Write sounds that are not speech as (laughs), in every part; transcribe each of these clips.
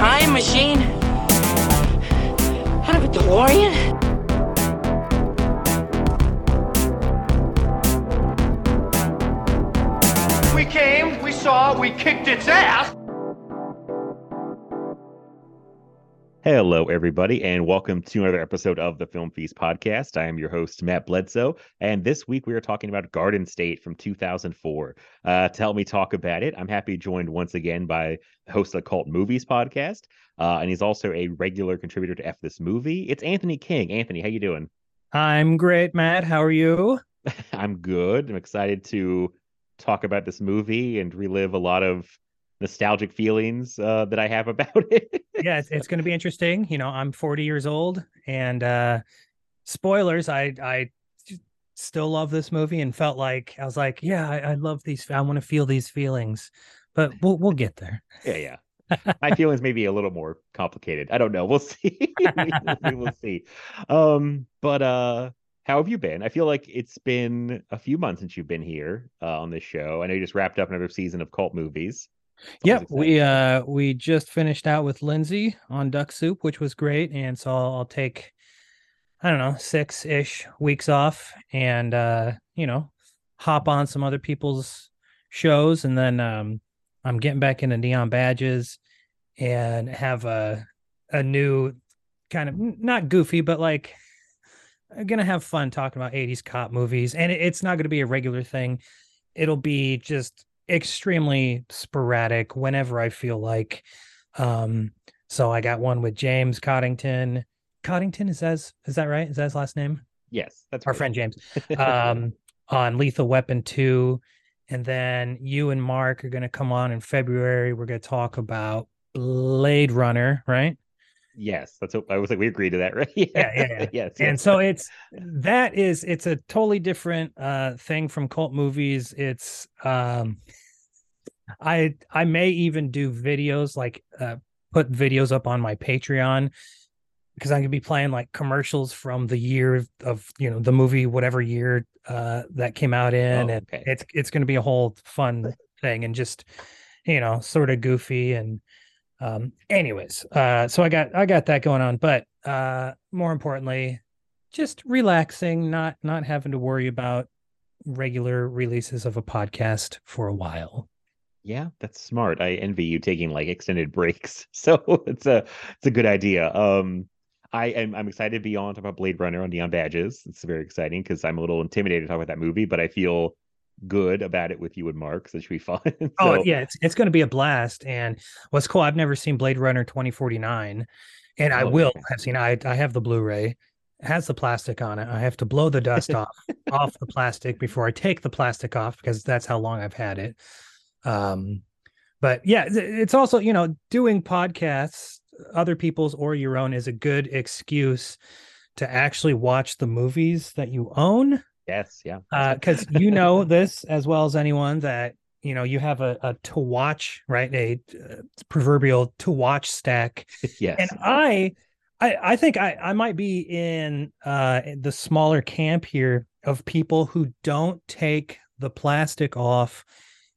Time machine? Out of a DeLorean? We came, we saw, we kicked its ass. Hello, everybody, and welcome to another episode of the Film Feast podcast. I am your host, Matt Bledsoe, and this week we are talking about Garden State from 2004. Uh, to help me talk about it, I'm happy joined once again by the host of the Cult Movies podcast, uh, and he's also a regular contributor to F This Movie. It's Anthony King. Anthony, how you doing? I'm great, Matt. How are you? (laughs) I'm good. I'm excited to talk about this movie and relive a lot of nostalgic feelings uh, that I have (laughs) about it. Yeah, it's, it's going to be interesting. You know, I'm 40 years old, and uh, spoilers, I I still love this movie and felt like I was like, yeah, I, I love these. I want to feel these feelings, but we'll we'll get there. Yeah, yeah. My feelings may be a little more complicated. I don't know. We'll (laughs) see. we will see. Um, but uh, how have you been? I feel like it's been a few months since you've been here uh, on this show. I know you just wrapped up another season of cult movies. Yep, we uh we just finished out with Lindsay on Duck Soup, which was great, and so I'll, I'll take I don't know six ish weeks off, and uh you know hop on some other people's shows, and then um I'm getting back into Neon Badges, and have a a new kind of not goofy, but like I'm gonna have fun talking about 80s cop movies, and it's not gonna be a regular thing. It'll be just extremely sporadic whenever I feel like. Um, so I got one with James Coddington. Coddington is that is that right? Is that his last name? Yes, that's Our right. friend James. (laughs) Um, on Lethal Weapon 2. And then you and Mark are going to come on in February. We're going to talk about Blade Runner, right? yes, that's what I was like. We agreed to that, (laughs) right? Yeah, yeah, yeah. (laughs) yes, and yes. so it's that is it's a totally different uh thing from cult movies it's um i i may even do videos like uh put videos up on my patreon because i'm gonna be playing like commercials from the year of you know the movie whatever year uh that came out in Oh, and okay. it's it's gonna be a whole fun thing and just you know sort of goofy and um anyways uh so i got i got that going on but uh more importantly just relaxing not not having to worry about regular releases of a podcast for a while Yeah, that's smart. I envy you taking like extended breaks. (laughs) So it's a it's a good idea. Um I am I'm excited to be on talk about Blade Runner on Neon Badges. It's very exciting because I'm a little intimidated to talk about that movie, but I feel good about it with you and Mark, so it should be (laughs) fun. oh yeah it's it's going to be a blast and what's cool i've never seen blade runner 2049 and i Oh, will okay. have seen i i have the blu-ray it has the plastic on it i have to blow the dust off (laughs) off the plastic before i take the plastic off because that's how long i've had it um but yeah it's also you know doing podcasts other people's or your own is a good excuse to actually watch the movies that you own Yes, yeah. because what- you know (laughs) this as well as anyone that you know you have a, a to watch right a uh, proverbial to watch stack yes. and i i i think i i might be in uh the smaller camp here of people who don't take the plastic off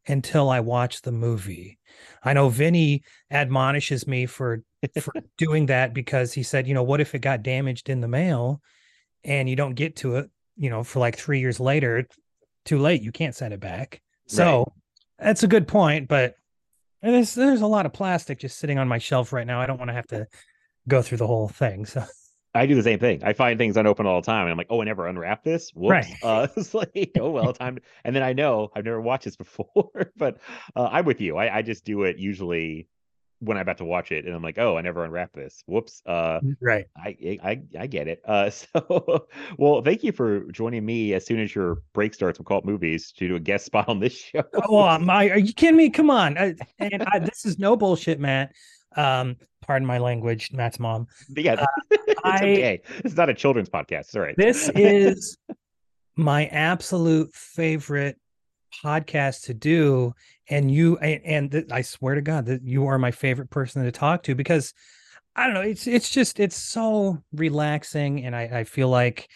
until i watch the movie i know vinny admonishes me for for doing that because he said you know what if it got damaged in the mail and you don't get to it you know for like three years later too late you can't send it back so that's a good point but there's there's a lot of plastic just sitting on my shelf right now i don't want to have to go through the whole thing so I do the same thing. I find things unopened all the time, and I'm like, "Oh, I never unwrapped this." Whoops. Right. Uh, (laughs) it's like, oh well, (laughs) time. And then I know I've never watched this before, (laughs) but uh, I'm with you. I, I just do it usually when I'm about to watch it, and I'm like, oh, I never unwrapped this. Whoops. Uh, right. I I I get it. Uh, (laughs) so well, thank you for joining me as soon as your break starts with Cult Movies to do a guest (laughs) spot on this show. Oh, my, are you kidding me? Come on. I, and I, this is no bullshit, Matt. Um, pardon my language, Matt's mom. But yeah, Uh, (laughs) it's I- okay. It's not a children's podcast. Right. This is my absolute favorite podcast to do and you and, and I swear to god that you are my favorite person to talk to because I don't know it's it's just it's so relaxing and I I feel like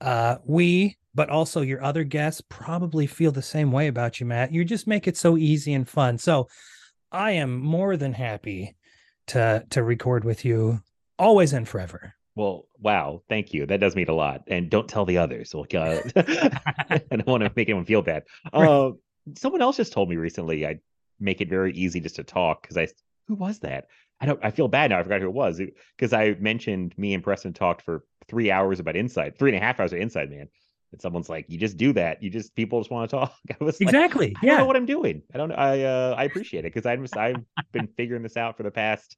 uh we but also your other guests probably feel the same way about you Matt. You just make it so easy and fun. So I am more than happy to to record with you always and forever Well, wow, thank you. That does mean a lot. And don't tell the others. Like, uh, (laughs) (laughs) I don't want to make anyone feel bad. Uh, someone else just told me recently I make it very easy just to talk because I who was that? I don't. I feel bad now. I forgot who it was because I mentioned me and Preston talked for three hours about Inside, three and a half hours of Inside Man. And someone's like, "You just do that. You just people just want to talk." (laughs) I was like, exactly I don't yeah know what I'm doing. I don't. I uh, I appreciate it because I'm just I've been figuring this out for the past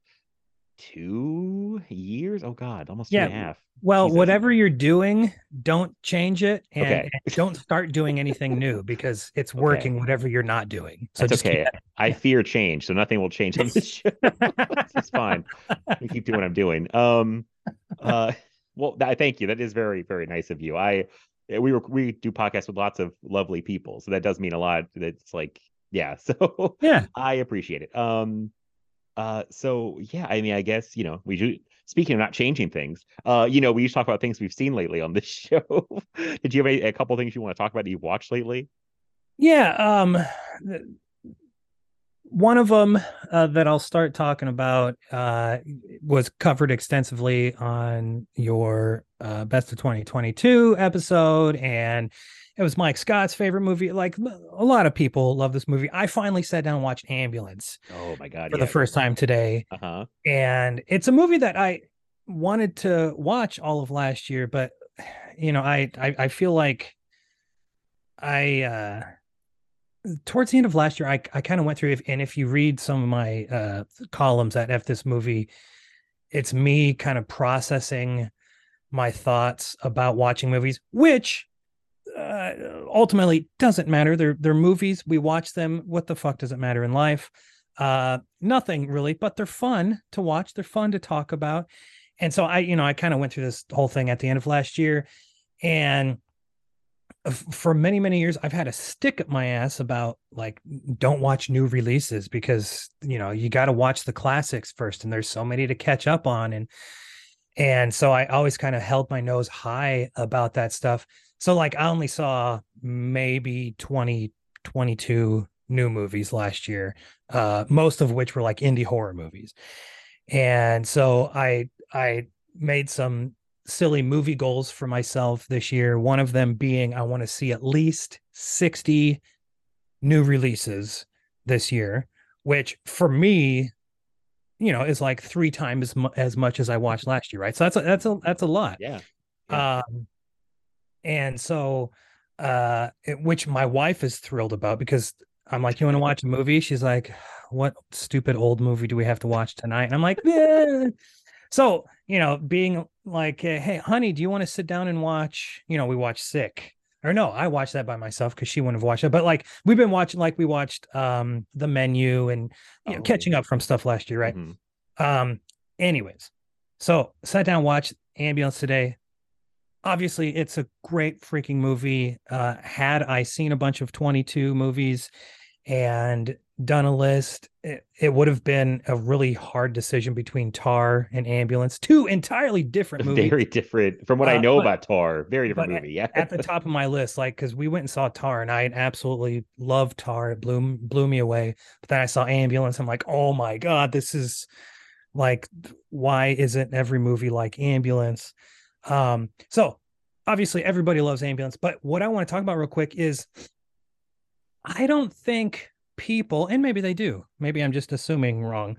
two years. Oh God, almost two and a Yeah, half. Well, Jesus. whatever you're doing, don't change it and, Okay. and don't start doing anything new because it's Okay. working whatever you're not doing. So That's okay. I fear change, so nothing will change on this (laughs) show. it's fine. I keep doing what I'm doing. Um, uh, (laughs) well, th- thank you. That is very, very nice of you. I eh, we were we do podcasts with lots of lovely people, so that does mean a lot. It's like, yeah. (laughs) So yeah. I appreciate it. Um, uh, so yeah, I mean, I guess you know we do. Speaking of not changing things, uh, you know, we used to talk about things we've seen lately on this (laughs) show. Did you have a, a couple things you want to talk about that you've watched lately? Yeah. Um, one of them uh, that I'll start talking about uh, was covered extensively on your uh, best of 2022 episode, and it was Mike Scott's favorite movie. Like a lot of people love this movie. I finally sat down and watched Ambulance Oh my god, for yeah. the first time today. Uh huh. and it's a movie that I wanted to watch all of last year, but you know, I I, I feel like I uh towards the end of last year, I I kind of went through, and if you read some of my uh columns at F this movie, it's me kind of processing my thoughts about watching movies, which uh, ultimately doesn't matter. They're they're movies. We watch them. What the fuck does it matter in life? Uh, nothing really, but they're fun to watch. They're fun to talk about. And so I, you know, I kind of went through this whole thing at the end of last year, and for many many years I've had a stick up my ass about like don't watch new releases because you know you got to watch the classics first, and there's so many to catch up on, and and so I always kind of held my nose high about that stuff. So like I only saw maybe 20 22 new movies last year, uh most of which were like indie horror movies. And so I I made some silly movie goals for myself this year, one of them being I want to see at least 60 new releases this year, which for me you know is like three times as, mu- as much as I watched last year, right? So that's a, that's a that's a lot. Yeah. Um, and so, uh, it- which my wife is thrilled about because I'm like, you want to watch a movie? She's like, what stupid old movie do we have to watch tonight? And I'm like, yeah. So, you know, being like, hey, honey, do you want to sit down and watch? You know, we watch Sick. Or no, I watched that by myself because she wouldn't have watched it. But like we've been watching, like we watched um the menu and you know, Oh, catching up from stuff last year, right? Mhm. Um, anyways, so sat down, watched Ambulance today. Obviously, it's a great freaking movie. Uh, had I seen a bunch of 22 movies and done a list, it, it would have been a really hard decision between Tar and Ambulance, two entirely different (laughs) movies. Very different from what I Uh, know but- about Tar. Very different movie. Yeah. at the top of my list, like because we went and saw Tar, and I absolutely loved Tar. It blew blew me away. But then I saw Ambulance. I'm like, oh my god, this is like, why isn't every movie like Ambulance? Um, so obviously everybody loves Ambulance, but what I want to talk about real quick is, I don't think people, and maybe they do, maybe I'm just assuming wrong.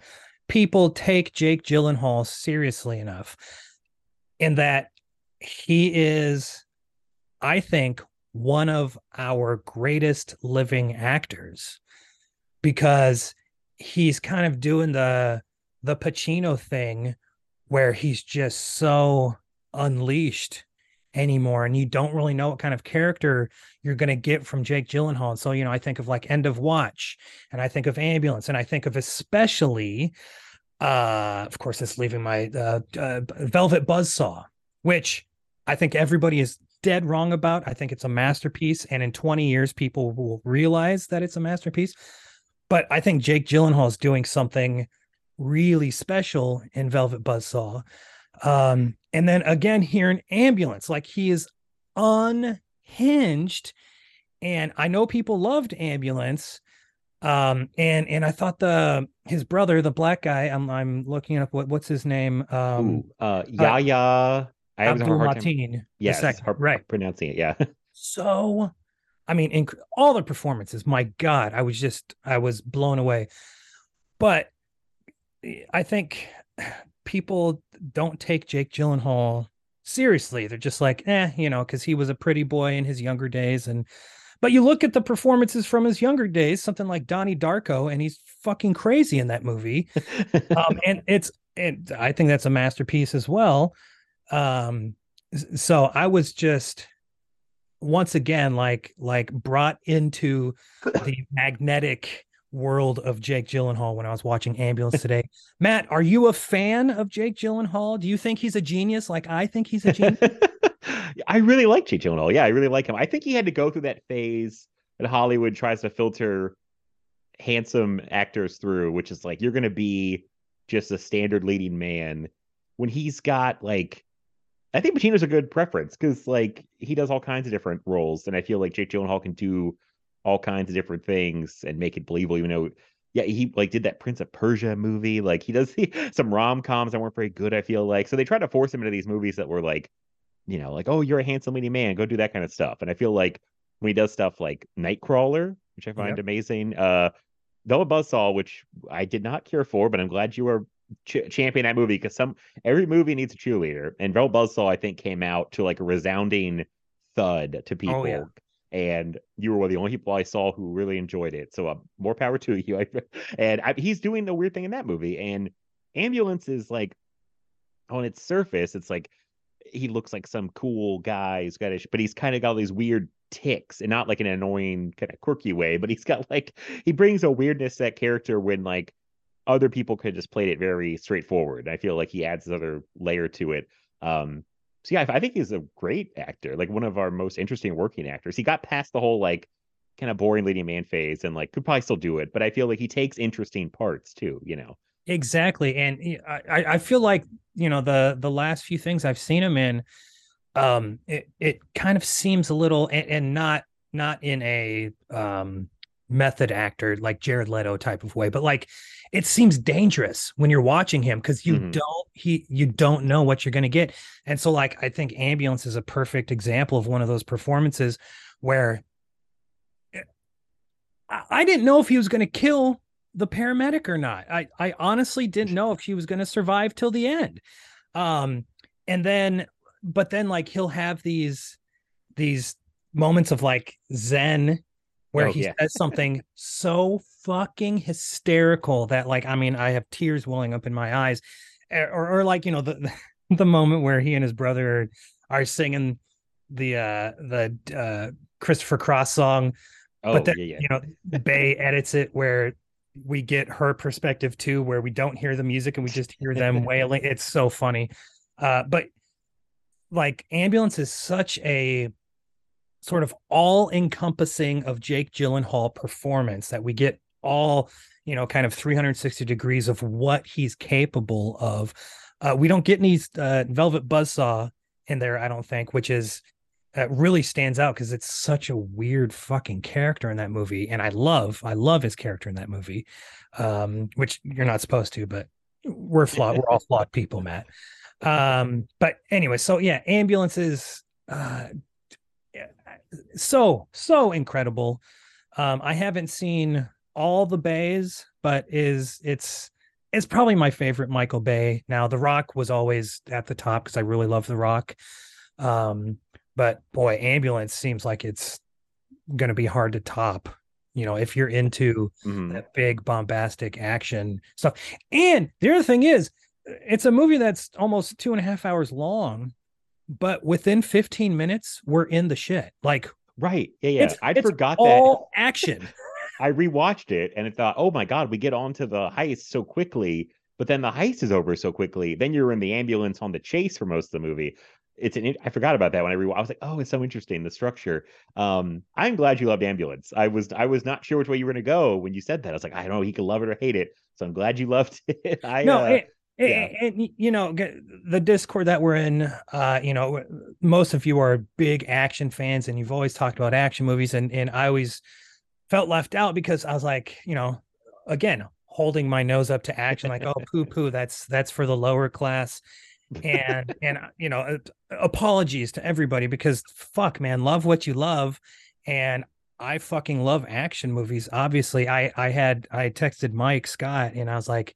People take Jake Gyllenhaal seriously enough, in that he is i think one of our greatest living actors because he's kind of doing the the Pacino thing where he's just so unleashed anymore and you don't really know what kind of character you're going to get from Jake Gyllenhaal. And so, you know, I think of like End of Watch and I think of Ambulance and I think of especially uh of course it's leaving my uh, uh Velvet Buzzsaw, which I think everybody is dead wrong about. I think it's a masterpiece and in 20 years people will realize that it's a masterpiece. But I think Jake Gyllenhaal is doing something really special in Velvet Buzzsaw. Um, and then again here in Ambulance, like he is unhinged. And I know people loved Ambulance. Um, and and I thought the his brother, the black guy, I'm I'm looking up what what's his name? Um Ooh, uh, Yahya. I have a Abdul hard time. Mateen. Yes, second, right. pronouncing it. Yeah. (laughs) so i mean inc- all the performances my god i was just i was blown away but i think people don't take jake gyllenhaal seriously they're just like eh you know because he was a pretty boy in his younger days and but you look at the performances from his younger days something like donnie darko and he's fucking crazy in that movie um, (laughs) and it's and I think that's a masterpiece as well. Um, so I was just once again like like brought into (laughs) the magnetic world of Jake Gyllenhaal when I was watching Ambulance today. (laughs) Matt, are you a fan of Jake Gyllenhaal? Do you think he's a genius like I think he's a genius? (laughs) I really like Jake Gyllenhaal. Yeah, I really like him. I think he had to go through that phase that Hollywood tries to filter handsome actors through, which is like you're going to be just a standard leading man when he's got like I think Pacino's a good preference because like he does all kinds of different roles, and I feel like Jake Gyllenhaal can do all kinds of different things and make it believable. Even though, yeah, he like did that Prince of Persia movie. Like he does (laughs) some rom coms that weren't very good. I feel like so they tried to force him into these movies that were like, you know, like oh you're a handsome leading man, go do that kind of stuff. And I feel like when he does stuff like Nightcrawler, which I find Yep. amazing, uh, Velvet Buzzsaw, which I did not care for, but I'm glad you were ch- champion that movie because some every movie needs a cheerleader, and Velvet Buzzsaw I think came out to like a resounding thud to people. Oh, yeah. And you were one of the only people I saw who really enjoyed it. So uh, more power to you. (laughs) and I, he's doing the weird thing in that movie. And Ambulance is like, on its surface, it's like he looks like some cool guy. He's got, a, but he's kind of got all these weird ticks, and not like an annoying kind of quirky way. But he's got like he brings a weirdness to that character when like other people could just played it very straightforward. I feel like he adds another layer to it. Um, so yeah, I, think he's a great actor, like one of our most interesting working actors. He got past the whole like kind of boring leading man phase and like could probably still do it, but I feel like he takes interesting parts too. You know. Exactly, and I I I feel like you know the the last few things I've seen him in, um, it it kind of seems a little and, and not not in a um method actor like Jared Leto type of way, but like it seems dangerous when you're watching him because you Mhm. don't he you don't know what you're gonna get, and so like I think Ambulance is a perfect example of one of those performances where eh, I, I didn't know if he was gonna kill the paramedic or not. I I honestly didn't know if he was going to survive till the end. Um and then but then like he'll have these these moments of like zen where Oh, he yeah. says something so fucking hysterical that like I mean I have tears welling up in my eyes Eh, or or like you know the (laughs) the moment where he and his brother are, are singing the uh the uh Christopher Cross song Oh but then yeah, yeah. you know bay edits it where we get her perspective too where we don't hear the music and we just hear them wailing (laughs) it's so funny uh but like ambulance is such a sort of all encompassing of jake gyllenhaal performance that we get all you know kind of 360 degrees of what he's capable of. Uh we don't get any uh velvet buzzsaw in there i don't think which is uh, really stands out because it's such a weird fucking character in that movie and i love i love his character in that movie um which you're not supposed to but we're flawed we're all flawed people matt. Um but anyway so yeah ambulances uh so so incredible um i haven't seen all the bays but is it's it's probably my favorite michael bay now the rock was always at the top because i really love the rock um but boy ambulance seems like it's going to be hard to top you know, if you're into Mhm. that big bombastic action stuff. And the other thing is, it's a movie that's almost two and a half hours long, but within 15 minutes, we're in the shit. Like Right. Yeah, yeah. It's forgot that. all action. (laughs) I rewatched it and I thought, oh my god, we get on to the heist so quickly, but then the heist is over so quickly. Then you're in the ambulance on the chase for most of the movie. It's an I forgot about that when I rewatched. I was like, oh, it's so interesting the structure. Um, I'm glad you loved ambulance. I was I was not sure which way you were gonna go when you said that. I was like, I don't know, he could love it or hate it. So I'm glad you (laughs) loved it. I no, uh, it, it- yeah. and y- you know the Discord that we're in. Uh, you know, most of you are big action fans, and you've always talked about action movies, and and I always felt left out because I was like, you know, again, holding my nose up to action, like, oh, poo poo, that's that's for the lower class. and (laughs) and you know uh, apologies to everybody because fuck man love what you love and i fucking love action movies obviously i i had i texted mike scott and i was like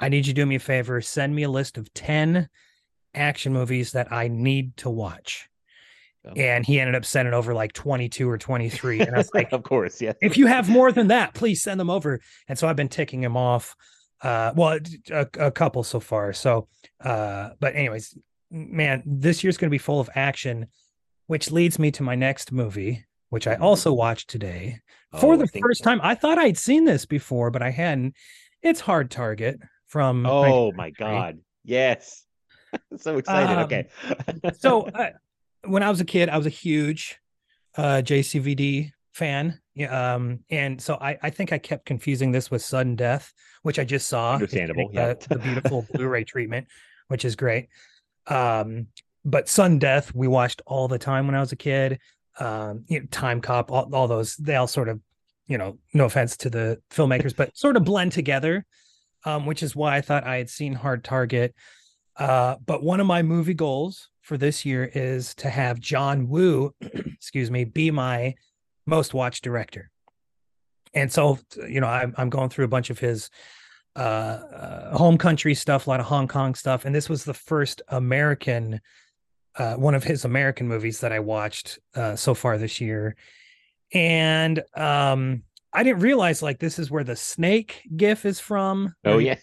i need you to do me a favor send me a list of 10 action movies that i need to watch Oh. and he ended up sending over like 22 or 23 and i was (laughs) like of course, yeah. if you have more than that, please send them over. And so I've been ticking them off. Uh, well, a, a couple so far. So, uh, but anyways, man, this year's going to be full of action, which leads me to my next movie, which I also watched today for Oh, the I think- first time. I thought I'd seen this before, but I hadn't. It's Hard Target from. Oh my god. Yes. (laughs) so excited. Um, okay. (laughs) so uh, when I was a kid, I was a huge uh, JCVD fan. Um, and so I, I think I kept confusing this with Sudden Death, which I just saw. Understandable, yeah. The, the beautiful (laughs) Blu-ray treatment, which is great. Um, but Sudden Death, we watched all the time when I was a kid. Um, you know, Time Cop, all, all those, they all sort of, you know, no offense to the filmmakers, but sort of blend together. Um, which is why I thought I had seen Hard Target. Uh, but one of my movie goals for this year is to have John Woo, (clears throat) excuse me, be my most watched director. And so, you know, I'm, I'm going through a bunch of his uh, uh, home country stuff, a lot of Hong Kong stuff. And this was the first American, uh, one of his American movies that I watched uh, so far this year. And um, I didn't realize like this is where the snake gif is from. Oh yeah.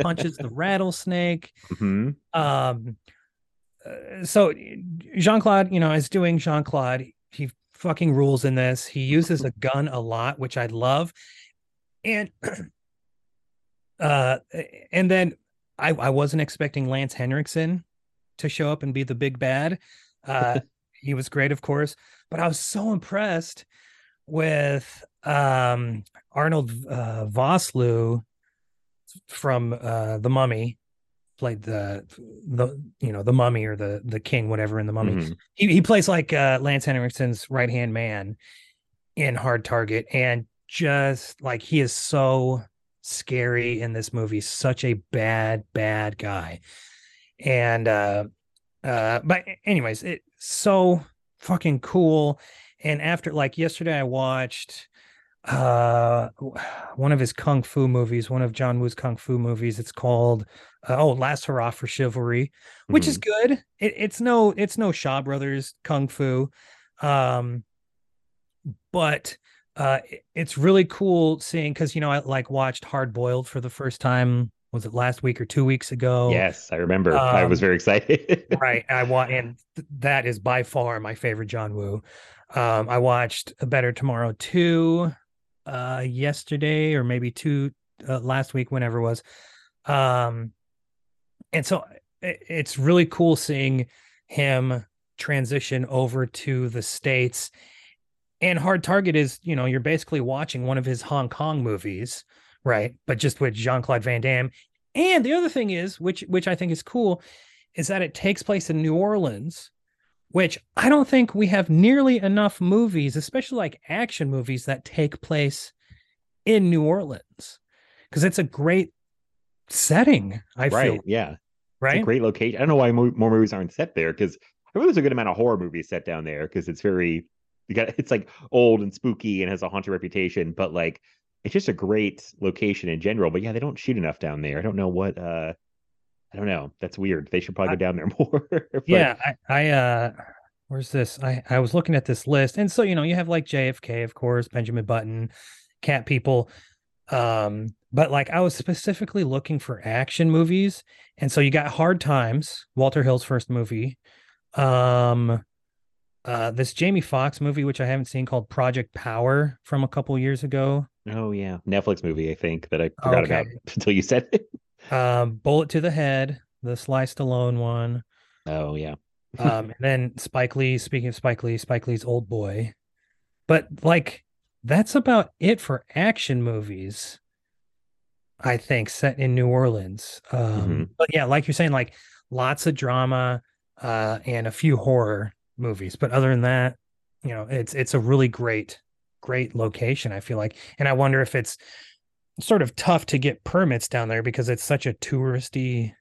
punches the rattlesnake. (laughs) Hmm um uh, so jean-claude you know is doing jean-claude he fucking rules in this. He uses a gun a lot which i love. And (clears throat) uh and then i i wasn't expecting lance henriksen to show up and be the big bad. Uh (laughs) he was great of course. But i was so impressed with um arnold uh vosloo from uh the mummy played the the you know the mummy or the the king whatever in the mummy. Mhm. he, he plays like uh lance henriksen's right hand man in hard target and just like he is so scary in this movie. Such a bad bad guy. And uh uh but anyways it so fucking cool. And after like yesterday i watched uh one of his kung fu movies one of john woo's kung fu movies it's called uh, oh last hurrah for chivalry which is good it, it's no it's no shaw brothers kung fu um but uh it- it's really cool seeing because you know i like watched hard boiled for the first time was it last week or two weeks ago Yes, I remember. I was Um, very excited. (laughs) right i want and th- that is by far my favorite john woo um i watched a better tomorrow 2 uh yesterday or maybe two uh, last week whenever it was. Um and so i- it's really cool seeing him transition over to the states. And hard target is you know you're basically watching one of his hong kong movies right? But just with jean-claude van damme. And the other thing is which which i think is cool is that it takes place in new orleans which i don't think we have nearly enough movies especially like action movies that take place in new orleans because it's a great setting i right. feel Yeah. It's right a great location. I don't know why mo- more movies aren't set there because I feel there's a good amount of horror movies set down there because it's very you got it's like old and spooky and has a haunted reputation, but like it's just a great location in general. But yeah, they don't shoot enough down there. I don't know what uh I don't know. That's weird. They should probably go down there (laughs) more. (laughs) But- yeah I, I uh where's this? I I was looking at this list, and so you know you have like JFK, of course, Benjamin Button, Cat People, um, but like I was specifically looking for action movies, and so you got Hard Times, Walter Hill's first movie, um, uh, this Jamie Foxx movie, which I haven't seen, called Project Power from a couple years ago. Oh yeah, Netflix movie I think that I forgot Okay. about (laughs) until you said it. Um, Bullet to the Head, the Sly Stallone one. Oh yeah. um, and then Spike Lee. Speaking of Spike Lee, Spike Lee's Old Boy, but like that's about it for action movies. I think set in New Orleans. Um, Mhm. But yeah, like you're saying, like lots of drama uh, and a few horror movies. But other than that, you know, it's it's a really great, great location. I feel like, and I wonder if it's sort of tough to get permits down there because it's such a touristy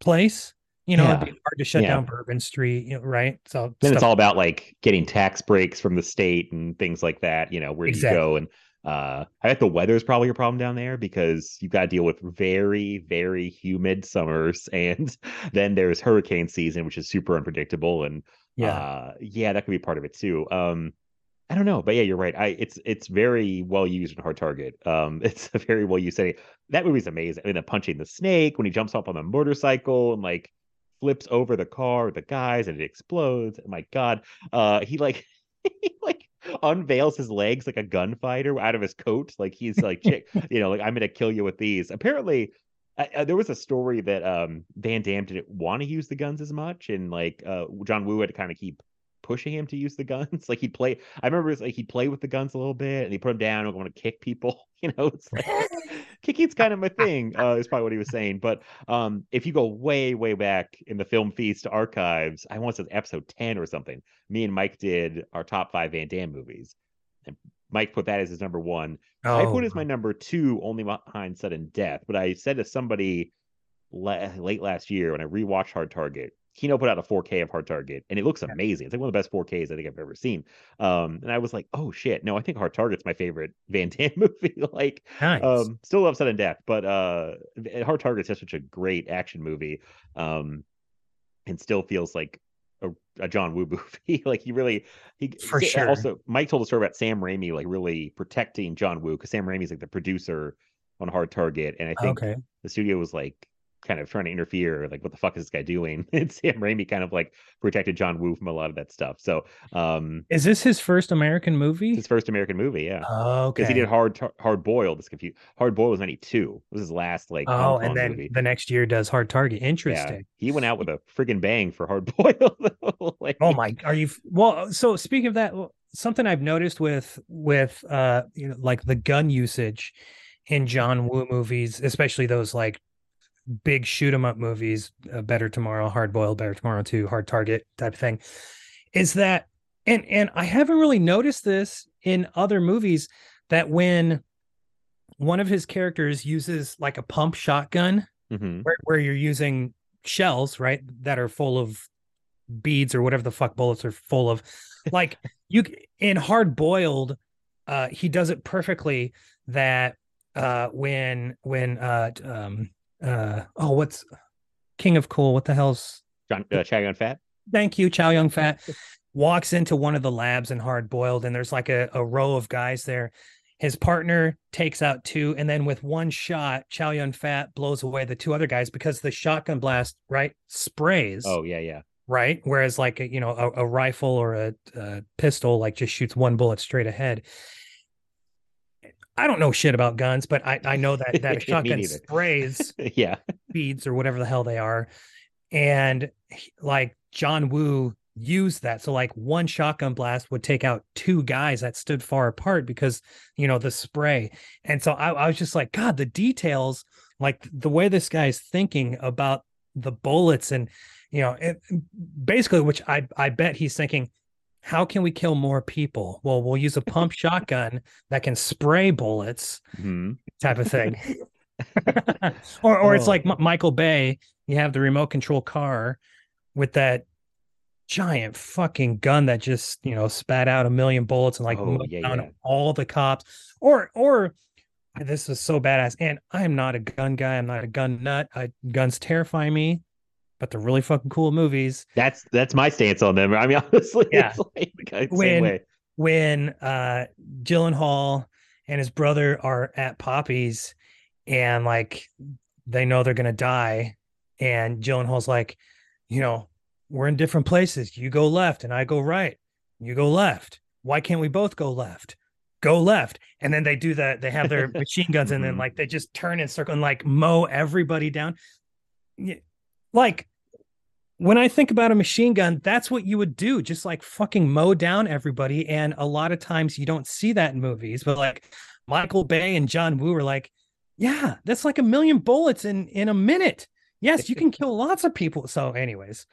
place. You know, Yeah. it'd be hard to shut Yeah. down Bourbon Street, you know, right? So Then it's all about like getting tax breaks from the state and things like that. You know, where do you go? And uh, I bet the weather is probably a problem down there because you've got to deal with very, very humid summers, (laughs) and then there's hurricane season, which is super unpredictable. And yeah, uh, yeah, that could be part of it too. Um, I don't know, but yeah, you're right. I it's it's very well used in Hard Target. Um, (laughs) it's a very well used setting. That movie's amazing. I mean, the punching the snake when he jumps off on the motorcycle and like flips over the car the guys and it explodes. Oh my god. Uh, he like (laughs) he like unveils his legs like a gunfighter out of his coat. Like he's like, chick, (laughs) you know, like I'm gonna kill you with these. Apparently. I, I- there was a story that um Van Damme didn't want to use the guns as much, and like uh John Woo had to kind of keep pushing him to use the guns. (laughs) Like he'd play. I remember it's like he'd play with the guns a little bit, and he put them down and want to kick people. (laughs) You know, it's like (laughs) kicking's kind of my thing. Uh, is probably what he was saying. But um, if you go way, way back in the Film Feast archives, I want to say episode ten or something. Me and Mike did our top five Van Damme movies, and Mike put that as his number one. I Oh, put as my number two, only behind Sudden Death. But I said to somebody la- late last year when I rewatched Hard Target, Kino put out a 4K of Hard Target, and it looks amazing. It's like one of the best 4Ks I think I've ever seen. Um, and I was like, oh shit, no, I think Hard Target's my favorite (laughs) Van Damme (laughs) movie. like, nice. um, still love Sudden Death, but uh, Hard Target's just such a great action movie. Um, and still feels like a, a John Woo (laughs) movie. like he really, he For sure. Also, Mike told a story about Sam Raimi like really protecting John Woo because Sam Raimi's like the producer on Hard Target, and I think okay. the studio was like kind of trying to interfere, like what the fuck is this guy doing? (laughs) And Sam Raimi kind of like protected John Woo from a lot of that stuff. So, um, Is this his first American movie? his first American movie, yeah. okay. Because he did hard Tar- hard boiled. This confused. Hard boiled was ninety two. It was his last like Oh, and then movie. the next year does Hard Target. Yeah, Interesting. he went out with a friggin' bang for hard (laughs) boiled. (laughs) like, Oh my, are you well? So speaking of that, something I've noticed with with uh you know like the gun usage in John Woo movies, especially those like big shoot 'em up movies, uh, Better Tomorrow, Hard Boiled, Better Tomorrow Two, Hard Target type of thing, is that and and I haven't really noticed this in other movies that when one of his characters uses like a pump shotgun Mhm. where, where you're using shells, right, that are full of beads or whatever the fuck bullets are full of. (laughs) Like you in hard boiled, uh, he does it perfectly. That uh, when when uh, um uh oh what's King of Cool? What the hell's John uh, Chow Yun Fat. thank you, Chow Yun Fat (laughs) walks into one of the labs in hard boiled, and there's like a, a row of guys there. His partner takes out two, and then with one shot, Chow Yun Fat blows away the two other guys because the shotgun blast right sprays Oh yeah, yeah. right, whereas like a, you know a, a rifle or a, a pistol like just shoots one bullet straight ahead. I don't know shit about guns, but I, I know that that (laughs) shotgun sprays (laughs) yeah. beads or whatever the hell they are. And he- like John Woo used that. So like one shotgun blast would take out two guys that stood far apart because you know the spray. And so I, I was just like, God, the details, like the way this guy's thinking about the bullets and you know, it, basically, which I I bet he's thinking, how can we kill more people? Well, we'll use a pump (laughs) shotgun that can spray bullets hmm type of thing. (laughs) or or it's Oh. like M- Michael Bay, you have the remote control car with that giant fucking gun that just, you know, spat out a million bullets and like Oh, yeah, down yeah. all the cops. Or or this is so badass. And I'm not a gun guy. I'm not a gun nut. I, guns terrify me. But they're really fucking cool movies. That's that's my stance on them. I mean, (laughs) honestly, Yeah. it's like When- when uh Gyllenhaal and his brother are at Poppy's and like they know they're gonna die, and Gyllenhaal's like, you know, we're in different places. You go left and I go right. You go left. Why can't we both go left? Go left. And then they do that. They have their (laughs) machine guns and then Mhm. like they just turn and circle and like mow everybody down. Like when I think about a machine gun, that's what you would do, just like fucking mow down everybody. And a lot of times you don't see that in movies, but like Michael Bay and John Woo were like, yeah, that's like a million bullets in in a minute. Yes, you can kill lots of people. So, anyways,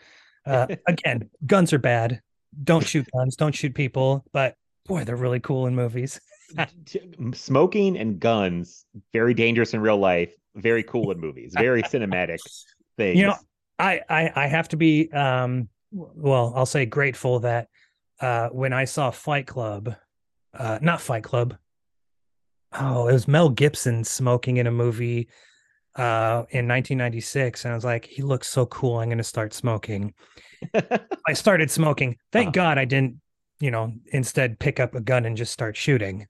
uh, (laughs) again, guns are bad. Don't shoot guns. Don't shoot people. But boy, they're really cool in movies. (laughs) Smoking and guns, very dangerous in real life, very cool in movies, very cinematic (laughs) things. You know, I, I I have to be um well, I'll say grateful that uh when I saw Fight Club, uh not Fight Club. Oh, it was Mel Gibson smoking in a movie uh in 1996 and I was like, he looks so cool. I'm going to start smoking. (laughs) I started smoking. Thank Uh-huh. God I didn't, you know, instead pick up a gun and just start shooting.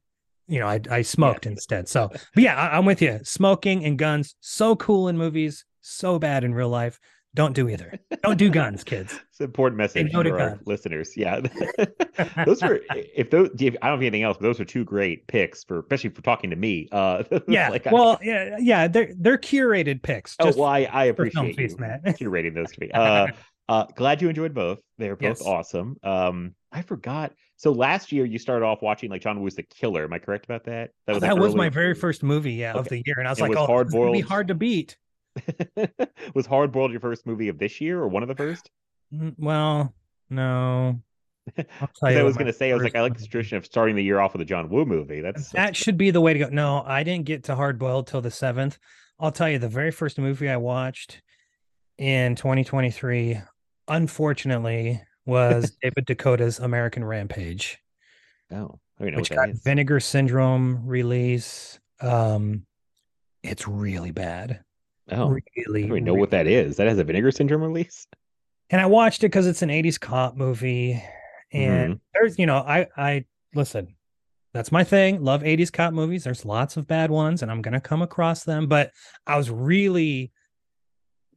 You know, I I smoked instead. So, but yeah, I, I'm with you. Smoking and guns, so cool in movies, so bad in real life. Don't do either. Don't do guns, (laughs) kids. It's an important message to for our guns. listeners. Yeah, (laughs) (laughs) those were if those. If, I don't have anything else, but those are two great picks for, especially for talking to me. Uh, Yeah. like I- well, yeah, yeah. They're they're curated picks. oh well, I, I appreciate you feast, curating those to me. Uh, uh, glad you enjoyed both. They're both Yes. awesome. Um, I forgot. So last year you started off watching like John Woo's The Killer. Am I correct about that? that like, was my very first movie, yeah, of the year, and I was like, was oh, is gonna be hard to beat. (laughs) was Hard Boiled your first movie of this year or one of the first? Mm, Well, no. (laughs) I'll tell 'Cause you I was going to say, I was like, I like the tradition of starting the year off with a John Woo movie. That's, That that's should be the way to go. No, I didn't get to Hard Boiled till the seventh. I'll tell you, the very first movie I watched in 2023, unfortunately, was (laughs) David DeCoteau's American Rampage, oh, I know which got is. Vinegar Syndrome release. Um, it's really bad. Oh, really, I don't even know really what that is. That has a Vinegar Syndrome release. and I watched it because it's an 80s cop movie. And mm-hmm. there's, you know, I I listen, that's my thing. Love 80s cop movies. There's lots of bad ones, and I'm gonna come across them. But I was really,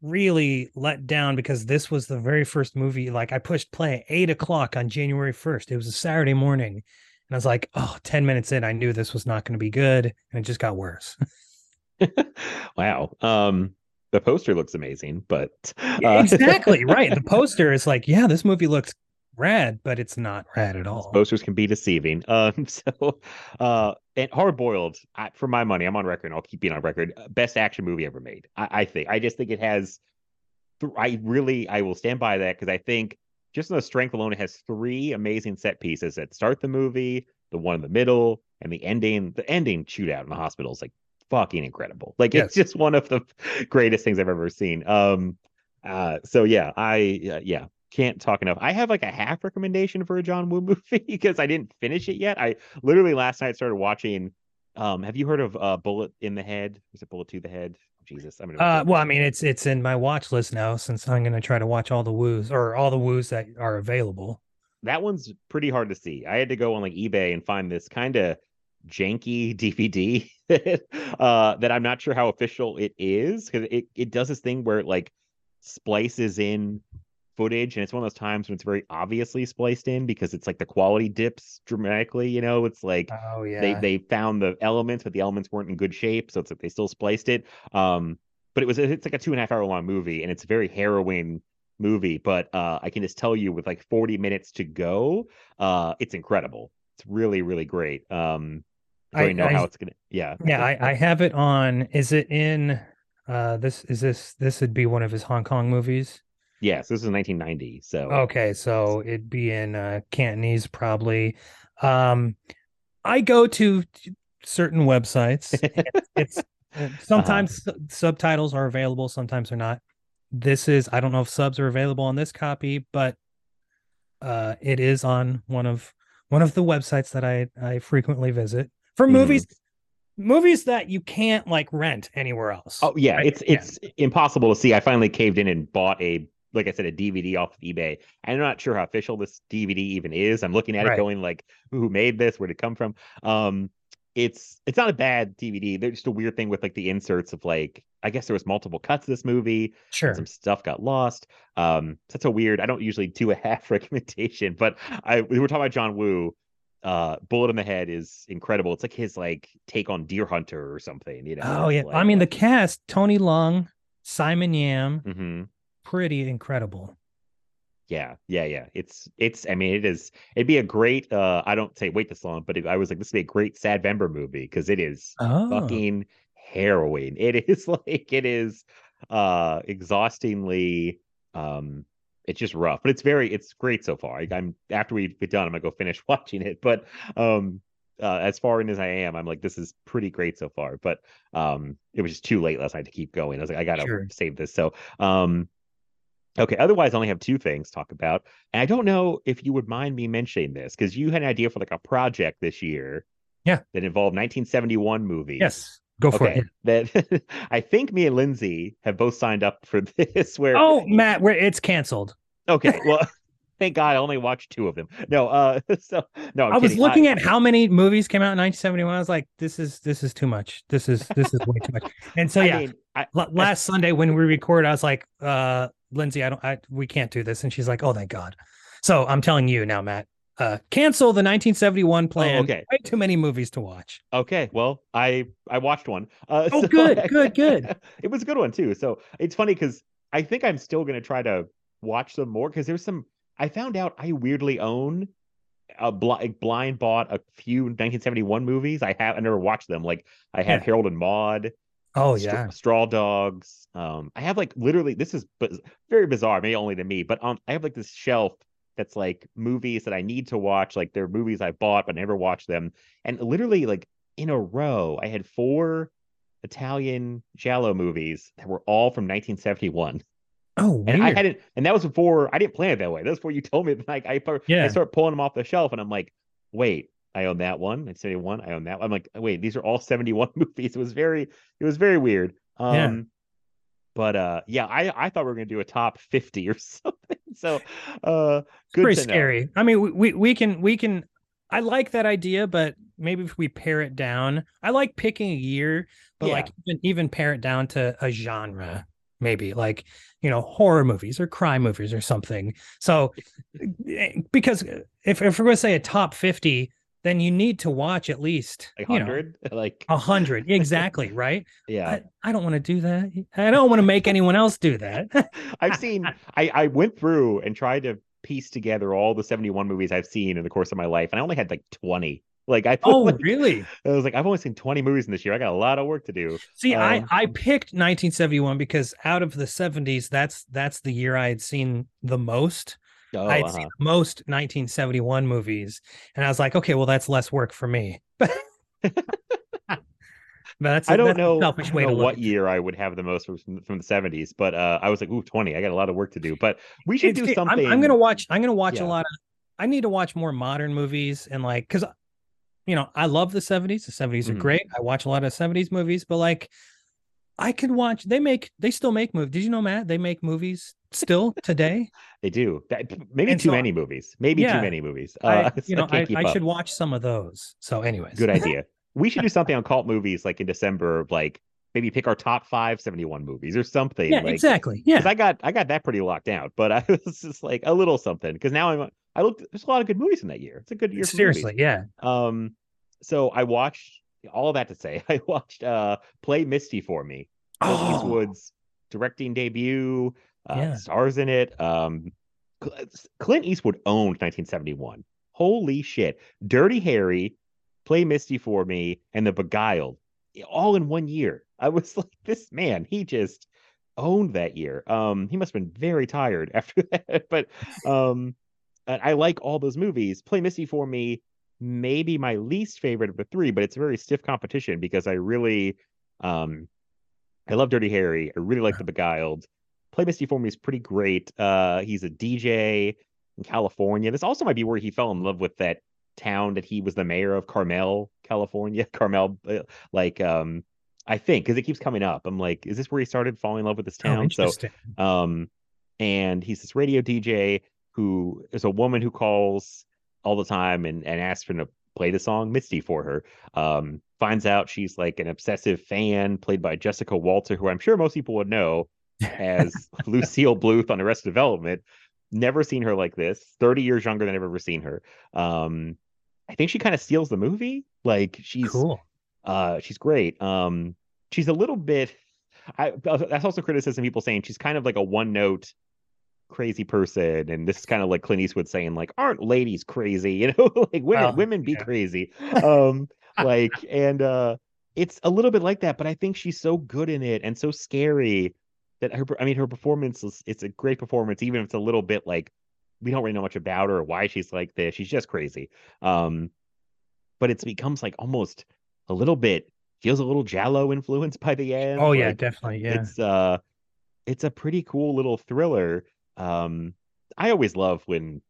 really let down because this was the very first movie. Like I pushed play at eight o'clock on January 1st. It was a Saturday morning. And I was like, oh, 10 minutes in, I knew this was not going to be good. And it just got worse. (laughs) (laughs) wow. Um, the poster looks amazing, but uh, (laughs) exactly. right. The poster is like, yeah, this movie looks rad, but it's not rad at all. posters can be deceiving. (laughs) Um, so, uh, and Hard Boiled, for my money, I'm on record. and I'll keep being on record. uh, Best action movie ever made. I, I think. I just think it has. th- I really, I will stand by that because I think just on the strength alone, it has three amazing set pieces that start the movie, the one in the middle, and the ending. The ending shootout in the hospital is like fucking incredible. Like it's just one of the (laughs) greatest things I've ever seen. Um, uh, so yeah, I uh, yeah can't talk enough. I have like a half recommendation for a John Woo (laughs) movie because I didn't finish it yet. I literally last night started watching. Um, have you heard of uh, Bullet in the Head? Is it Bullet to the Head? Jesus, I'm gonna. Uh, well, I mean, it's it's in my watch list now since I'm going to try to watch all the woos or all the woos that are available. that one's pretty hard to see. I had to go on like eBay and find this kind of janky (laughs) DVD (laughs) uh, that I'm not sure how official it is because it, it does this thing where it like splices in footage and it's one of those times when it's very obviously spliced in because it's like the quality dips dramatically you know? It's like Oh yeah, they they found the elements but the elements weren't in good shape so it's like they still spliced it. Um but it was it's like a two and a half hour long movie and it's a very harrowing movie but uh i can just tell you with like 40 minutes to go uh it's incredible. It's really really great. Um i know I- how it's gonna yeah (laughs) yeah. I, I have it on. Is it in? Uh, this is this this would be one of his Hong Kong movies. yes this is 1990 so Okay, so it'd be in uh, Cantonese probably. Um, I go to certain websites. (laughs) it's sometimes su- subtitles are available, sometimes they're not. This is I don't know if subs are available on this copy, but uh, it is on one of one of the websites that I I frequently visit for Mhm. movies. movies that you can't like rent anywhere else. Oh yeah, right? it's Yeah. it's impossible to see. I finally caved in and bought a like I said a DVD off of eBay. I'm not sure how official this DVD even is. I'm looking at Right. it going like who made this? Where did it come from? Um it's it's not a bad DVD. There's just a weird thing with like the inserts of like I guess there was multiple cuts of this movie. sure. Some stuff got lost. Um that's a weird. I don't usually do a (laughs) half recommendation, but I we were talking about John Woo. Uh Bullet in the Head is incredible. It's like his like take on Deer Hunter or something, you know. Oh yeah. Like, I mean the cast, Tony Leung, Simon Yam, Mhm. pretty incredible. Yeah, yeah, yeah. It's it's. I mean, it is. It'd be a great. uh I don't say wait this long, but it, I was like, this would be a great Sad Vember movie because it is Oh. fucking harrowing. (laughs) It is like it is uh exhaustingly. Um, it's just rough, but it's very. It's great so far. I, I'm after we get done, I'm gonna go finish (laughs) watching it. But um, uh, as far in as I am, I'm like, this is pretty great so far. But um, it was just too late last night to keep going. I was like, I gotta Sure. save this. So um. Okay, otherwise I only have two things to talk about. And I don't know if you would mind me mentioning this because you had an idea for like a project this year. Yeah. That involved 1971 movies. Yes. Go for Okay. it. That (laughs) I think me and Lindsay have both signed up for (laughs) this where Oh, Matt, where it's canceled. okay, (laughs) well thank God I only watched two of them. No, uh so no, I'm i was kidding. looking at how many movies came out in 1971. I was like, this is this is too much. This is this is way too much. And so I yeah, mean, I, la- last Sunday when we record, I was like, uh, Lindsay, I don't I we can't do this. And she's like, Oh, thank God. So I'm telling you now, Matt, uh, cancel the 1971 plan. Oh, okay. Way too many movies to watch. Okay, well, I I watched one. Uh, (laughs) Oh, good, good, good. (laughs) it was a good one too. So it's funny because I think I'm still gonna try to watch them more because there's some. I found out I weirdly own a bl- blind bought a few 1971 movies. I have I never watched them. Like I have Yeah. Harold and Maude. Oh yeah. Straw Dogs. Um, I have like literally this is biz- very bizarre, maybe only to me, but on I have like this shelf that's like movies that I need to watch. Like they're movies I bought but never watched them, and literally like in a row, I had four Italian Giallo movies that were all from 1971. Oh, weird. And I hadn't, and that was before I didn't plan it that way. That's before you told me. (laughs) Like I, Yeah. I start pulling them off the shelf, and I'm like, wait, I own that one. It's 71. I own that. One. I'm like, wait, these are all 71 (laughs) movies. It was very, it was very weird. Um, Yeah. but uh, yeah, I I thought we were gonna do a top 50 or (laughs) something. (laughs) So, uh, good pretty scary. I mean, we, we we can we can. I like that idea, but maybe if we pare it down, I like picking a year, but Yeah. like even even pare it down to a genre, maybe like you know horror movies or crime movies or something. So, eh, because if if we're going to say a top fifty, then you need to watch at least Like you know 100, (laughs) like a hundred (laughs) exactly, right? yeah. I, I don't want to do that. I don't want to make anyone else do that. (laughs) I've seen I I went through and tried to piece together all the 71 movies I've seen in the course of my life, and I only had like 20. Like I oh, like, really? I was like, I've only seen 20 movies in this year. I got a lot of work to do. See, I Um, I picked 1971 because out of the 70s, that's that's the year I had seen the most. Oh, I had uh-huh. seen most 1971 movies, and I was like, okay, well, that's less work for me. (laughs) But that's I don't that's know, I don't way know to what year I would have the most from, from the 70s, but uh, I was like, ooh, 20. I got a lot of work to do. But we should It's- do it- I'm- something. I'm, gonna watch. I'm gonna watch Yeah. a lot of. I need to watch more modern movies and like because, you know, I love the 70s. The 70s Mhm. are great. I watch a lot of 70s movies, but like, I could watch. They make. They still make movies. Did you know, Matt? They make movies still today. They do. That, maybe And too so- many movies. Maybe Yeah. too many movies. I, Uh, you (laughs) know, I, can't I should watch some of those. So, anyways, Good idea. (laughs) we should do something on cult movies like in December like maybe pick our top five 71 movies or something. Yeah, like, exactly. Yeah, I got I got that pretty locked out, but I (laughs) was just like a little something because now I'm I looked. There's a lot of good movies in that year. It's a good year. for seriously. Yeah. Um, so I watched all that to say I watched uh Play Misty for me. Oh, Eastwood's directing debut. Uh, Yeah. stars in it. Um, Clint Eastwood owned 1971. Holy shit! Dirty Harry, Play Misty for me, and The Beguiled, all in one year. I was (laughs) like, this man, he just owned that year. Um, he must have been very tired (laughs) after that, but um, I like all those movies. Play Misty for me, maybe my least favorite of the three, but it's a very stiff competition because I really, um, I love Dirty Harry. I really like The Beguiled. Play Misty for me is pretty great. Uh, he's a DJ in California. This also might be where he fell in love with that town that he was the mayor of, Carmel, California, (laughs) Carmel, uh, like um, I think because it keeps coming up. I'm like, is this where he started falling in love with this Oh, town? so um, and he's this radio DJ who is a woman who calls all the time and, and asks him to play the song Misty for her. Um, finds out she's like an obsessive fan played by Jessica Walter, who I'm sure most people would know as Lucille Bluth on Arrested Development. Never seen her like this. 30 years younger than I've ever seen her. Um, I think she kind of steals the movie. Like she's cool. uh, she's great. Um, she's a little bit. I that's also criticism. People saying she's kind of like a one note crazy person, and this is kind of like Clint Eastwood saying like, "Aren't ladies crazy?" (laughs) You know, like women Well, women be yeah. crazy. (laughs) Um, like and uh, it's a little bit like that, but I think she's so good in it and so scary that her. I mean, her performance is it's a great performance, even if it's a little bit like we don't really know much about her or why she's like this. She's just crazy. Um, but it becomes like almost a little bit feels a little Giallo influenced by the end. Oh yeah, definitely. Yeah. it's uh it's a pretty cool little thriller um i always love when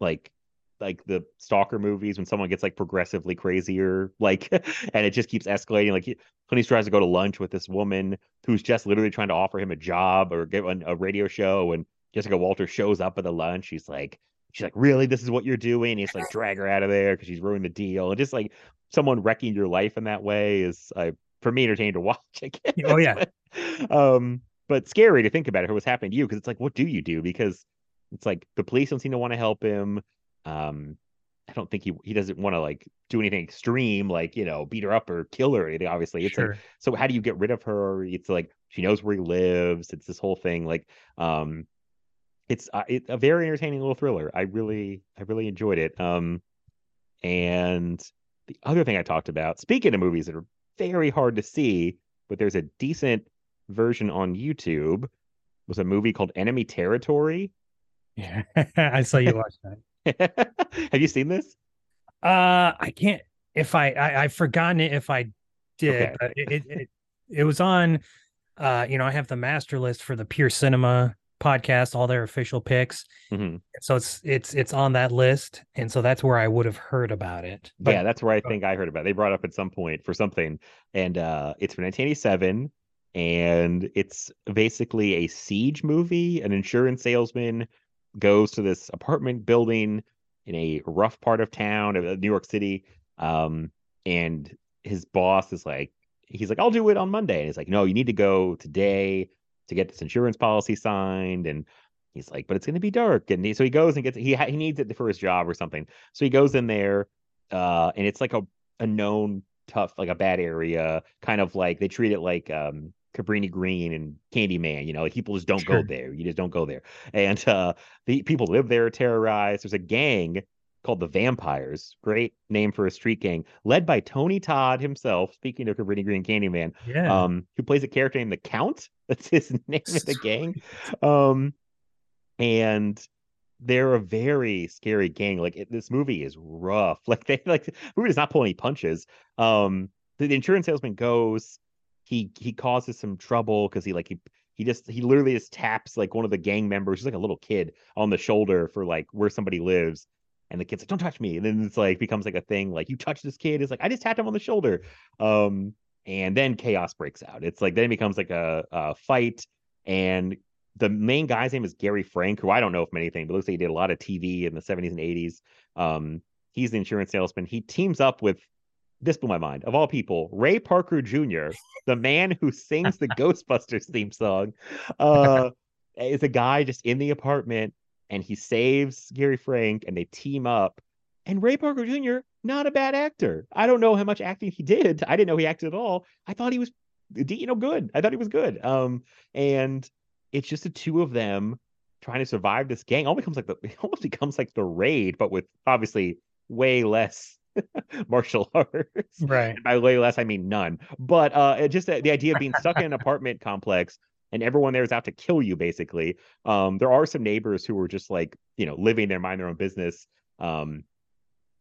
like like the stalker movies when someone gets like progressively crazier like (laughs) and it just keeps escalating like he, Clint Eastwood tries to go to lunch with this woman who's just literally trying to offer him a job or give a, a radio show and jessica walter shows up at the lunch she's like she's like really? This is what you're doing? He's like drag her out of there because she's ruined the deal. And just like someone wrecking your life in that way is uh, for me entertaining to (laughs) watch I guess. Oh, yeah. But, (laughs) um but scary to think about it what's happening to you because it's like what do you do? Because it's like the police don't seem to want to help him um i don't think he he doesn't want to like do anything extreme like you know beat her up or kill her anything obviously it's sure. like so how do you get rid of her it's like she knows where he lives it's this whole thing like um it's uh, it's a very entertaining little thriller i really i really enjoyed it um and the other thing i talked about speaking of movies that are very hard to see but there's a decent version on youtube was a movie called enemy territory yeah. (laughs) I saw you (laughs) watch that. (laughs) have you seen this Uh, I can't. If I, I I've forgotten it. If I did, Okay. but it, it it it was on. Uh, you know, I have the master list for the Pure Cinema podcast, all their official picks. Mhm. So it's it's it's on that list, and so that's where I would have heard about it. But yeah, that's where I think I heard about. It. They brought up at some point for something, and uh, it's from 1987, and it's basically a siege movie. An insurance salesman goes to this apartment building in a rough part of town of uh, New York City, um, and his boss is like, he's like, "I'll do it on Monday," and he's like, "No, you need to go today to get this insurance policy signed," and He's like, but it's going to be dark, and he, so he goes and gets he he needs it for his job or something. So he goes in there, uh, and it's like a a known tough, like a bad area, kind of like they treat it like um Cabrini Green and Candyman. You know, people just don't Sure. go there. You just don't go there, and uh, the people live there terrorized. There's a gang called the Vampires, great name for a street gang, led by Tony Todd himself. Speaking of Cabrini Green Candyman, yeah, um, who plays a character named the Count. (laughs) That's his name in the gang. Um, and they're a very scary gang. Like it, this movie is rough. (laughs) Like they like the movie does not pull any punches. Um, the, the insurance salesman goes, he he causes some trouble because he like he he just he literally just taps like one of the gang members, who's like a little kid, on the shoulder for like where somebody lives. And the kid's like, "Don't touch me!" And then it's like becomes like a thing. Like you touch this kid, it's like I just tapped him on the shoulder. Um, and then chaos breaks out. It's like then it becomes like a, a fight, and the main guy's name is Gary Frank, who I don't know from anything, but looks like he did a lot of TV in the 70s and 80s. Um, he's the insurance salesman. He teams up with this blew my mind of all people, Ray Parker Jr., the man who sings the (laughs) Ghostbusters theme song. Uh, is a guy just in the apartment and he saves Gary Frank and they team up. And Ray Parker Jr., not a bad actor. I don't know how much acting he did. I didn't know he acted at all. I thought he was, you know, good. I thought he was good. Um, and it's just the two of them trying to survive this gang. Almost becomes like the (laughs) it almost becomes like the raid, but with obviously way less (laughs) martial (laughs) arts. right. And by way less, I mean none. But uh, it just the, the idea of being stuck in an apartment (laughs) complex and everyone there is out to kill you, basically. Um, there are some neighbors who are just like you know living there, mind their own business. Um,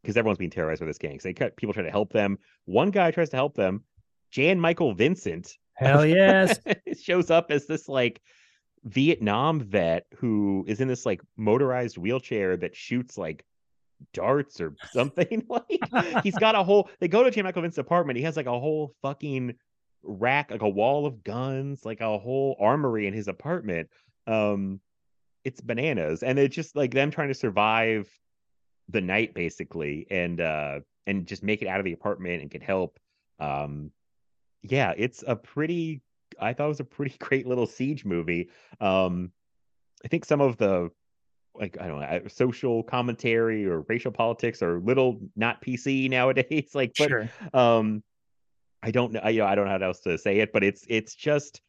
because everyone's being terrorized by this gang. So they cut, people try to help them. One guy tries to help them. Jan Michael Vincent Hell yes. shows up as this like Vietnam vet who is in this like motorized wheelchair that shoots like darts or (laughs) something. (laughs) like he's got a whole. They go to. Michael Vincent's apartment. He has like a whole fucking rack, like a wall of guns, like a whole armory in his apartment. Um, it's bananas, and it's just like them trying to survive the night basically, and uh, and just make it out of the apartment and get help. Um, yeah, it's a pretty. I thought it was a pretty (laughs) great little siege movie. Um, I think some of the like I don't know social commentary or racial politics are little not PC nowadays. (laughs) like, but Sure. um, I don't know. I, you know, I don't know how else to say it, but it's it's just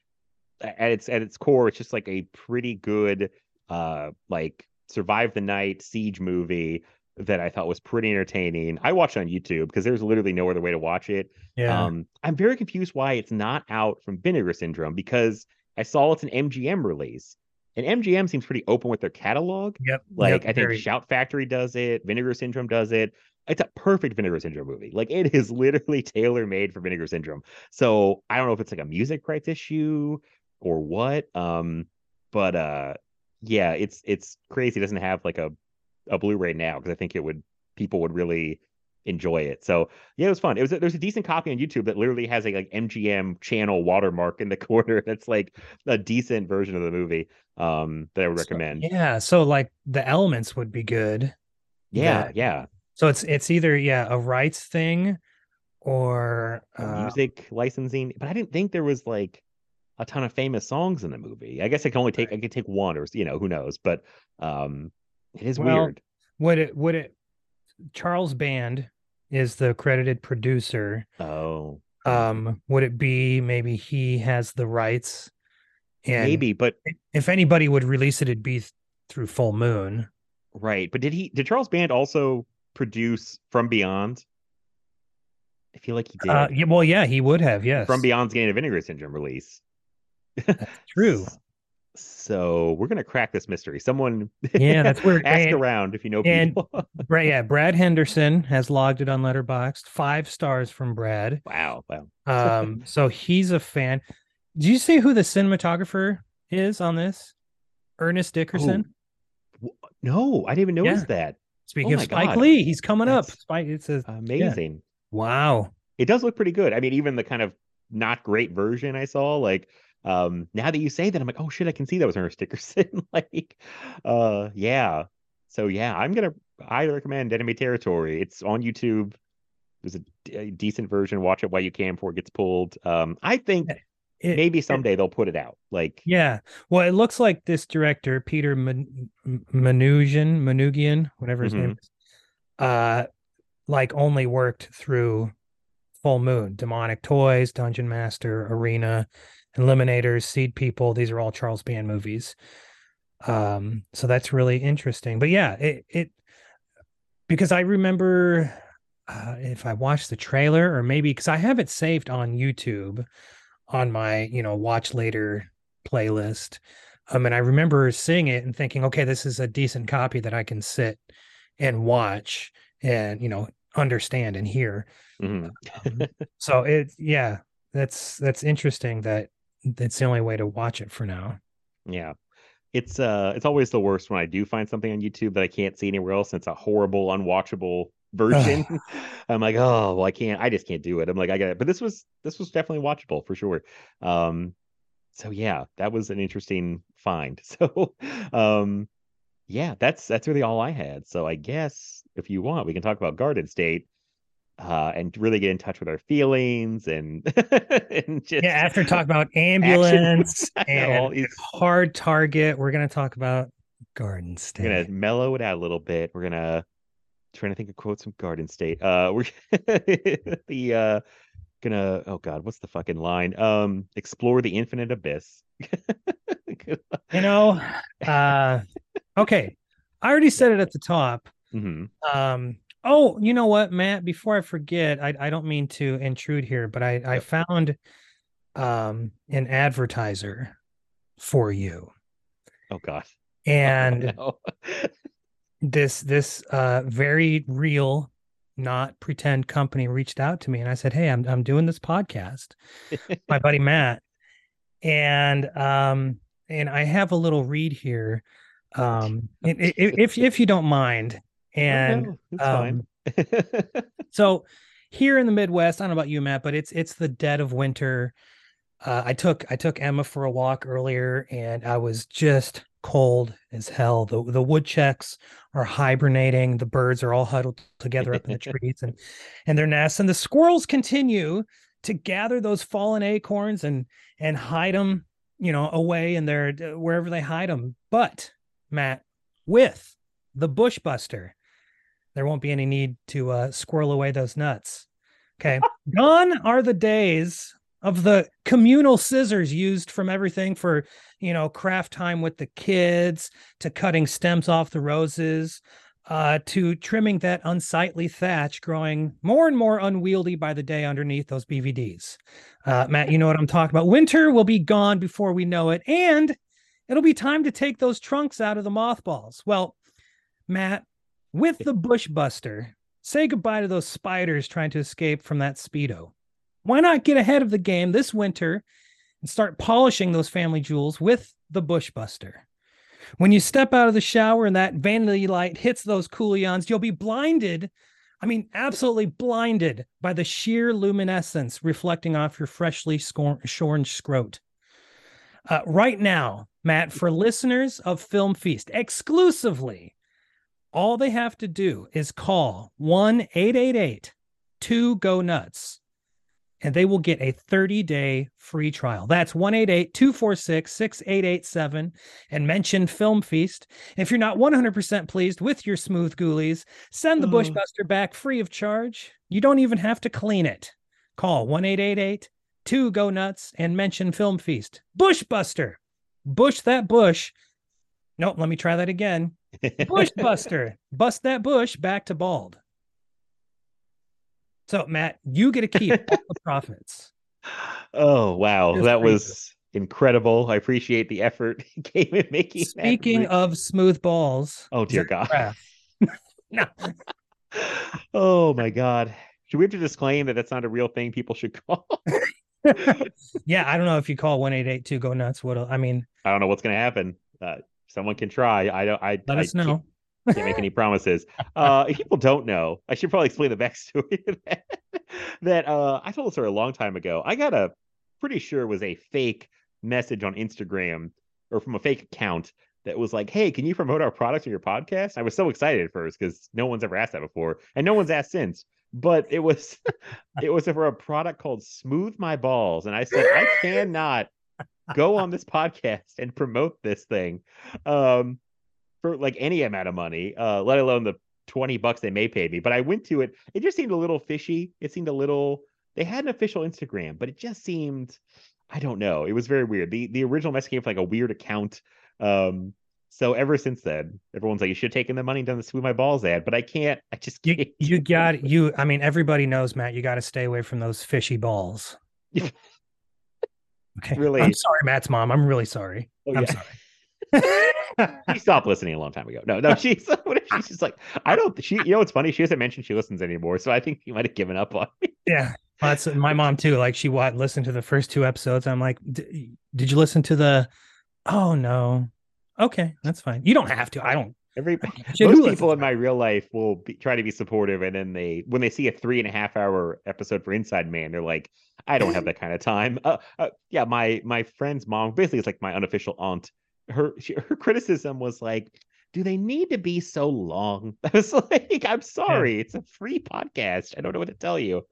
at its at its core, it's just like a pretty good uh like survive the night siege movie that I thought was pretty entertaining. I watched on YouTube because there's literally no other way to watch it. Yeah. Um, I'm very confused why it's not out from Vinegar Syndrome because I saw it's an MGM release. And MGM seems pretty open with their catalog. yep. Like yep, I think Shout Factory does it, Vinegar Syndrome does it. It's a perfect Vinegar Syndrome movie. Like it is literally (laughs) tailor made for Vinegar Syndrome. So I don't know if it's like a music rights issue or what. Um, but uh, yeah, it's it's crazy. It doesn't have like a a Blu-ray now because I think it would people would really enjoy it. So yeah, it was fun. It was there's a decent copy on YouTube that literally has a like MGM channel watermark in the (laughs) corner. That's like a decent version of the movie. Um, that I would So, recommend. yeah. So like the elements would be good. yeah, yeah. So it's it's either yeah a rights thing or uh, music licensing, but I didn't think there was like a ton of famous songs in the movie. I guess I can only take I could take one or you know who knows, but um, it is Well, weird. would it would it Charles Band is the credited producer. Oh, Um, would it be maybe he has the rights? And maybe, but if anybody would release it, it'd be th- through Full Moon. right. But did he? Did Charles Band also produce From Beyond? I feel like he did. Uh, yeah, well, yeah, he would have. Yes, From Beyond's Gain of Vinegar Syndrome release. true. (laughs) So we're gonna crack this mystery. Someone, (laughs) Yeah, that's weird. ask And- around if you know and- people. (laughs) Yeah. Brad Henderson has logged it on Letterboxd. Five stars from Brad. wow, wow. (laughs) Um, so he's a fan. Do you see who the cinematographer is on this? Ernest Dickerson. W- No, I didn't even notice that. Speaking oh of Spike God. Lee, he's coming up. Spike, it's a Amazing. wow. It does look pretty good. I mean, even the kind of not great version I saw, like um now that you say that, I'm like, oh shit, I can see that was Ernest Dickerson. (laughs) like, uh yeah. So yeah, I'm gonna I recommend Enemy Territory. It's on YouTube. There's a, d- a decent version. Watch it while you can before it gets pulled. Um, I think It- maybe someday they'll put it out. Like, Yeah. Well, it looks like this director, Peter Man- Manoogian, Manoogian, whatever his name is, uh, like only worked through Full Moon, Demonic Toys, Dungeon Master, Arena, Eliminators, Seed People. These are all Charles Band movies. Um, so that's really interesting. But yeah, it it because I remember uh, if I watched the trailer or maybe because I have it saved on YouTube on my you know watch later playlist. Um, and I remember seeing it and thinking, okay, this is a decent copy that I can sit and watch and you know understand and hear. mhm. Um, so it, yeah, that's that's interesting that that's the only way to watch it for now. Yeah. It's uh it's always the worst when I do find something on YouTube that I can't see anywhere else and it's a horrible, unwatchable version. (laughs) I'm like, oh well I can't I just can't do it. I'm like, I got it. But this was this was definitely watchable for sure. Um so yeah, that was an interesting find. (laughs) So um yeah, that's that's really all I had. So I guess if you want, we can talk about Garden State. Uh, and really get in touch with our feelings and (laughs) and just yeah, after talking about ambulance (laughs) and hard target, we're gonna talk about Garden State. We're gonna mellow it out a little bit. We're gonna trying to think of quotes from Garden State. Uh, we're the (laughs) uh gonna oh god, what's the fucking line? Um, explore the infinite abyss. You know, uh, okay. I already said it at the top. hmm Um, oh, you know what, Matt? Before I forget, I, I don't mean to intrude here, but I, I found um an advertiser for you. Oh god. (laughs) And no. this this uh very real, not pretend company reached out to me and I said, Hey, I'm I'm doing this podcast. my buddy Matt. And um and I have a little read here. (laughs) Um if if you don't mind, And No, it's fine. um, (laughs) so here in the Midwest, I don't know about you, Matt, but it's it's the dead of winter. Uh, I took I took Emma for a walk earlier, and I was just cold as hell. The the woodchucks are hibernating. The birds are all huddled together up in the (laughs) trees and and their nests, and the squirrels continue to gather those fallen acorns and and hide them, you know, away in their wherever they hide them. But Matt, with the bushbuster, there won't be any need to uh, squirrel away those nuts. Okay, (laughs) gone are the days of the communal scissors used from everything for you know craft time with the kids to cutting stems off the roses uh, to trimming that unsightly thatch growing more and more unwieldy by the day underneath those bvds uh, matt you know what i'm talking about. Winter will be gone before we know it and it'll be time to take those trunks out of the mothballs. Well matt with the bushbuster say goodbye to those spiders trying to escape from that speedo. Why not get ahead of the game this winter and start polishing those family jewels with the bushbuster when you step out of the shower and that vanity light hits those coolions you'll be blinded i mean absolutely blinded by the sheer luminescence reflecting off your freshly shorn scrot. Uh, right now matt for listeners of film feast exclusively all they have to do is call 1-888 2 go nuts and they will get a 30 day free trial. That's 188 246 6887 and mention Film Feast. If you're not 100% pleased with your smooth ghoulies, send the Oh. Bushbuster back free of charge. You don't even have to clean it. Call 1 888 2 Go Nuts and mention Film Feast. Bushbuster. Bush that bush. Nope, let me try that again. Bushbuster. (laughs) Bust that bush back to bald. So, Matt, you get to keep all the profits. (laughs) oh wow, that you. was incredible. I appreciate the effort (laughs) you gave in making. Speaking of smooth balls, oh dear God. No, oh my God. Should we have to disclaim that that's not a real thing people should call? yeah, I don't know if you call one eight eight two go nuts. What I mean, I don't know what's going to happen. Uh, someone can try. I don't. I let I us know. Can't, can't make any (laughs) promises. Uh, people don't know, I should probably explain the backstory to that. (laughs) that uh, I told this story a long time ago. I got a pretty sure it was a fake message on Instagram or from a fake account that was like, "Hey, can you promote our product on your podcast?" I was so excited at first because no one's ever asked that before, and no one's asked since. But it was (laughs) it was for a product called Smooth My Balls, and I said I cannot go on this podcast and promote this thing um for like any amount of money, uh, let alone the 20 bucks they may pay me. But I went to it, it just seemed a little fishy. It seemed a little they had an official Instagram, but it just seemed I don't know. It was very weird. The the original message came from like a weird account. Um so ever since then, everyone's like, you should have taken the money and done the smooth my balls ad, but I can't. I just You can't. you got (laughs) you. I mean, everybody knows, Matt. You got to stay away from those fishy balls. (laughs) Okay, Really? I'm sorry, Matt's mom. I'm really sorry. Oh, I'm yeah. sorry. (laughs) she stopped listening a long time ago. No, no, (laughs) she's (laughs) what if she's just like I don't. She, you know, what's funny. She hasn't mentioned she listens anymore, so I think she might have given up on me. Yeah, well, that's my mom too. Like she listened to the first two episodes. I'm like, "D- did you listen to the? Oh no. Okay, that's fine. You don't have to. I don't. Every (laughs) (laughs) most people in my real life will be, try to be supportive, and then they when they see a three and a half hour episode for Inside Man, they're like, I don't have (laughs) that kind of time. Uh, uh, yeah, my my friend's mom basically is like my unofficial aunt. Her she, her criticism was like, do they need to be so long? I was like, I'm sorry, it's a free podcast. I don't know what to tell you.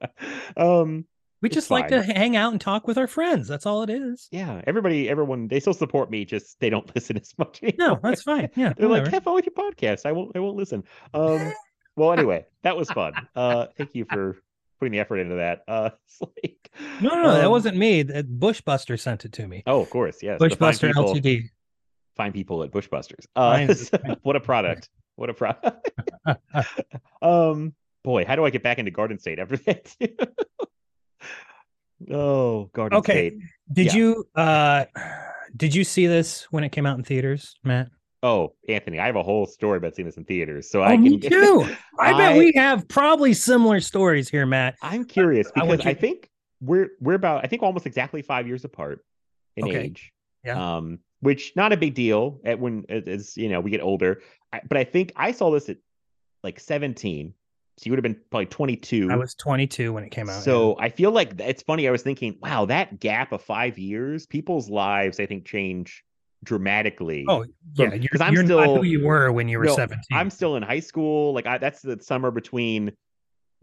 Um, We just like to hang out and talk with our friends. That's all it is. yeah, everybody, everyone, they still support me. Just they don't (laughs) listen as much anymore. No, that's fine. Yeah, They're like, whatever. have fun with your podcast. I won't I won't listen. Um well anyway, that was fun. Uh thank you for putting the effort into that. Uh (laughs) it's like no, no, no, that um, wasn't me. That Bushbuster sent it to me. Oh, of course, yes. fine Bushbuster people, Ltd. fine people at Bushbusters. Uh (laughs) so- what a product. What a product. um boy, how do I get back into Garden State after that? Oh, Garden Okay. State. Did Yeah. you uh did you see this when it came out in theaters, Matt? Oh, Anthony, I have a whole story about seeing this in theaters. So Oh, I can me (laughs) too. I bet we have probably similar stories here, Matt. I'm curious (laughs) because I, you- think we're we're about I think almost exactly five years apart in Okay. age. Yeah. Um, which not a big deal at when as you know we get older. I, but I think I saw this at like 17. So you would have been probably 22. I was 22 when it came out. So I feel like it's funny. I was thinking, wow, that gap of five years, people's lives, I think, change dramatically. yeah. oh yeah, from- you're, 'cause I'm still- who you were when you were No, 17. I'm still in high school. Like I, that's the summer between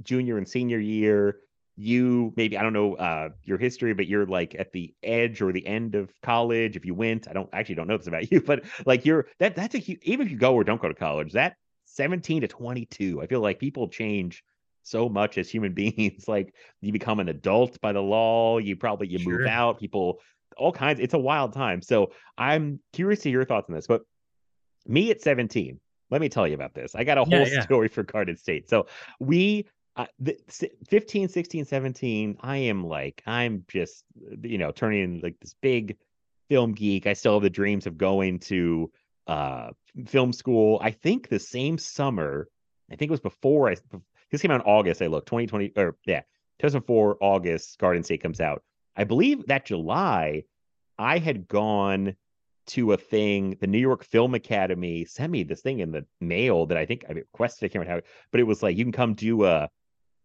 junior and senior year. You maybe I don't know uh, your history, but you're like at the edge or the end of college. If you went, I don't actually don't know this about (laughs) you, but like you're that that's a huge, even if you go or don't go to college, that 17 to 22, I feel like people change so much as human (laughs) beings. Like you become an adult by the law. You probably you move out. People all kinds. It's a wild time. So I'm curious to hear your thoughts on this. But me at 17, let me tell you about this. I got a Yeah, whole (laughs) yeah. story for Garden State. So we, uh, the, 15, 16, 17, I am like, I'm just, you know, turning like this big film geek. I still have the dreams of going to uh film school. I think the same summer, I think it was before I, this came out in August. I looked 2020 or yeah, 2004 August. Garden State comes out. I believe that July, I had gone to a thing. The New York Film Academy sent me this thing in the mail that I think I requested. I can't remember how, but it was like you can come do a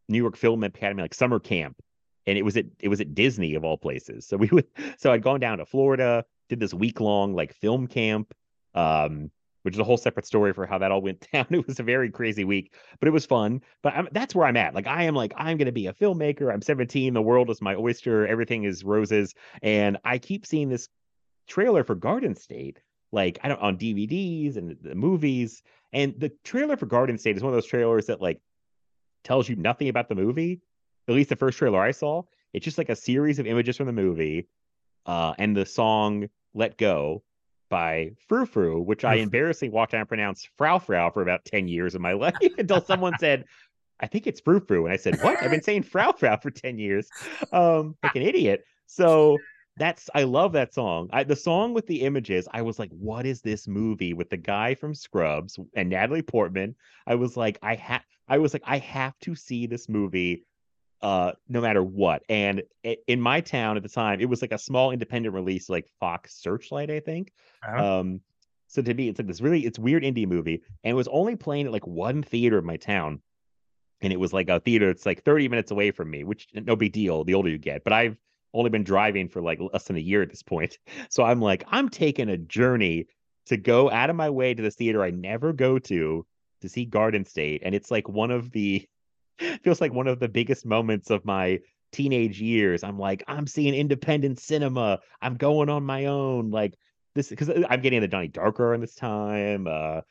New York Film Academy like summer camp, and it was at it was at Disney of all places. So we would (laughs) so I'd gone down to Florida, did this week long like film camp, um, which is a whole separate story for how that all went (laughs) down. It was a very crazy week, but it was fun. But I'm, that's where I'm at. Like I am like I'm going to be a filmmaker. I'm 17. The world is my oyster. Everything is roses, and I keep seeing this trailer for Garden State, like I don't on DVDs and the movies. And the trailer for Garden State is one of those trailers that like tells you nothing about the movie. At least the first trailer I saw, it's just like a series of images from the movie, uh, and the song "Let Go" by Frou Frou, which I embarrassingly walked out and pronounced Frau Frau for about ten years of my (laughs) life (laughs) until someone said. I think it's Frou Frou. And I said, What? I've been saying Frau Frau for 10 years. Um, like an idiot. So that's I love that song. I, the song with the images, I was like, what is this movie with the guy from Scrubs and Natalie Portman? I was like, I have I was like, I have to see this movie uh no matter what. And in my town at the time, it was like a small independent release, like Fox Searchlight, I think. Uh-huh. Um, so to me, it's like this really it's weird indie movie, and it was only playing at like one theater in my town, and it was like a theater that's like 30 minutes away from me, which no big deal the older you get. But I've only been driving for like less than a year at this point, (laughs) so I'm like I'm taking a journey to go out of my way to this theater I never go to to see Garden State, and it's like one of the (laughs) feels like one of the biggest moments of my teenage years. I'm like, I'm seeing independent cinema. I'm going on my own. Like this because I'm getting the Donnie Darko in this time. Uh,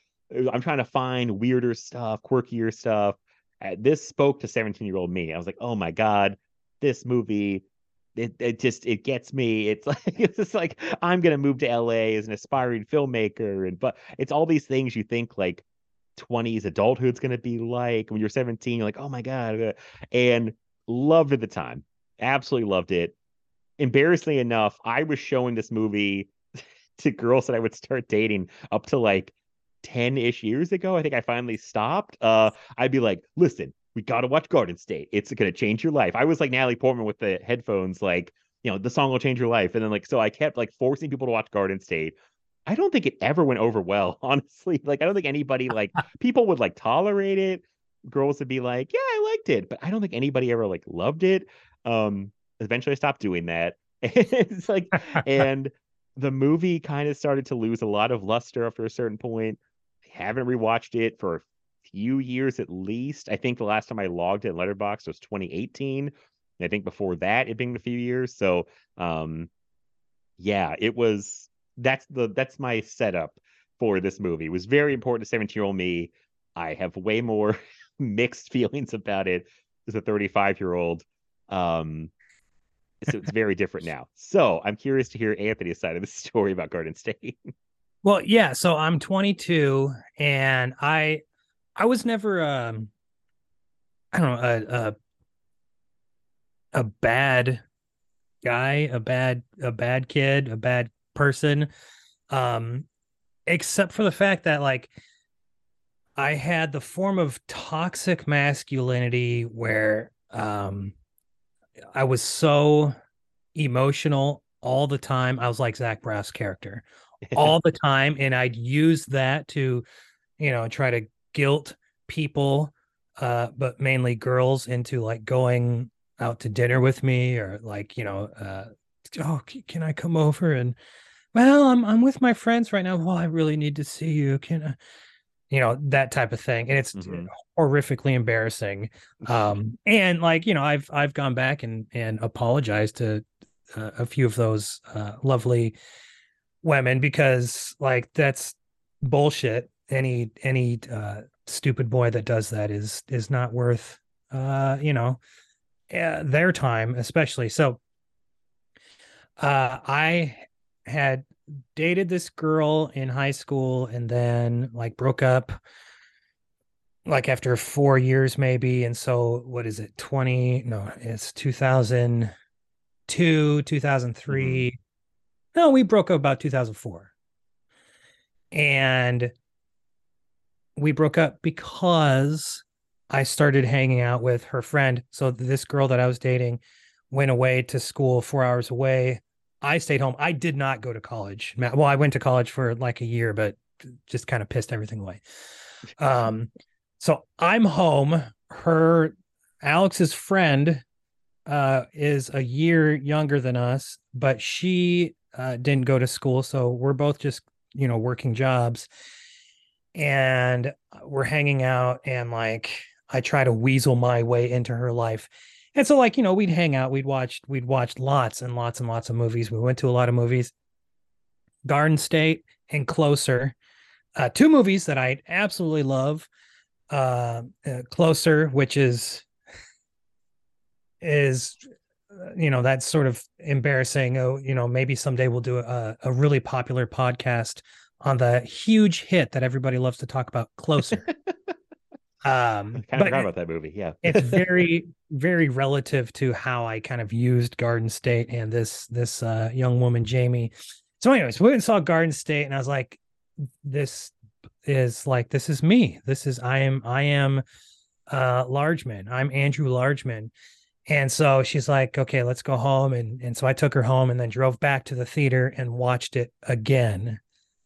I'm trying to find weirder stuff, quirkier stuff. Uh, this spoke to 17 year old me. I was like, oh my god, this movie. It, it just it gets me. It's (laughs) like it's just like I'm gonna move to LA as an aspiring filmmaker, and but it's all these things you think like 20s adulthood's gonna be like when you're 17. You're like, oh my god, uh, and loved at the time. Absolutely loved it. Embarrassingly enough, I was showing this movie (laughs) to girls that I would start dating up to like 10-ish years ago. I think I finally stopped. Uh I'd be like, listen, we gotta watch Garden State. It's gonna change your life. I was like Natalie Portman with the headphones, like, you know, the song will change your life. And then like so I kept like forcing people to watch Garden State. I don't think it ever went over well, (laughs) honestly. Like I don't think anybody like (laughs) people would like tolerate it. Girls would be like, yeah, I liked it, but I don't think anybody ever like loved it. Um eventually I stopped doing that. (laughs) it's like and the movie kind of started to lose a lot of luster after a certain point. I haven't rewatched it for a few years at least. I think the last time I logged in Letterboxd was 2018. And I think before that it'd been a few years. So um yeah, it was that's the that's my setup for this movie. It was very important to 17 year old me. I have way more (laughs) mixed feelings about it as a 35 year old. Um so it's very different (laughs) now. So I'm curious to hear Anthony's side of the story about Garden State. (laughs) Well, yeah. So I'm 22, and I, I was never, um, I don't know, a, a, a bad guy, a bad, a bad kid, a bad person, um, except for the fact that like I had the form of toxic masculinity where, um, I was so emotional all the time. I was like Zach Braff's character (laughs) all the time and i'd use that to you know try to guilt people, uh, but mainly girls into like going out to dinner with me or like, you know, uh, oh, can I come over? And well, I'm I'm with my friends right now. Well, I really need to see you. Can I? You know, that type of thing. And it's Mhm. horrifically embarrassing. Um, (laughs) and like, you know, I've I've gone back and and apologized to uh, a few of those uh, lovely women because like that's bullshit. Any any uh, stupid boy that does that is is not worth uh, you know, uh, their time, especially. So uh I had dated this girl in high school and then like broke up like after 4 years maybe. And so what is it 20 no it's 2002 2003 mm-hmm. no we broke up about 2004 and we broke up because I started hanging out with her friend. So this girl that I was dating went away to school 4 hours away I stayed home. I did not go to college. Well, I went to college for like a year, but just kind of pissed everything away. Um, so I'm home. Her Alex's friend uh is a year younger than us, but she uh didn't go to school, so we're both just, you know, working jobs. And we're hanging out and like I try to weasel my way into her life. And so like, you know, we'd hang out, we'd watch we'd watch lots and lots and lots of movies. We went to a lot of movies. Garden State and Closer. Uh two movies that I absolutely love. Uh, uh Closer, which is is uh, you know, that's sort of embarrassing. Oh, you know, maybe someday we'll do a, a really popular podcast on the huge hit that everybody loves to talk about, Closer. (laughs) um I kind of forgot about that movie. Yeah. it's (laughs) very very relative to how i kind of used garden state and this this uh young woman jamie so anyways we went and saw garden state and i was like this is like this is me this is i am i am uh largeman i'm andrew largeman and so she's like okay let's go home and and so i took her home and then drove back to the theater and watched it again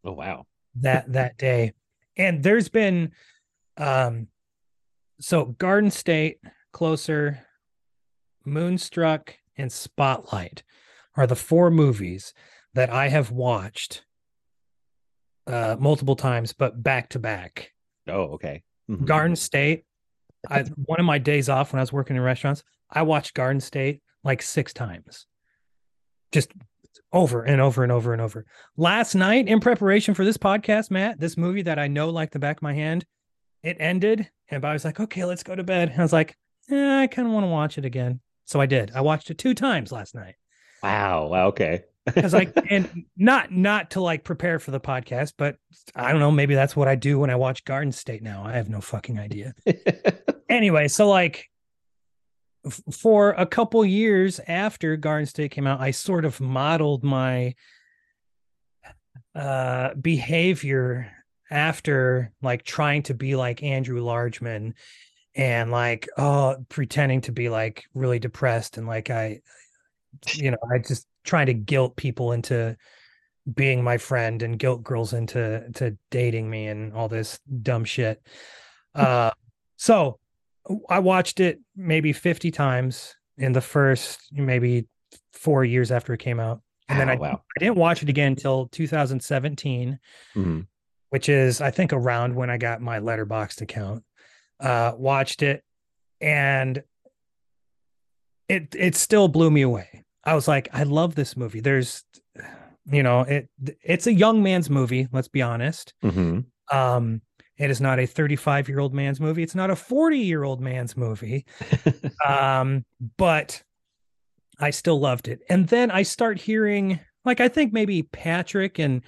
oh wow. that that day and there's been um so garden state closer moonstruck and spotlight are the four movies that i have watched uh multiple times but back to back Oh, okay. Mhm. garden state i one of my days off when i was working in restaurants i watched garden state like six times just over and over and over and over last night in preparation for this podcast matt this movie that i know like the back of my hand it ended and i was like okay let's go to bed. And i was like eh, i kind of want to watch it again. So i did. I watched it two times last night. Wow. Okay. (laughs) because like and not not to like prepare for the podcast but i don't know maybe that's what i do when i watch garden state now. I have no fucking idea. (laughs) Anyway so like f- for a couple years after garden state came out i sort of modeled my uh behavior after like trying to be like andrew largeman and like oh pretending to be like really depressed and like i you know i just trying to guilt people into being my friend and guilt girls into to dating me and all this dumb shit uh so i watched it maybe 50 times in the first maybe four years after it came out and then Oh, I, wow. I didn't watch it again until 2017 Mhm. Which is I think around when I got my Letterboxd account. Uh watched it and it it still blew me away. I was like, I love this movie. There's you know, it it's a young man's movie, let's be honest. Mhm. Um it is not a 35 year old man's movie. It's not a 40 year old man's movie. (laughs) um, but I still loved it. And then I start hearing, like, I think maybe Patrick and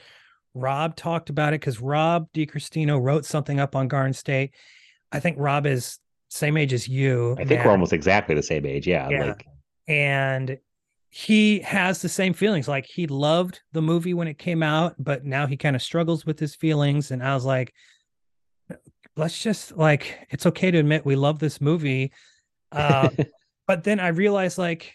Rob talked about it because Rob DiCristino wrote something up on Garden State. I think Rob is same age as you. I think Matt we're almost exactly the same age. Yeah. Yeah. Like, and he has the same feelings like he loved the movie when it came out but now he kind of struggles with his feelings and i was like let's just like it's okay to admit we love this movie (laughs) uh, but then i realized like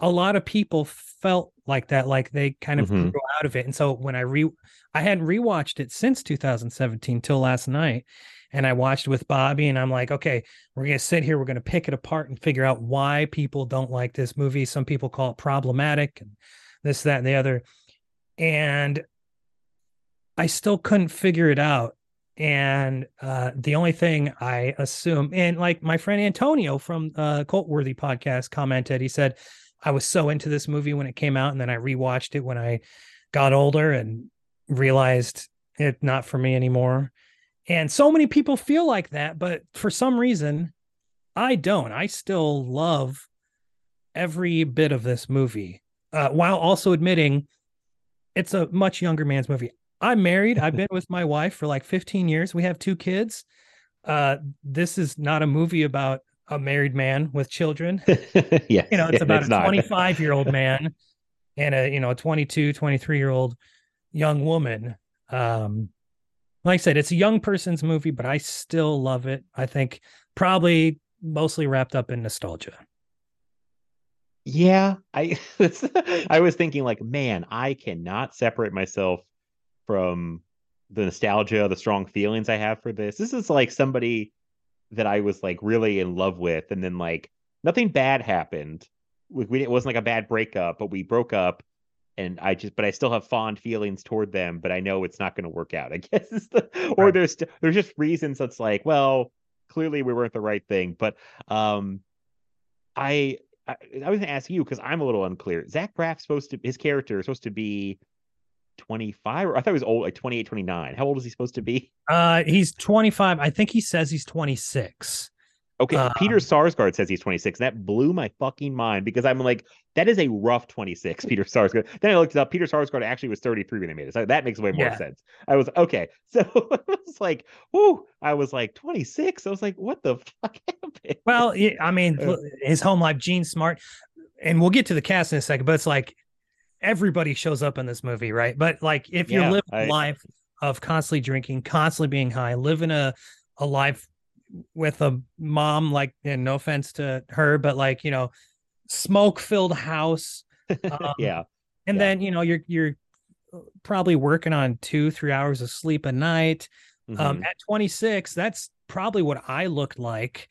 a lot of people felt like that like they kind of Mhm. grew out of it and so when i re i hadn't rewatched it since 2017 till last night and I watched with Bobby, and I'm like, okay, we're gonna sit here, we're gonna pick it apart and figure out why people don't like this movie. Some people call it problematic, and this, that, and the other. And I still couldn't figure it out. And uh, the only thing I assume, and like my friend Antonio from uh, Cult Worthy podcast commented, he said, I was so into this movie when it came out, and then I rewatched it when I got older and realized it not for me anymore. And so many people feel like that, but for some reason, I don't. I still love every bit of this movie, uh, while also admitting it's a much younger man's movie. I'm married. I've been (laughs) with my wife for like 15 years. We have two kids. Uh, this is not a movie about a married man with children. yeah. (laughs) You know, it's about it's a 25 year old (laughs) man and a, you know, a 22, 23 year old young woman. Um, like I said, it's a young person's movie, but I still love it. I think probably mostly wrapped up in nostalgia. Yeah, I (laughs) I was thinking like, man, I cannot separate myself from the nostalgia, the strong feelings I have for this. This is like somebody that I was like really in love with, and then like nothing bad happened. We, we it wasn't like a bad breakup, but we broke up, and I just but I still have fond feelings toward them, but I know it's not going to work out. I (laughs) guess the or there's there's just reasons that's like, well, clearly we weren't the right thing, but um, I I, I was gonna ask you because I'm a little unclear. Zach Braff's supposed to his character is supposed to be 25 or I thought he was old like 28 29. How old is he supposed to be? Uh, he's 25. I think he says he's 26. Okay, Um, Peter Sarsgaard says he's 26. That blew my fucking mind because I'm like, that is a rough 26, Peter Sarsgaard. Then I looked it up. Peter Sarsgaard actually was 33 when they made it. So that makes way more Yeah. sense. I was okay. (laughs) So I was like, whoo, I was like 26. I was like, what the fuck (laughs) happened? Well, I mean, Uh. his home life, Jean Smart, and we'll get to the cast in a second, but it's like everybody shows up in this movie, right? But like if Yeah, living I- a life of constantly drinking, constantly being high, living a a life with a mom, like, and no offense to her, but like, you know, smoke filled house. (laughs) um, yeah. And yeah. then, you know, you're you're probably working on two, three hours of sleep a night. Um, Mhm. at 26, that's probably what I looked like.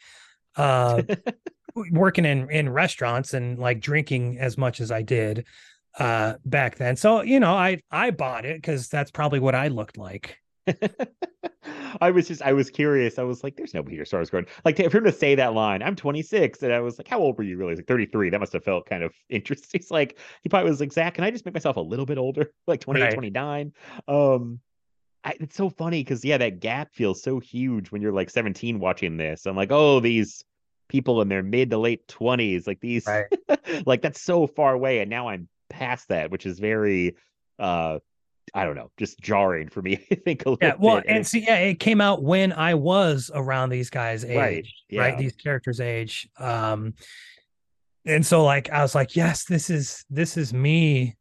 Uh, (laughs) working in in restaurants and like drinking as much as I did uh back then. So, you know, I I bought it cuz that's probably what I looked like. (laughs) I was just I was curious. I was like, there's no Peter Sarsgaard. Like to, for him to say that line, I'm 26. And I was like, how old were you really? Like 33. That must have felt kind of (laughs) interesting. He's like, he probably was like, Zach, can I just make myself a little bit older? (laughs) Like 28, Right. 29. Um I, it's so funny because yeah, that gap feels so huge when you're like 17 watching this. I'm like, oh, these people in their mid to late 20s, like these Right. like that's so far away. And now I'm past that, which is very uh I don't know, just jarring for me. (laughs) I think a little Yeah, well, bit. and it's- see, yeah, it came out when I was around these guys' age, Right, right? These characters' age. Um, and so like I was like, yes, this is this is me,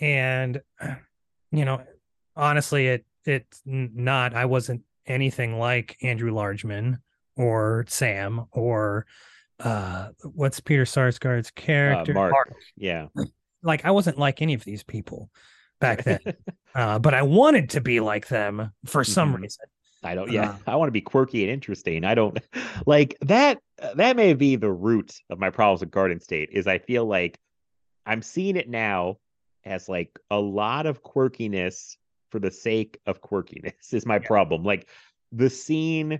and (clears throat) you know, honestly, it it's not. I wasn't anything like Andrew Largeman or Sam or uh what's Peter Sarsgaard's uh, character Mark. Yeah. Like I wasn't like any of these people back then. (laughs) uh, but I wanted to be like them for some Mhm. reason. I don't. Yeah, Uh, I want to be quirky and interesting. I don't (laughs) like that. That may be the root of my problems with Garden State. Is I feel like I'm seeing it now as like a lot of quirkiness for the sake of quirkiness is my problem. Like the scene,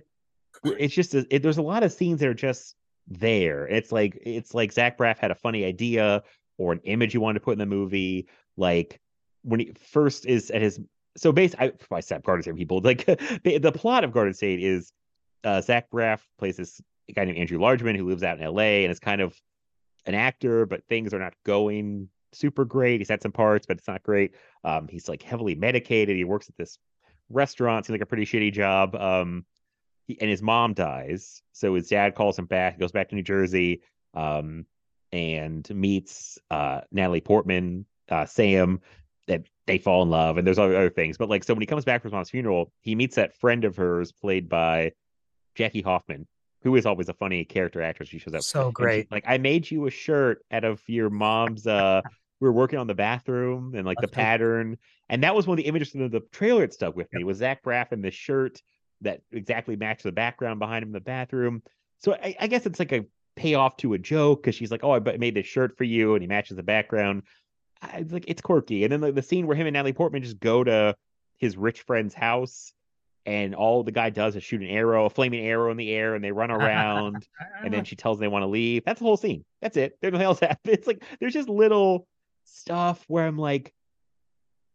it's just a, it, there's a lot of scenes that are just there. It's like it's like Zach Braff had a funny idea or an image he wanted to put in the movie. Like when he first is at his so basically, I, I said Garden State people like the, the plot of Garden State is uh, Zach Braff plays this guy named Andrew Largeman who lives out in L.A. and is kind of an actor, but things are not going super great. He's had some parts, but it's not great. Um, he's like heavily medicated. He works at this restaurant, seems like a pretty shitty job. Um, he, and his mom dies, so his dad calls him back. He goes back to New Jersey, um, and meets uh, Natalie Portman, uh, Sam. That they fall in love, and there's other, other things. But like, so when he comes back from his mom's funeral, he meets that friend of hers, played by Jackie Hoffman, who is always a funny character actress. She shows up So and she- great. like I made you a shirt out of your mom's uh (laughs) we were working on the bathroom and like the That's so cool. pattern. And that was one of the images from the, the trailer that stuck with me was Zach Braff in the shirt that exactly matched the background behind him in the bathroom. So I, I guess it's like a payoff to a joke because she's like, "Oh, I made this shirt for you," and he matches the background. I, it's like it's quirky. And then like, the scene where him and Natalie Portman just go to his rich friend's house, and all the guy does is shoot an arrow, a flaming arrow in the air, and they run (laughs) around. and then (laughs) she tells them they want to leave. That's the whole scene. That's it. There's nothing else (laughs) happens. It's like there's just little stuff where I'm like,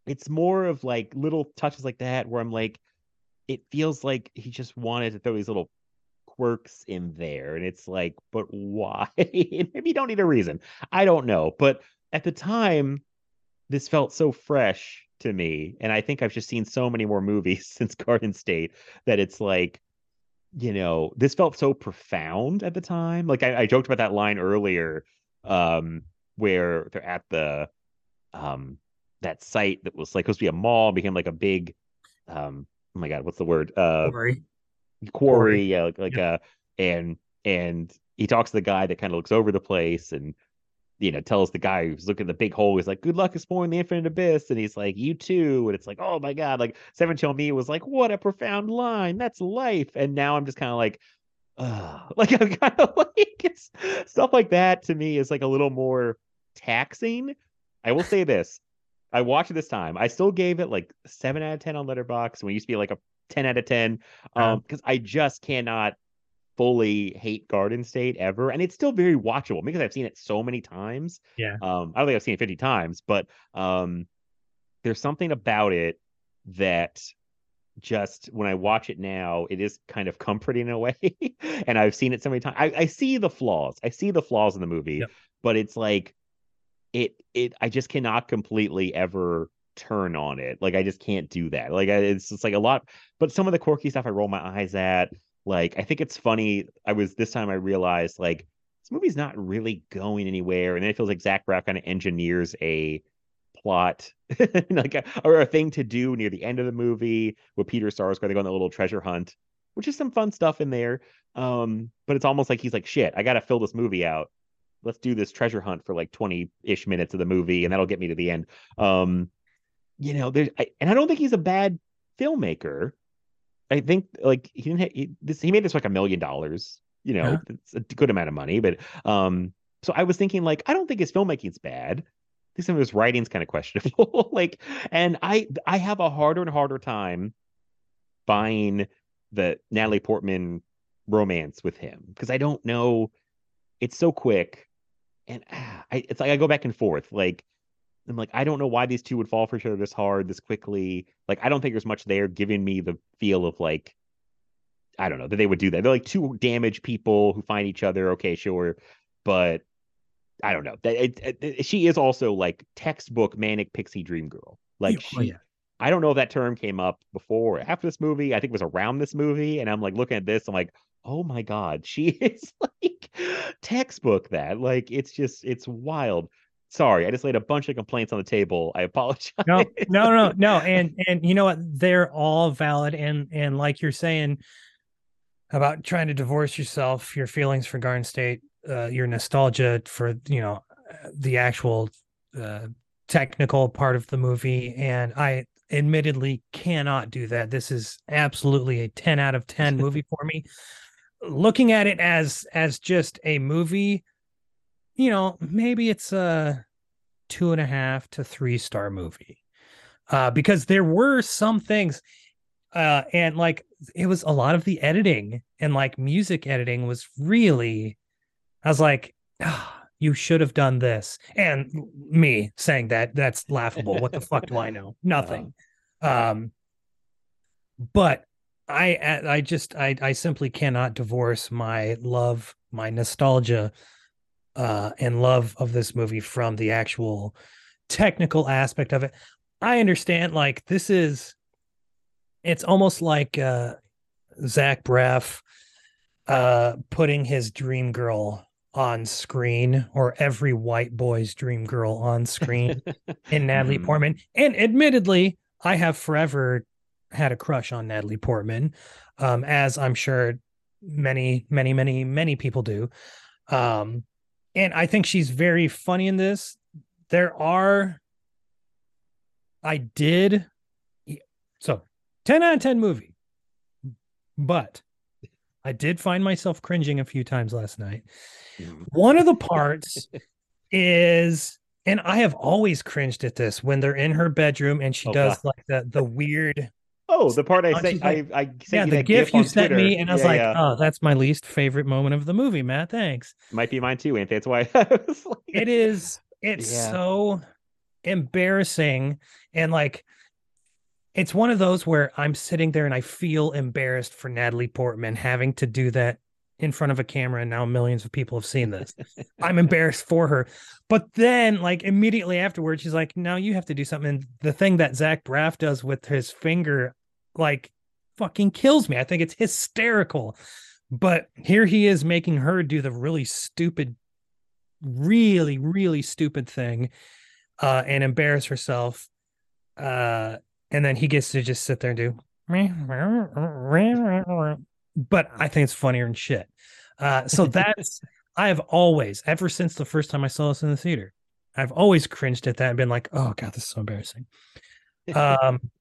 it's more of like little touches like that where I'm like, it feels like he just wanted to throw these little quirks in there. And it's like, but why? (laughs) Maybe you don't need a reason. I don't know. But at the time, this felt so fresh to me. And I think I've just seen so many more movies (laughs) since Garden State that it's like, you know, this felt so profound at the time. Like I, I joked about that line earlier, um, where they're at the um that site that was like supposed to be a mall became like a big um oh my god, what's the word? Uh. Quarry, yeah, like, like uh and and he talks to the guy that kind of looks over the place and you know tells the guy who's looking at the big hole he's like good luck exploring the infinite abyss. And he's like you too. And it's like oh my god like seven Chill me was like what a profound line that's life. And now i'm just kind of like uh (laughs) like i'm kind of (laughs) like it's stuff like that to me is like a little more taxing. I will say this i watched it this time i still gave it like seven out of ten on Letterboxd when it used to be like a 10 out of 10 um because i just cannot fully hate Garden State ever, and it's still very watchable because I've seen it so many times. Yeah. Um, I don't think I've seen it 50 times, but um, there's something about it that just when I watch it now, it is kind of comforting in a (laughs) way. and I've seen it so many times. I, I see the flaws. I see the flaws in the movie, Yep. but it's like it it I just cannot completely ever turn on it. Like I just can't do that. Like I, it's just like a lot. But some of the quirky stuff I roll my eyes at. Like I think it's funny. I was this time I realized like this movie's not really going anywhere, and then it feels like Zach Braff kind of engineers a plot (laughs) like a, or a thing to do near the end of the movie with Peter Sarsgaard. They go on the little treasure hunt, which is some fun stuff in there. Um, but it's almost like he's like, shit, I gotta fill this movie out. Let's do this treasure hunt for like 20-ish minutes of the movie, and that'll get me to the end. Um, you know, there's I, and I don't think he's a bad filmmaker. I think like he didn't ha- he, this he made this like a million dollars. You know, it's a good amount of money, but um, so I was thinking like I don't think his filmmaking's bad. I think some of his writing's kind of questionable. (laughs) like, and I I have a harder and harder time buying the Natalie Portman romance with him because I don't know. It's so quick, and ah, I, it's like I go back and forth. Like I'm like I don't know why these two would fall for each other this hard, this quickly. Like I don't think there's much there giving me the feel of like I don't know that they would do that. They're like two damaged people who find each other. Okay, sure, but I don't know. That she is also like textbook manic pixie dream girl. Like Yeah, she, oh, yeah. I don't know if that term came up before or after this movie. I think it was around this movie, and I'm like looking at this. I'm like, oh my god, she (laughs) is like textbook that. Like it's just it's wild. Sorry, I just laid a bunch of complaints on the table. I apologize. no no no (laughs) no and and you know what they're all valid and and like you're saying about trying to divorce yourself your feelings for garden state uh, your nostalgia for you know the actual uh, technical part of the movie and i admittedly cannot do that this is absolutely a 10 out of 10 (laughs) movie for me looking at it as as just a movie you know maybe it's a two and a half to three star movie uh because there were some things uh and like it was a lot of the editing and like music editing was really i was like ah, you should have done this. And me saying that that's laughable. What the fuck do i know? (laughs) Nothing. Um but i i just i i simply cannot divorce my love my nostalgia uh and love of this movie from the actual technical aspect of it i understand like this is it's almost like uh zach braff uh putting his dream girl on screen or every white boy's dream girl on screen (laughs) in Natalie Mhm. Portman. And admittedly, I have forever had a crush on Natalie Portman, um, as I'm sure many, many, many, many people do. Um, and I think she's very funny in this. There are, I did, so 10 out of 10 movie. but I did find myself cringing a few times last night. Mhm. One of the parts (laughs) is, and I have always cringed at this when they're in her bedroom and she Oh, does God. like the the weird, Oh, the part I sent, I, I sent yeah, you the that gif you sent me, and I was Yeah, like, yeah. oh, that's my least favorite moment of the movie, Matt. Thanks. might be mine too, Anthony. That's why (laughs) I was like, It is. It's Yeah. so embarrassing, and like, it's one of those where I'm sitting there and I feel embarrassed for Natalie Portman having to do that in front of a camera, and now millions of people have seen this. (laughs) I'm embarrassed for her. But then, like immediately afterwards, she's like, "Now you have to do something." And the thing that Zach Braff does with his finger, like, fucking kills me. I think it's hysterical. But here he is making her do the really stupid, really, really stupid thing, uh, and embarrass herself. Uh, and then he gets to just sit there and do. But I think it's funnier than shit. Uh, so (laughs) that's I have always, ever since the first time I saw this in the theater, I've always cringed at that and been like, oh God, this is so embarrassing. (laughs) Um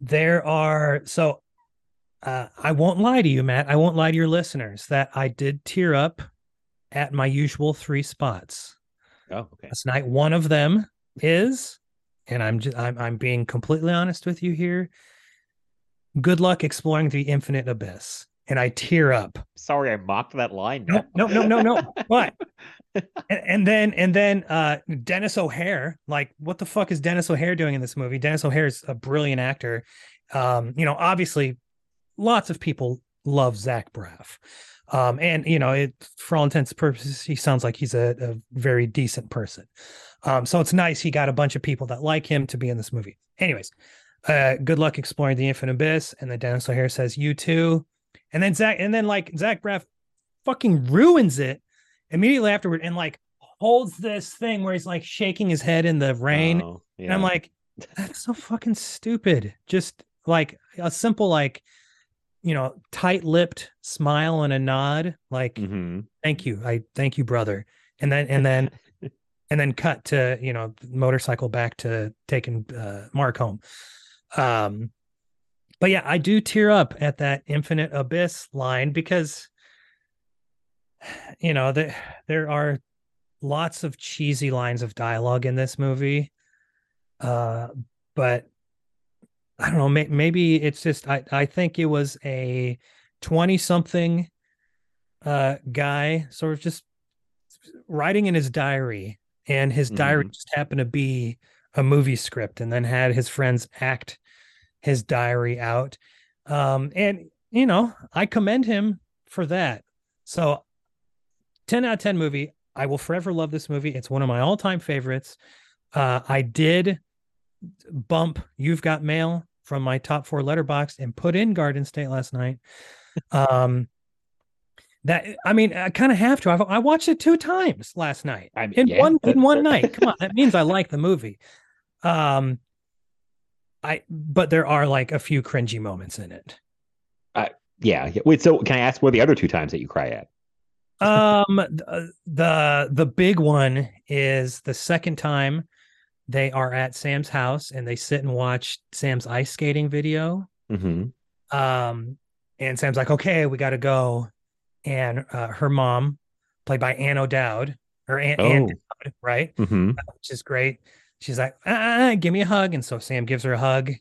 there are so uh I won't lie to you, Matt. I won't lie to your listeners that I did tear up at my usual three spots. oh, okay. Last night, one of them is, and I'm just I'm I'm being completely honest with you here. Good luck exploring the infinite abyss. And I tear up Sorry, I mocked that line. no, no, no, no, no. But and, and then and then uh Denis O'Hare, like what the fuck is Denis O'Hare doing in this movie? Denis O'Hare is a brilliant actor. Um, you know, obviously lots of people love Zach Braff. Um, and you know, it for all intents and purposes, he sounds like he's a, a very decent person. Um, so it's nice he got a bunch of people that like him to be in this movie. Anyways, uh, good luck exploring the infinite abyss. And then Denis O'Hare says, You too. And then Zach, and then like Zach Braff fucking ruins it immediately afterward and like holds this thing where he's like shaking his head in the rain. Oh, And I'm like, that's so fucking stupid. Just like a simple, like, you know, tight lipped smile and a nod. Like, Mhm. thank you. I thank you, brother. And then, and then, (laughs) and then cut to, you know, motorcycle back to taking uh, Mark home. Um, but yeah, I do tear up at that infinite abyss line because, you know, there, there are lots of cheesy lines of dialogue in this movie. Uh, but I don't know, may, maybe it's just, I, I think it was a 20 something uh guy sort of just writing in his diary and his diary just happened to be a movie script and then had his friends act his diary out um and you know i commend him for that so 10 out of 10 movie i will forever love this movie it's one of my all-time favorites uh i did bump you've got mail from my top four Letterboxd and put in garden state last night um that I mean, I kind of have to. I've, I watched it two times last night I mean, in yeah, one in one night. Come on, (laughs) that means I like the movie. Um, I but there are like a few cringy moments in it. Yeah. yeah. Wait. So, can I ask where the other two times that you cry at? Um, the the big one is the second time they are at Sam's house and they sit and watch Sam's ice skating video. hmm Um, and Sam's like, "Okay, we got to go," and uh, her mom, played by Ann O'Dowd, or Ann Oh. Dowd, right? hmm which is great. She's like, ah, ah, give me a hug. And so Sam gives her a hug.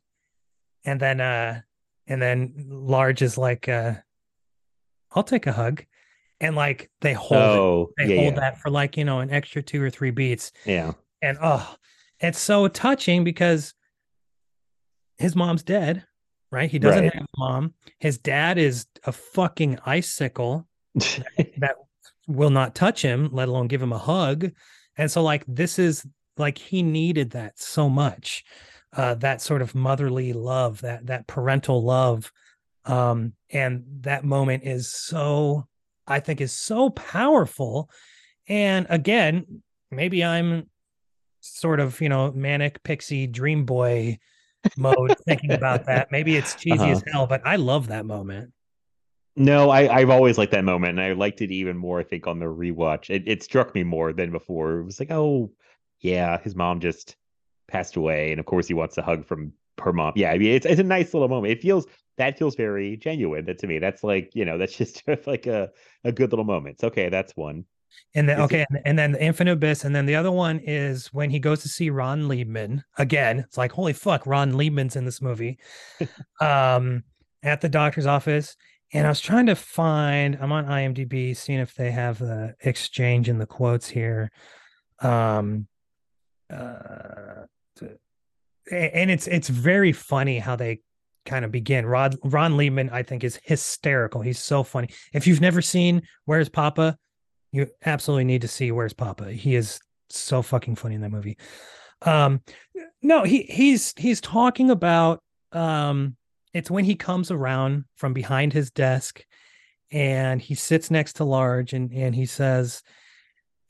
And then uh and then Large is like, uh, I'll take a hug. And like they hold it. Oh, They yeah, hold yeah, that for like, you know, an extra two or three beats. yeah. And oh, it's so touching because his mom's dead, right? He doesn't Right. have a mom. His dad is a fucking icicle (laughs) that will not touch him, let alone give him a hug. And so, like, this is like he needed that so much, uh, that sort of motherly love, that that parental love, um, and that moment is so, I think, is so powerful. And again, maybe I'm sort of you know manic pixie dream boy (laughs) mode thinking about that. Maybe it's cheesy uh-huh. as hell, but I love that moment. No, I, I've always liked that moment, and I liked it even more. I think on the rewatch, it, it struck me more than before. It was like, oh, yeah, his mom just passed away, and of course he wants a hug from her mom. Yeah, I mean, it's it's a nice little moment. It feels that feels very genuine that to me that's like you know (laughs) that's just like a, a good little moment so, okay that's one And then Is okay, and, and then the Infinite Abyss, and then the other one is when he goes to see Ron Leibman again. It's like holy fuck, Ron Leibman's in this movie, (laughs) um, at the doctor's office. And I was trying to find. I'm on IMDb, seeing if they have the exchange in the quotes here. Um, uh, and it's it's very funny how they kind of begin. Rod Ron Leibman, I think, is hysterical. He's so funny. If you've never seen Where's Poppa, you absolutely need to see Where's Poppa. He is so fucking funny in that movie. Um, no, he he's he's talking about um, it's when he comes around from behind his desk, and he sits next to Large, and and he says,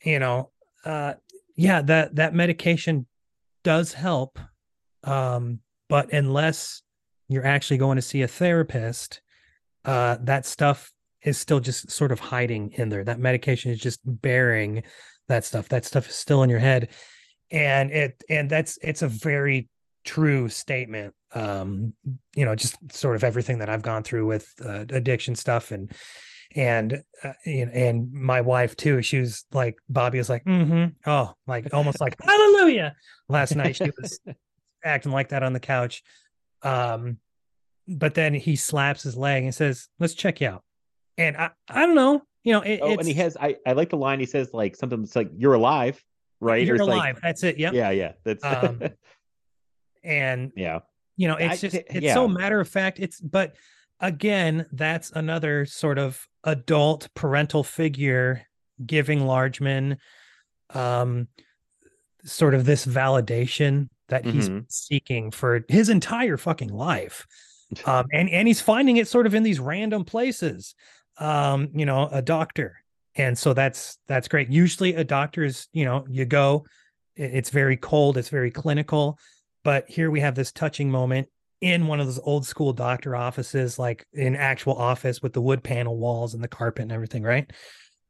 you know, uh, yeah, that that medication does help, um, but unless you're actually going to see a therapist, uh, that stuff is still just sort of hiding in there. That medication is just bearing that stuff. That stuff is still in your head. And it and that's it's a very true statement. Um, you know, just sort of everything that I've gone through with uh, addiction stuff and and uh, and my wife too. She was like Bobby was like, mm-hmm. oh, like almost like (laughs) hallelujah. Last night she was (laughs) acting like that on the couch. Um, but then he slaps his leg and says, "Let's check you out." And I, I don't know, you know, it, oh it's, and he has I, I like the line he says like something that's like you're alive right you're Or it's like- alive. That's it. Yeah. yeah yeah that's (laughs) Um, And yeah you know, it's just it's yeah. so matter of fact. It's but again, that's another sort of adult parental figure giving Largeman um sort of this validation that he's Mhm. seeking for his entire fucking life. (laughs) Um and and he's finding it sort of in these random places. Um, you know, a doctor. And so that's that's great. Usually a doctor is, you know, you go, it's very cold, it's very clinical but here we have this touching moment in one of those old school doctor offices like in actual office with the wood panel walls and the carpet and everything right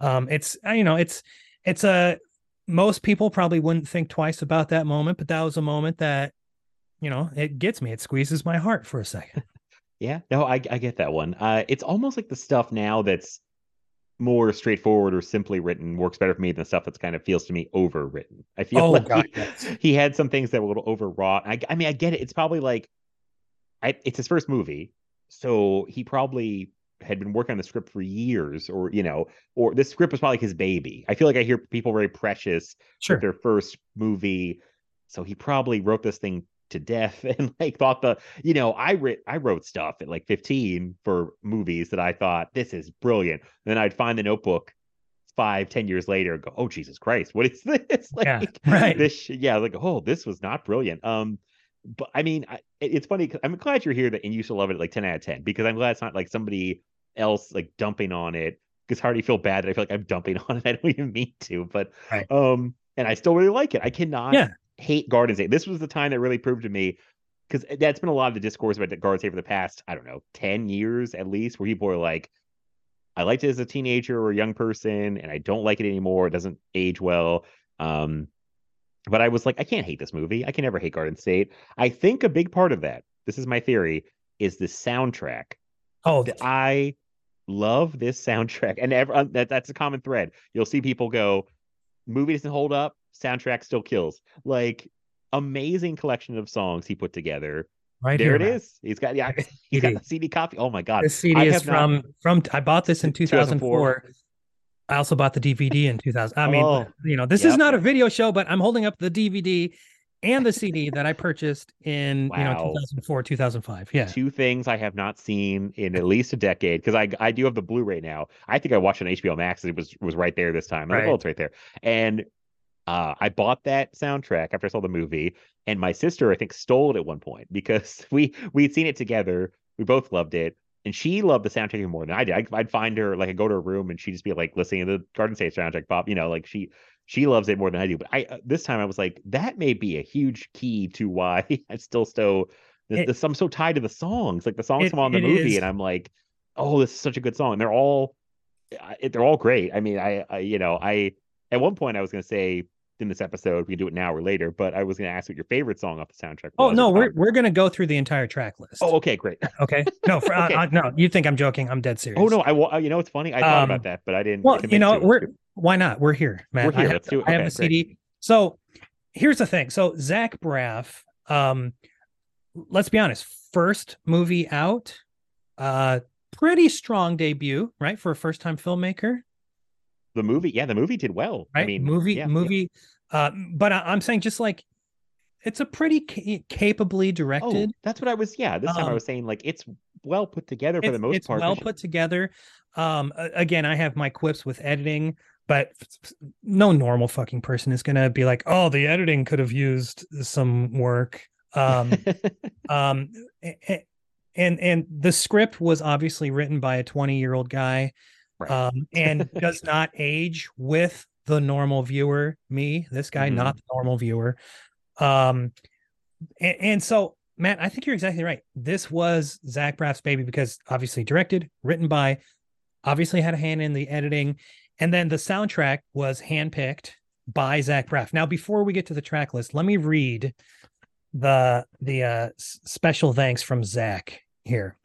um it's uh, you know it's it's a most people probably wouldn't think twice about that moment but that was a moment that you know it gets me it squeezes my heart for a second (laughs) Yeah, no, I I get that one. Uh, it's almost like the stuff now that's more straightforward or simply written works better for me than the stuff that's kind of feels to me overwritten. I feel Oh, like God, he, yes. (laughs) he had some things that were a little overwrought. I I mean, I get it. It's probably like, I it's his first movie, so he probably had been working on the script for years, or you know, or this script was probably like his baby. I feel like I hear people very precious sure their first movie. So he probably wrote this thing to death (laughs) and like thought the you know I writ I wrote stuff at like 15 for movies that I thought this is brilliant. then I'd find the notebook five, ten years later and go, oh Jesus Christ, what is (laughs) this? like Yeah, right. this yeah, like oh, this was not brilliant. Um but I mean, I, it- it's funny. I'm glad you're here that and you still love it like 10 out of 10 because I'm glad it's not like somebody else like dumping on it. Because I already feel bad that I feel like I'm dumping (laughs) on it. I don't even mean to, but Right. um, and I still really like it. I cannot Yeah. hate Garden State. This was the time that really proved to me because that's been a lot of the discourse about Garden State for the past, I don't know, 10 years at least, where people are like, I liked it as a teenager or a young person, and I don't like it anymore. It doesn't age well. Um, but I was like, I can't hate this movie. I can never hate Garden State. I think a big part of that, this is my theory, is the soundtrack. oh I love this soundtrack, and ever, uh, that, that's a common thread. You'll see people go, movie doesn't hold up, soundtrack still kills. Like amazing collection of songs he put together. right there here it is. He's got yeah, (laughs) he's got the CD copy. Oh my god, this cd is have not- from from i bought this in 2004. 2004 I also bought the DVD in 2000. I mean, Oh, you know, this yep. is not a video show, but I'm holding up the DVD and the CD that I (laughs) purchased in you know 2004, 2005. Yeah. two things I have not seen in at least a decade because I I do have the Blu-ray now. I think I watched on HBO Max it was was right there this time. Like, Right. it's right there. And uh, I bought that soundtrack after I saw the movie, and my sister I think stole it at one point because (laughs) we we'd seen it together. We both loved it, and she loved the soundtrack even more than I did. I'd, I'd find her like I go to her room and she'd just be like listening to the Garden State soundtrack pop. You know, like she she loves it more than I do. But I uh, this time I was like, that may be a huge key to why (laughs) I'm still so. The, It- the, I'm so tied to the songs. Like the songs It- come on the movie, is. and I'm like, oh, this is such a good song. And they're all, I- they're all great. I mean, I, I, you know, I at one point I was gonna say in this episode. We can do it now or later. But I was going to ask what your favorite song off the soundtrack. Oh no, we're we're gonna go through the entire track list. Oh, okay, great. (laughs) okay. No, for, uh, Okay. uh, no, you think I'm joking? I'm dead serious. Oh no, I wa- you know it's funny. I thought Um, about that, but I didn't. Well, you know, to we're why not? We're here, man. We're here. I have, Let's do it. I have great. CD. So here's the thing. So Zach Braff, um, let's be honest, first movie out, uh, pretty strong debut, right, for a first time filmmaker, the movie. Yeah, the movie did well. right? I mean, movie, yeah, yeah. movie. Uh, but I, I'm saying just like it's a pretty ca- capably Oh, directed. that's what I was. Yeah, this time I Um, was saying like it's well put together for the most it's part. well put together. Um, again, I have my quips with editing, but no normal fucking person is gonna be like, "Oh, the editing could have used some work." Um, (laughs) um, and and the script was obviously written by a 20 year old guy, Right. um, and (laughs) does not age with the normal viewer. Me, this guy, Mhm. not the normal viewer. Um, and, and so Matt, I think you're exactly right. This was Zach Braff's baby because obviously directed, written by, obviously had a hand in the editing, and then the soundtrack was handpicked by Zach Braff. Now, before we get to the track list, let me read the the uh, special thanks from Zach here.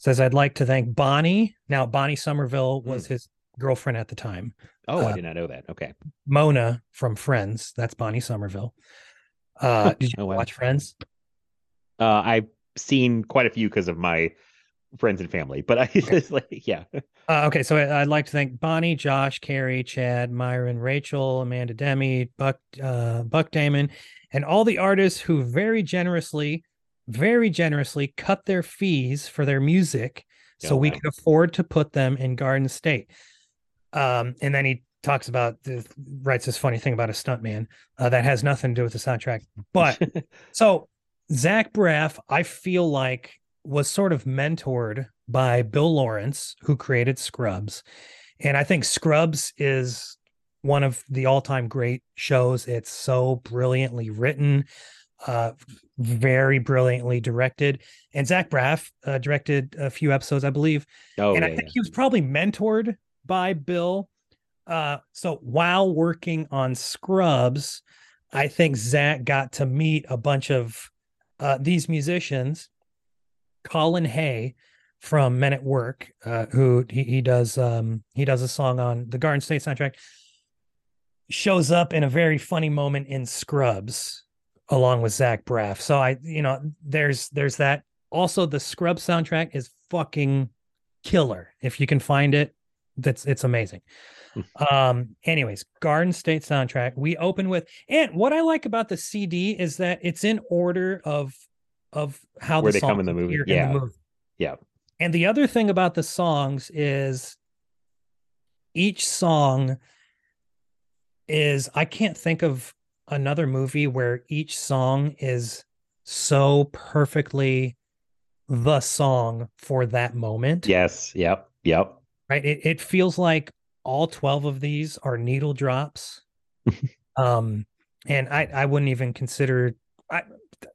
Says I'd like to thank Bonnie. Now, Bonnie Somerville was his girlfriend at the time. oh, I uh, did not know that. Okay. Mona from Friends. That's Bonnie Somerville. Uh, (laughs) did you Oh, wow. watch Friends? Uh, I've seen quite a few because of my friends and family, but I just (laughs) like yeah. Uh, okay, so I- I'd like to thank Bonnie, Josh, Carrie, Chad, Myron, Rachel, Amanda Demme, Buck, uh, Buck Damon, and all the artists who very generously, very generously cut their fees for their music, so Oh, we wow. could afford to put them in Garden State. Um, and then he talks about the, writes this funny thing about a stuntman uh, that has nothing to do with the soundtrack, but (laughs) so Zach Braff, I feel like was sort of mentored by Bill Lawrence, who created Scrubs. And I think Scrubs is one of the all-time great shows. It's so brilliantly written, uh, very brilliantly directed. And Zach Braff uh, directed a few episodes, I believe oh and yeah, I think he was probably mentored by Bill. Uh, so while working on Scrubs, I think Zach got to meet a bunch of uh, these musicians. Colin Hay from Men at Work, uh, who he, he does um, he does a song on the Garden State soundtrack, shows up in a very funny moment in Scrubs along with Zach Braff. So I, you know, there's there's that. Also, the Scrub soundtrack is fucking killer. If you can find it, that's it's amazing. um, anyways, Garden State soundtrack. We open with, and what I like about the CD is that it's in order of of how Where the they come in the movie. Yeah. movie. Yeah. And the other thing about the songs is each song is I can't think of another movie where each song is so perfectly the song for that moment. Yes. Yep. Yep. Right. It it feels like all 12 of these are needle drops. (laughs) um and I I wouldn't even consider I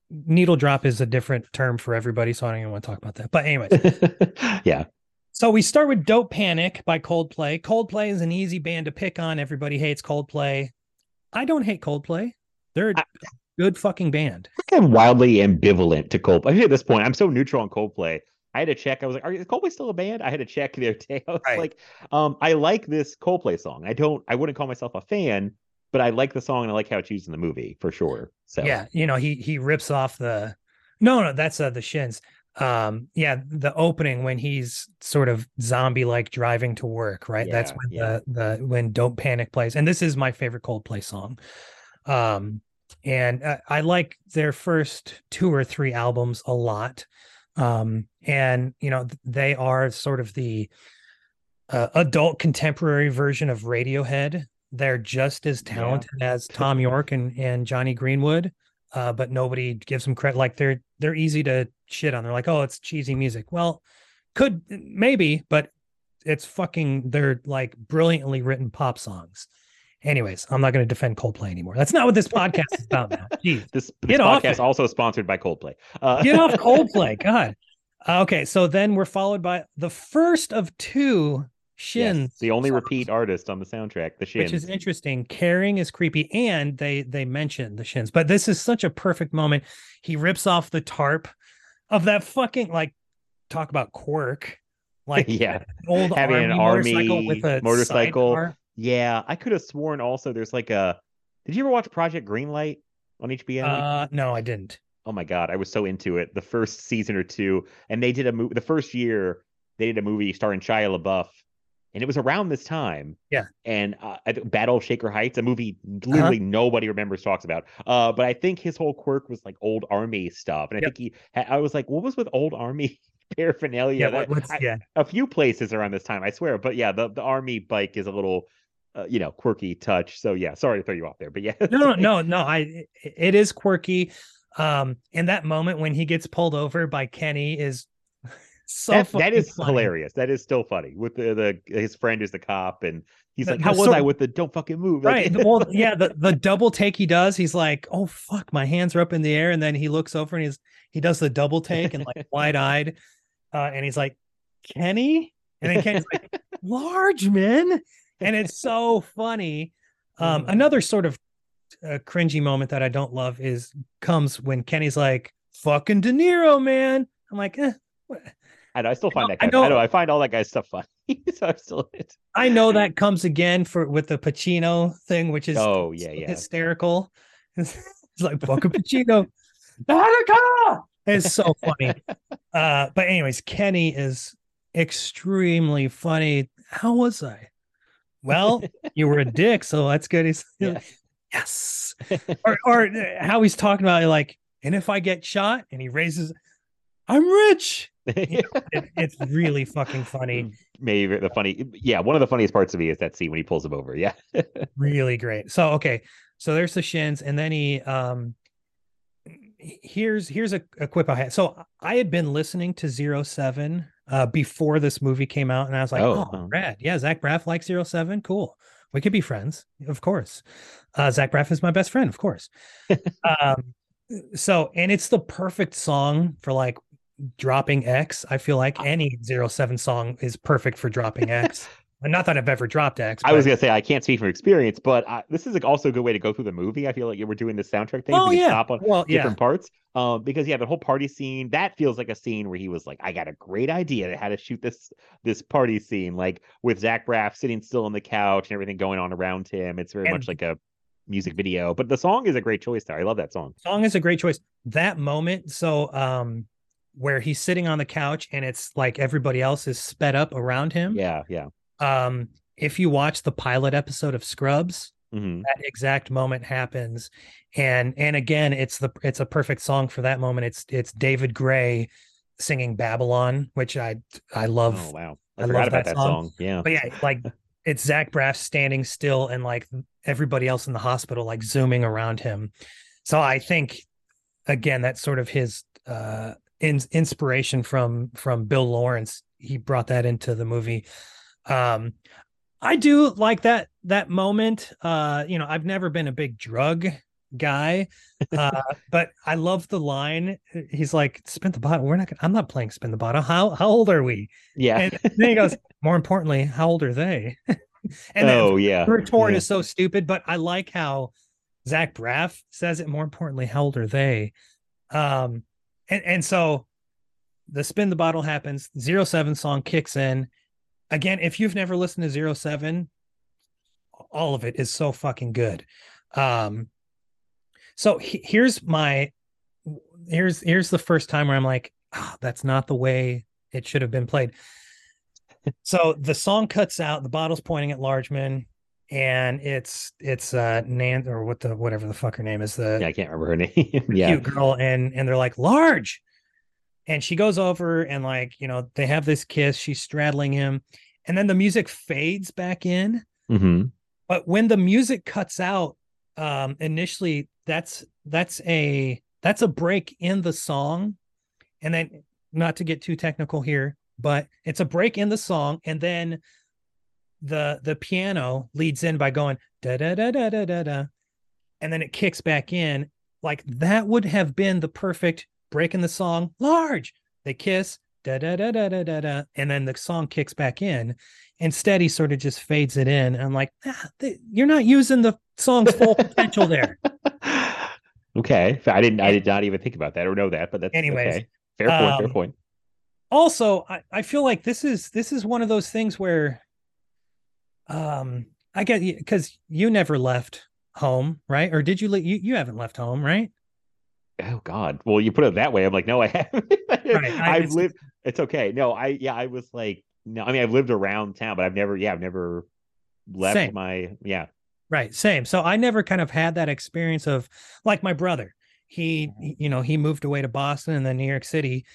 needle drop is a different term for everybody, so I don't even want to talk about that. But anyways, (laughs) yeah. so we start with Don't Panic by Coldplay. Coldplay is an easy band to pick on. Everybody hates Coldplay. I don't hate Coldplay. They're a I- good fucking band. I'm wildly ambivalent to Coldplay. At this point, I'm so neutral on Coldplay. I had to check. I was like, "Are is Coldplay still a band?" I had to check the other day. I was (laughs) Right. like, um, "I like this Coldplay song. I don't. I wouldn't call myself a fan, but I like the song and I like how it's used in the movie for sure." So Yeah, you know, he he rips off the no, no, that's uh, the shins. Um, yeah, the opening when he's sort of zombie like driving to work, right? that's when yeah. the the when Don't Panic plays, and this is my favorite Coldplay song. Um, and uh, I like their first two or three albums a lot. Um, and you know, they are sort of the uh, adult contemporary version of Radiohead. They're just as Yeah. talented as (laughs) Thom Yorke and and Jonny Greenwood, uh, but nobody gives them credit. Like they're they're easy to shit on. They're like, oh, it's cheesy music. Well, could maybe, but it's fucking. They're like brilliantly written pop songs. Anyways, I'm not going to defend Coldplay anymore. That's not what this podcast is about now. Jeez. (laughs) this, this podcast also sponsored by Coldplay. Uh, Get off (laughs) Coldplay. God. Okay, so then we're followed by the first of two Shins. Yes, the only songs, repeat artist on the soundtrack, the Shins. Which is interesting. Caring is creepy, and they they mention the shins, but this is such a perfect moment. He rips off the tarp of that fucking like talk about quirk, like (laughs) yeah, old having an army army motorcycle with a motorcycle. yeah. I could have sworn also there's like a. Did you ever watch Project Greenlight on HBO? Uh, no, I didn't. oh my god, I was so into it. The first season or two, and they did a movie. The first year they did a movie starring Shia LaBeouf, and it was around this time. Yeah. And uh, Battle of Shaker Heights, a movie literally nobody remembers talks about. Uh, but I think his whole quirk was like old army stuff, and I Yep. think he. I was like, what was with old army (laughs) paraphernalia? Yeah, That- what- what's, I- yeah. a few places around this time, I swear. But yeah, the the army bike is a little. Uh, you know, quirky touch. So yeah, sorry to throw you off there, but yeah, no, no, (laughs) no, no. I it- it is quirky. Um, and that moment when he gets pulled over by Kenny is so that, that is funny. hilarious. That is still funny. With the, the his friend is the cop, and he's The- like, the "How was I with the don't fucking move?" Like- Right. (laughs) Well, yeah, the, the double take he does, he's like, Oh fuck, my hands are up in the air. And then he looks over and he's he does the double take and like (laughs) wide eyed. Uh, and he's like, Kenny? And then Kenny's like, (laughs) Largeman. And it's so funny. Um, another sort of uh, cringy moment that I don't love is comes when Kenny's like, fucking De Niro, man. I'm like, eh, what- I know. I still find know- that I guy. I know. know- I find all that guy's stuff funny. (laughs) so I'm still. (laughs) I know that comes again for with the Pacino thing, which is oh yeah, yeah. hysterical. (laughs) It's like fucking Pacino. Attica! It's so funny. Uh, but anyways, Kenny is extremely funny. How was I? Well, you were a dick, so that's good. He's Yeah. yes. or or how he's talking about it, like, and if I get shot, and he raises, I'm rich. It, it's really fucking funny. (laughs) Maybe the funny. Yeah, one of the funniest parts of me is that scene when he pulls him over. Yeah. (laughs) really great so okay so there's the shins and then he um here's here's a, a quip i had so i had been listening to zero seven uh before this movie came out and i was like Oh, oh, oh. rad yeah zach braff likes zero seven cool we could be friends of course uh zach braff is my best friend of course (laughs) um so and it's the perfect song for like dropping x i feel like any zero seven song is perfect for dropping x (laughs) not that i've ever dropped x I was gonna say I can't speak from experience, but I, this is like also a good way to go through the movie. I feel like you were doing this soundtrack thing. oh we yeah stop on well yeah different parts. Um, because yeah, the whole party scene that feels like a scene where he was like, I got a great idea to how to shoot this this party scene, like with Zach Braff sitting still on the couch and everything going on around him. It's very And- much like a music video, but the song is a great choice there. I love that song. song is a great choice. That moment, so um, where he's sitting on the couch and it's like everybody else is sped up around him. Yeah, yeah. Um, if you watch the pilot episode of Scrubs, hmm that exact moment happens, and and again, it's the it's a perfect song for that moment. It's it's David Gray singing Babylon, which I I love. Oh wow, I, I love about that that song. song. Yeah, But yeah, like (laughs) it's Zach Braff standing still and like everybody else in the hospital like zooming around him. So I think again that's sort of his uh in, inspiration from from Bill Lawrence. He brought that into the movie. Um I do like that that moment. Uh you know, I've never been a big drug guy. (laughs) Uh but I love the line. He's like, spin the bottle. We're not gonna, I'm not playing spin the bottle. How how old are we? yeah. And then he goes, more importantly, how old are they? (laughs) and then oh yeah. the retort yeah. is so stupid, but I like how Zach Braff says it. More importantly, how old are they? Um, and, and so the spin the bottle happens, zero seven song kicks in. Again, if you've never listened to zero seven, all of it is so fucking good. Um, so he- here's my here's here's the first time where I'm like, oh, that's not the way it should have been played. (laughs) so the song cuts out, the bottle's pointing at Largeman, and it's it's uh Nan or what the whatever the fuck her name is, the Yeah, I can't remember her (laughs) name. yeah. cute girl, and and they're like, large. And she goes over and like, you know, they have this kiss, she's straddling him, and then the music fades back in. hmm But when the music cuts out, um, initially that's that's a that's a break in the song. And then not to get too technical here, but it's a break in the song, and then the the piano leads in by going da da da da da da da, and then it kicks back in. Like that would have been the perfect break in the song. Large. They kiss, da da da da da da da, and then the song kicks back in, and Steady sort of just fades it in. And I'm like, ah, th- you're not using the song's full potential there. okay, I didn't. I did not even think about that or know that, but that's Anyways, okay. Fair point. fair um, point. also I, I feel like this is this is one of those things where um i get because you never left home right or did you le- you, you haven't left home right Oh God. Well, you put it that way. I'm like, no, I (laughs) haven't. Right, I- I've it's- lived. It's okay. No, I yeah, I was like, no. I mean, I've lived around town, but I've never. Yeah, I've never left Same. my. Yeah. right same so i never kind of had that experience of like my brother he he- you know he moved away to boston and then new york city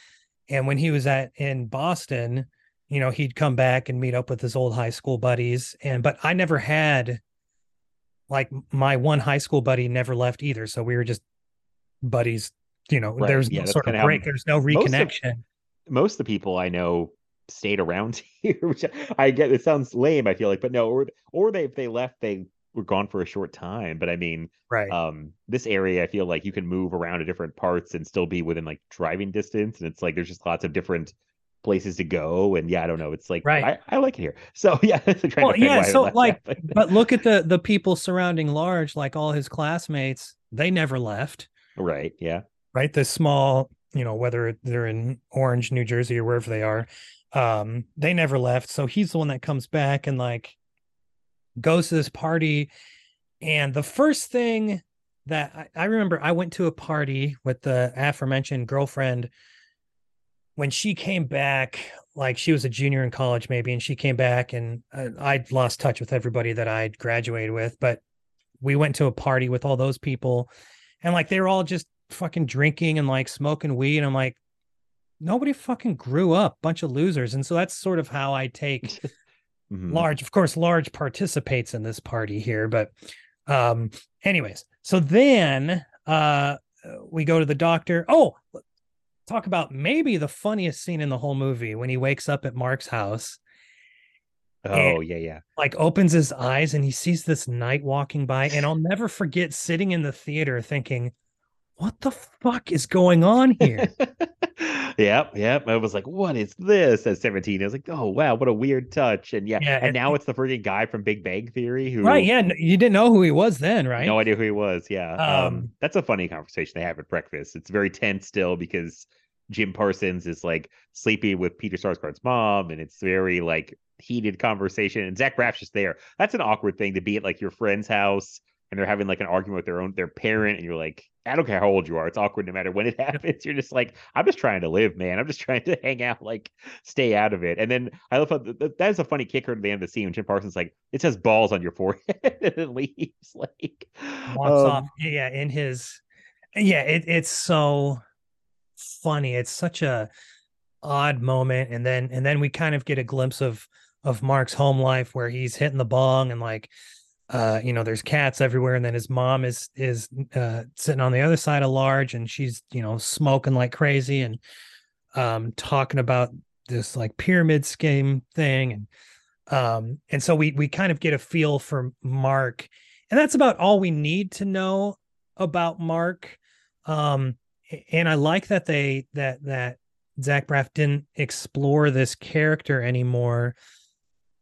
and when he was at in boston you know he'd come back and meet up with his old high school buddies and but i never had like my one high school buddy never left either so we were just buddies you know Right, there's yeah, no sort of break there's no of- reconnection Most of the people I know stayed around (laughs) here, which I get. It sounds lame. I feel like, but no, or or they if they left, they were gone for a short time. But I mean, right um, this area, I feel like you can move around to different parts and still be within like driving distance, and it's like there's just lots of different places to go. And yeah, I don't know. It's like Right. I, I like it here. (laughs) So yeah, (laughs) Well, yeah, so, like, that, but look at the the people surrounding large like all his classmates they never left right, yeah. right the small you know whether they're in orange new jersey or wherever they are um they never left so he's the one that comes back and like goes to this party and the first thing that I, I remember i went to a party with the aforementioned girlfriend when she came back like she was a junior in college maybe and she came back and i'd lost touch with everybody that i'd graduated with but we went to a party with all those people and like they were all just fucking drinking and like smoking weed and i'm like nobody fucking grew up bunch of losers and so that's sort of how i take (laughs) Mhm. large of course large participates in this party here but um anyways so then uh we go to the doctor oh talk about maybe the funniest scene in the whole movie when he wakes up at mark's house Oh yeah, yeah. like opens his eyes and he sees this knight walking by and i'll never forget sitting in the theater thinking what the fuck is going on here (laughs) yep, yep. I was like, "What is this?" At seventeen, I was like, "Oh wow, what a weird touch." And yeah, Yeah, and and- now it's the freaking guy from Big Bang Theory who, right yeah you didn't know who he was then right no idea who he was. Yeah, um, Um, that's a funny conversation they have at breakfast. It's very tense still because Jim Parsons is like sleeping with Peter Sarsgaard's mom, and it's very like heated conversation. And Zach Braff's just there. That's an awkward thing to be at like your friend's house and they're having like an argument with their own their parent, and you're like, I don't care how old you are, it's awkward no matter when it (laughs) happens. You're just like, I'm just trying to live, man. I'm just (laughs) trying to hang out, like stay out of it. And then I love how th- th- that is a funny kicker at the end of the scene. When Jim Parsons like, it says balls on your forehead, (laughs) and then leaves. Like, walks um, off yeah in his yeah it, it's so funny. It's such a odd moment. And then and then we kind of get a glimpse of of mark's home life where he's hitting the bong and like uh you know there's cats everywhere. And then his mom is is uh sitting on the other side of large and she's you know smoking like crazy and um talking about this like pyramid scheme thing. And um and so we we kind of get a feel for mark. And that's about all we need to know about mark. Um and i like that they that that zach braff didn't explore this character anymore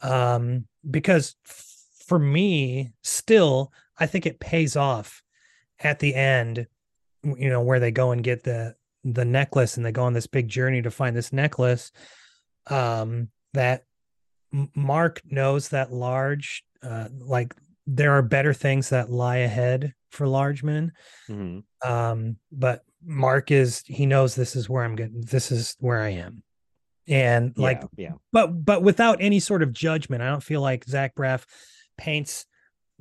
um because f- for me still i think it pays off at the end you know where they go and get the the necklace and they go on this big journey to find this necklace um that mark knows that large uh like there are better things that lie ahead for Largeman mhm. um but mark is he knows this is where i'm getting this is where i am and like yeah, yeah. but but without any sort of judgment. I don't feel like Zach Braff paints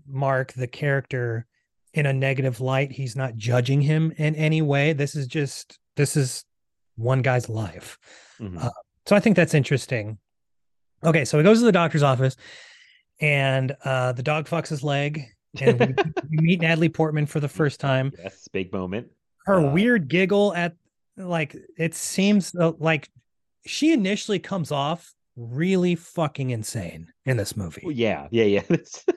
Mark the character in a negative light. He's not judging him in any way. This is just this is one guy's life. Mhm. Uh, So I think that's interesting. Okay, so he goes to the doctor's office, and uh, the dog fucks his leg, and we, (laughs) we meet Natalie Portman for the first time. yes, big moment. Her Uh, weird giggle at like it seems like she initially comes off really fucking insane in this movie. Yeah, yeah, yeah.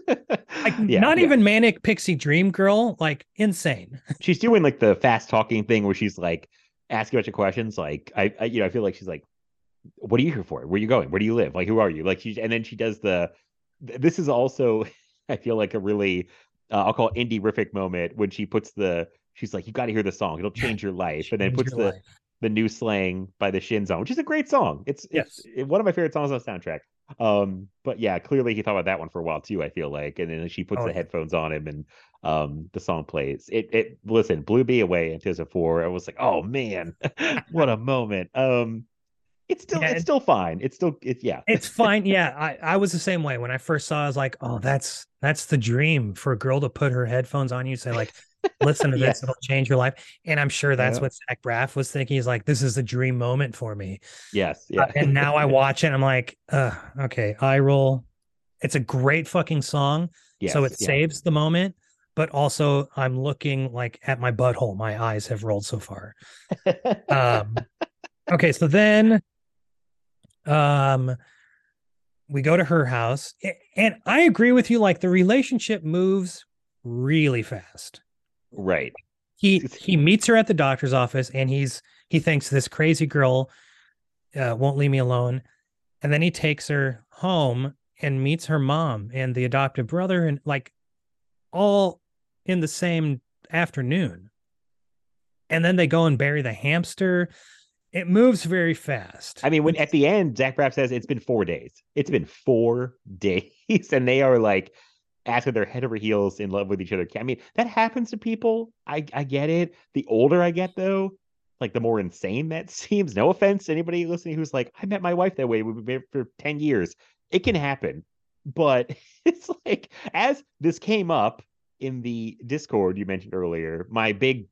(laughs) Like Yeah, not yeah. even manic pixie dream girl, like insane. (laughs) she's doing like the fast talking thing where she's like asking a bunch of questions. Like I, I, you know, I feel like she's like what are you here for? Where are you going? Where do you live? Like, who are you? Like, she, and then she does the, this is also, (laughs) I feel like a really, uh, I'll call it indie rific moment when she puts the, she's like, you got to hear the song. It'll change your life. and then puts the, life. the new slang by the Shins on, which is a great song. It's, it's one of my favorite songs on the soundtrack. Um, but yeah, clearly he thought about that one for a while too, I feel like. And then she puts Oh, the yeah. headphones on him and um the song plays. It it listen, blew me away in 2004. I was like, oh man, (laughs) what a moment. Um it's still Yeah, it's it- still fine. It's still it's yeah. It's fine. Yeah, I, I was the same way when I first saw. it, I was like, "Oh, that's that's the dream for a girl to put her headphones on you, say like, listen to (laughs) this, Yes. it'll change your life." And I'm sure that's Yeah. what Zach Braff was thinking. He's like, "This is a dream moment for me." yes, Uh, yeah. and now I (laughs) watch it, and I'm like, uh, "Okay, I roll." It's a great fucking song, yes, so it yeah. saves the moment. But also, I'm looking like at my butthole. My eyes have rolled so far. (laughs) um okay so then um we go to her house and i agree with you like the relationship moves really fast. Right. he he meets her at the doctor's office and he's he thinks this crazy girl uh, won't leave me alone. And then he takes her home and meets her mom and the adoptive brother and like all in the same afternoon. And then they go and bury the hamster it moves very fast I mean, when at the end, Zach Braff says it's been four days. It's been four (laughs) days, and they are like after they're head over heels in love with each other. I mean, that happens to people. I I get it. The older I get, though, like the more insane that (laughs) seems. No offense to anybody listening who's like, I met my wife that way. We've been for ten years. It can happen, but (laughs) it's like as this came up in the Discord you mentioned earlier, my big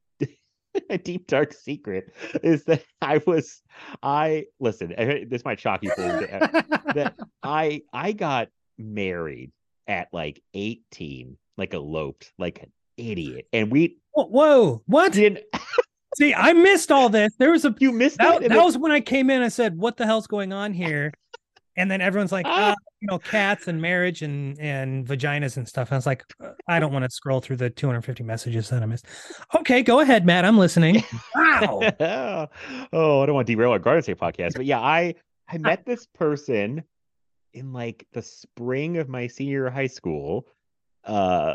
(laughs) a deep dark secret is that I was I listen, this might shock you that, uh, that (laughs) I I got married at like 18, like eloped, like an idiot. And we whoa, whoa what didn't (laughs) see i missed all this there was a you missed that, that? That was when I came in. I said, "What the hell's going on here?" And then everyone's like, Ah. uh, "You know, cats and marriage and and vaginas and stuff." And I was like, "Uh, "I don't want to scroll through the 250 messages that I missed." Okay, go ahead, Matt. I'm listening. (laughs) Wow. (laughs) oh, I don't want to derail our Garden State podcast, but yeah, I I met this person in like the spring of my senior high school, uh,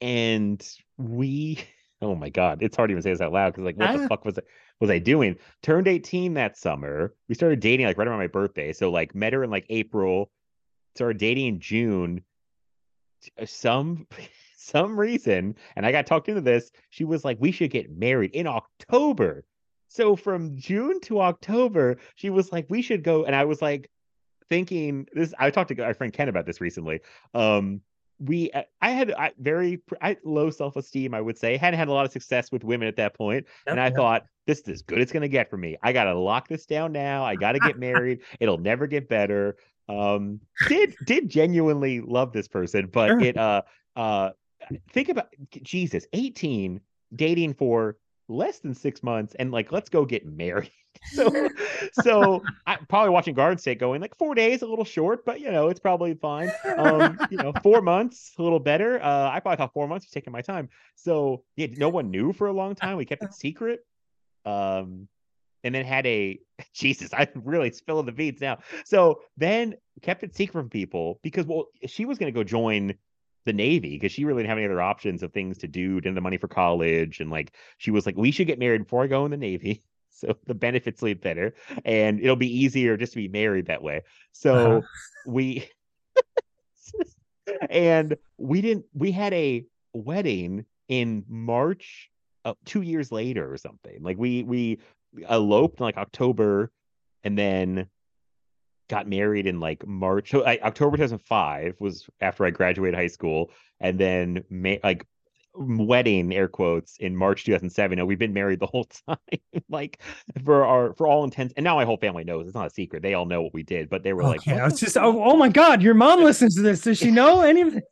and we. (laughs) Oh my god, it's hard to even say this out loud because like, what Ah. the fuck was I, was I doing? Turned 18 that summer. We started dating like right around my birthday, so like met her in like April. Started dating in June. Uh, Some (laughs) some reason, and I got talked into this. She was like, "We should get married in October." So from June to October, she was like, "We should go," and I was like, thinking this. I talked to our friend Ken about this recently. Um, we, I I had I, very I, low self esteem. I would say hadn't had a lot of success with women at that point, and I Yep, yep. thought this is as good as gonna get for me. I gotta lock this down now. I gotta get married. (laughs) It'll never get better. Um, did did genuinely love this person, but Sure. it uh uh think about Jesus, 18 dating for less than six months and like let's go get married. (laughs) So so I probably watching Garden State going like four days, a little short, but you know, it's probably fine. Um, you know, four (laughs) months, a little better. Uh I probably thought four months was taking my time. So yeah, no one knew for a long time. We kept it secret. Um and then had a (laughs) Jesus, I'm really spilling the beans now. So then kept it secret from people because well, she was gonna go join the Navy because she really didn't have any other options of things to do, didn't have the money for college. And like she was like, we should get married before I go in the Navy. So the benefits leave better and it'll be easier just to be married that way. So Uh-huh. we (laughs) and we didn't we had a wedding in March uh, two years later or something. Like we we eloped in like October and then got married in like March. So I, October 2005 was after I graduated high school, and then May, like wedding air quotes in March 2007. And we've been married the whole (laughs) time, like for our for all intents. And now my whole family knows it's not a secret. They all know what we did, but they were like, okay, "What I was the just, oh, oh my God, your mom (laughs) listens to this. Does she know any of this?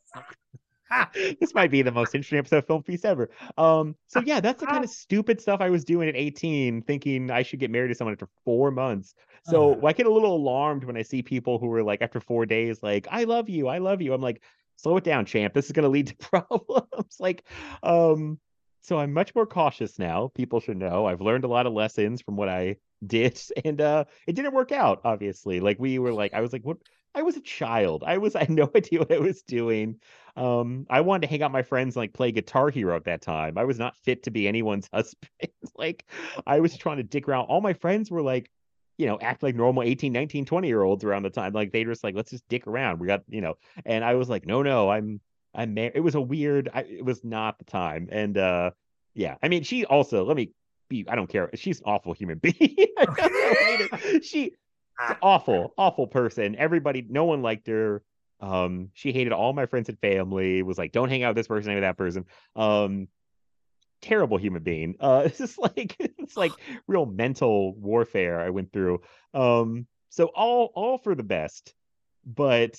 (laughs) this might be the most interesting episode of Film Feast ever. Um, so yeah, that's the kind of stupid stuff I was doing at 18, thinking I should get married to someone after four months. So Uh. I get a little alarmed when I see people who are like, after four days, like, I love you, I love you. I'm like, slow it down, champ. This is gonna lead to (laughs) problems. like, um, so I'm much more cautious now. People should know. I've learned a lot of lessons from what I did, (laughs) and uh, it didn't work out. Obviously, like we were like, I was like, what? I was a child. I was (laughs) I had no idea what I was doing. Um, I wanted to hang out my friends and like play Guitar Hero at that time. I was not fit to be anyone's husband. like I was trying to dick around. All my friends were like, you know, act like normal 18, 19, 20 year olds around the time. Like they just like, let's just dick around. We got, you know, and I was like, no, no, I'm I'm mar-. it was a weird I, it was not the time. And uh yeah, I mean she also let me be I don't care. She's an awful human (laughs) being. (laughs) she awful, awful person. Everybody, no one liked her. Um, she hated all my friends and family. Was like, don't hang out with this person, with that person. Um, terrible human being. Uh, (laughs) it's just like it's like (sighs) real mental warfare I went through. Um, so all all for the best, but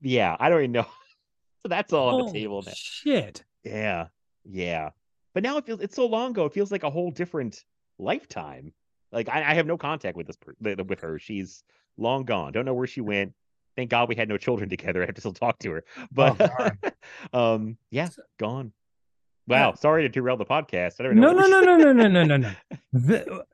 yeah, I don't even know. (laughs) so that's all on the table now. Shit. Yeah, yeah. But now it feels it's so long ago. It feels like a whole different lifetime. Like I, I have no contact with this with her. She's long gone. Don't know where she went. Thank God we had no children together. I have to still talk to her. But oh, (laughs) um, yeah, gone. Wow, sorry to derail the podcast. I don't know. No, no, no, no, no, no, no, no, no. The,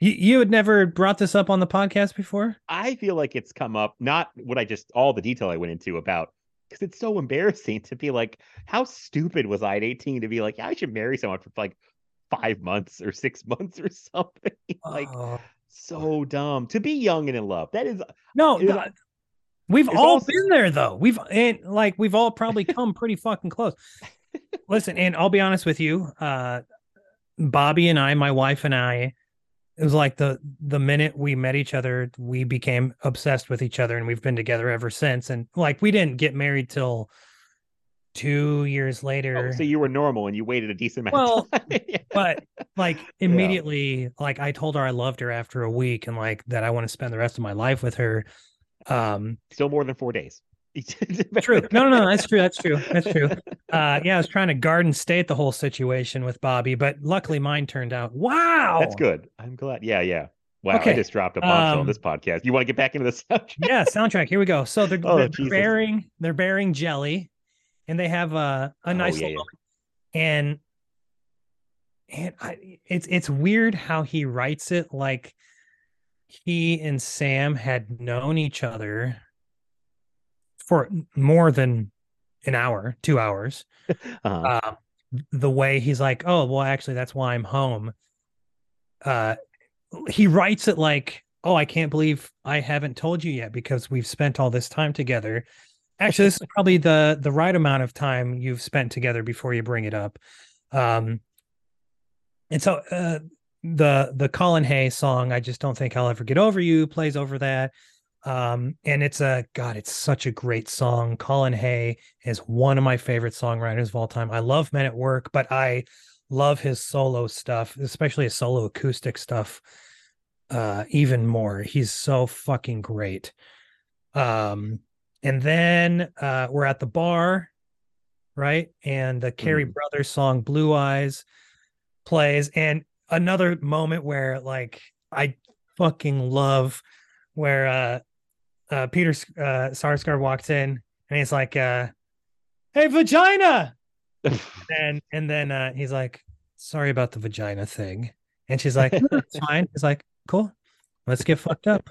you, you had never brought this up on the podcast before. I feel like it's come up. Not what I just all the detail I went into about because it's so embarrassing to be like, how stupid was I at 18 to be like, yeah, I should marry someone for like five months or six (laughs) months or something. (laughs) like oh. so dumb to be young and in love. That is no. Is, we've all also... been there though. We've and like we've all probably come pretty fucking close. (laughs) Listen, and I'll be honest with you, uh, Bobby and I, my wife and I, it was like the the minute we met each other, we became obsessed with each other, and we've been together ever since. And like we didn't get married till two years later. Oh, so you were normal and you waited a decent amount well, (laughs) but like immediately, yeah. like I told her I loved her after a week and like that I want to spend the rest of my life with her. Um still more than four days. (laughs) true. No, no, no, that's true. That's true. That's true. Uh yeah, I was trying to garden state the whole situation with Bobby, but luckily mine turned out. Wow. That's good. I'm glad. Yeah, yeah. Wow, okay. I just dropped a bombshell um, on this podcast. You want to get back into the soundtrack? yeah, soundtrack. Here we go. So they're, oh, they're bearing they're bearing jelly and they have a a oh, nice yeah, yeah. and and I, it's it's weird how he writes it like he and Sam had known each other for more than an hour, two hours. (laughs) Uh-huh. Uh, the way he's like, oh well, actually, that's why I'm home. Uh, he writes it like, oh, I can't believe I haven't told you yet because we've spent all this time together Actually, this is (laughs) probably the the right amount of time you've spent together before you bring it up. Um, and so uh, the the Colin Hay song, I just don't think I'll ever get over you, plays over that. Um, and it's a God, it's such a great song. Colin Hay is one of my favorite songwriters of all time. I love Men at Work, but I love his solo stuff, especially his solo acoustic stuff, uh, even more. He's so fucking great. Um, and then uh, we're at the bar, right? And the Carey mm. Brothers song "Blue Eyes" plays, and another moment where like I fucking love where uh, uh, Peter uh, Sarsgaard walks in and he's like, uh, "Hey, vagina," (laughs) and and then uh, he's like, "Sorry about the vagina thing," and she's like, no, "It's fine." He's like, "Cool, let's get fucked up."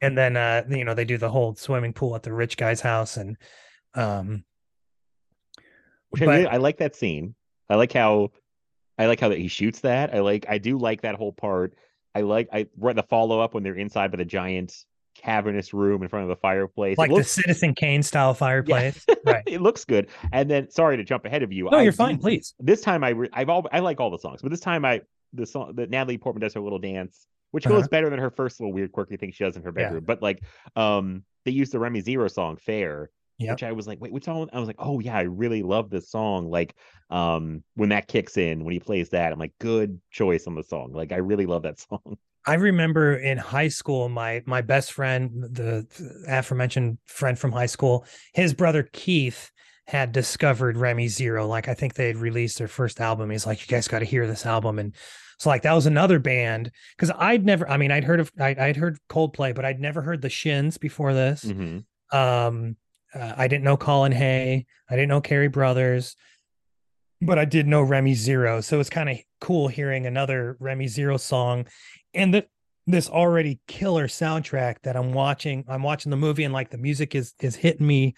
and then uh you know they do the whole swimming pool at the rich guy's house and um Which but, I, like that scene. I like how i like how that he shoots that. I like i do like that whole part. I like i the follow-up when they're inside by the giant cavernous room in front of the fireplace like looks, the citizen kane style fireplace yeah. (laughs) right it looks good and then sorry to jump ahead of you no I, you're fine please this time i re- i've all i like all the songs but this time i the song that natalie portman does her little dance which uh-huh. goes better than her first little weird quirky thing she does in her bedroom. Yeah. But like, um, they used the Remy Zero song "Fair," yep. which I was like, wait, which song? I was like, oh yeah, I really love this song. Like, um, when that kicks in, when he plays that, I'm like, good choice on the song. Like, I really love that (laughs) song. I remember in high school, my my best friend, the aforementioned friend from high school, his brother Keith had discovered Remy Zero. Like I think they had released their first album. He's like, you guys got to hear this album. And so like that was another band because I'd never, I mean, I'd heard of, I, would heard Coldplay, but I'd never heard the Shins before this. Mm-hmm. Um, uh, I didn't know Colin Hay. I didn't know Carey Brothers, but I did know Remy Zero. So it's kind of cool hearing another Remy Zero song. And the, this already killer soundtrack that I'm watching. I'm watching the movie, and like the music is is hitting me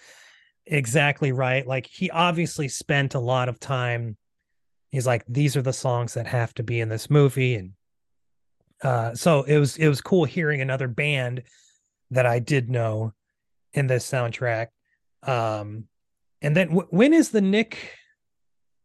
exactly right. Like he obviously spent a lot of time. He's like, these are the songs that have to be in this movie, and uh, so it was it was cool hearing another band that I did know in this soundtrack. Um, and then w- when is the Nick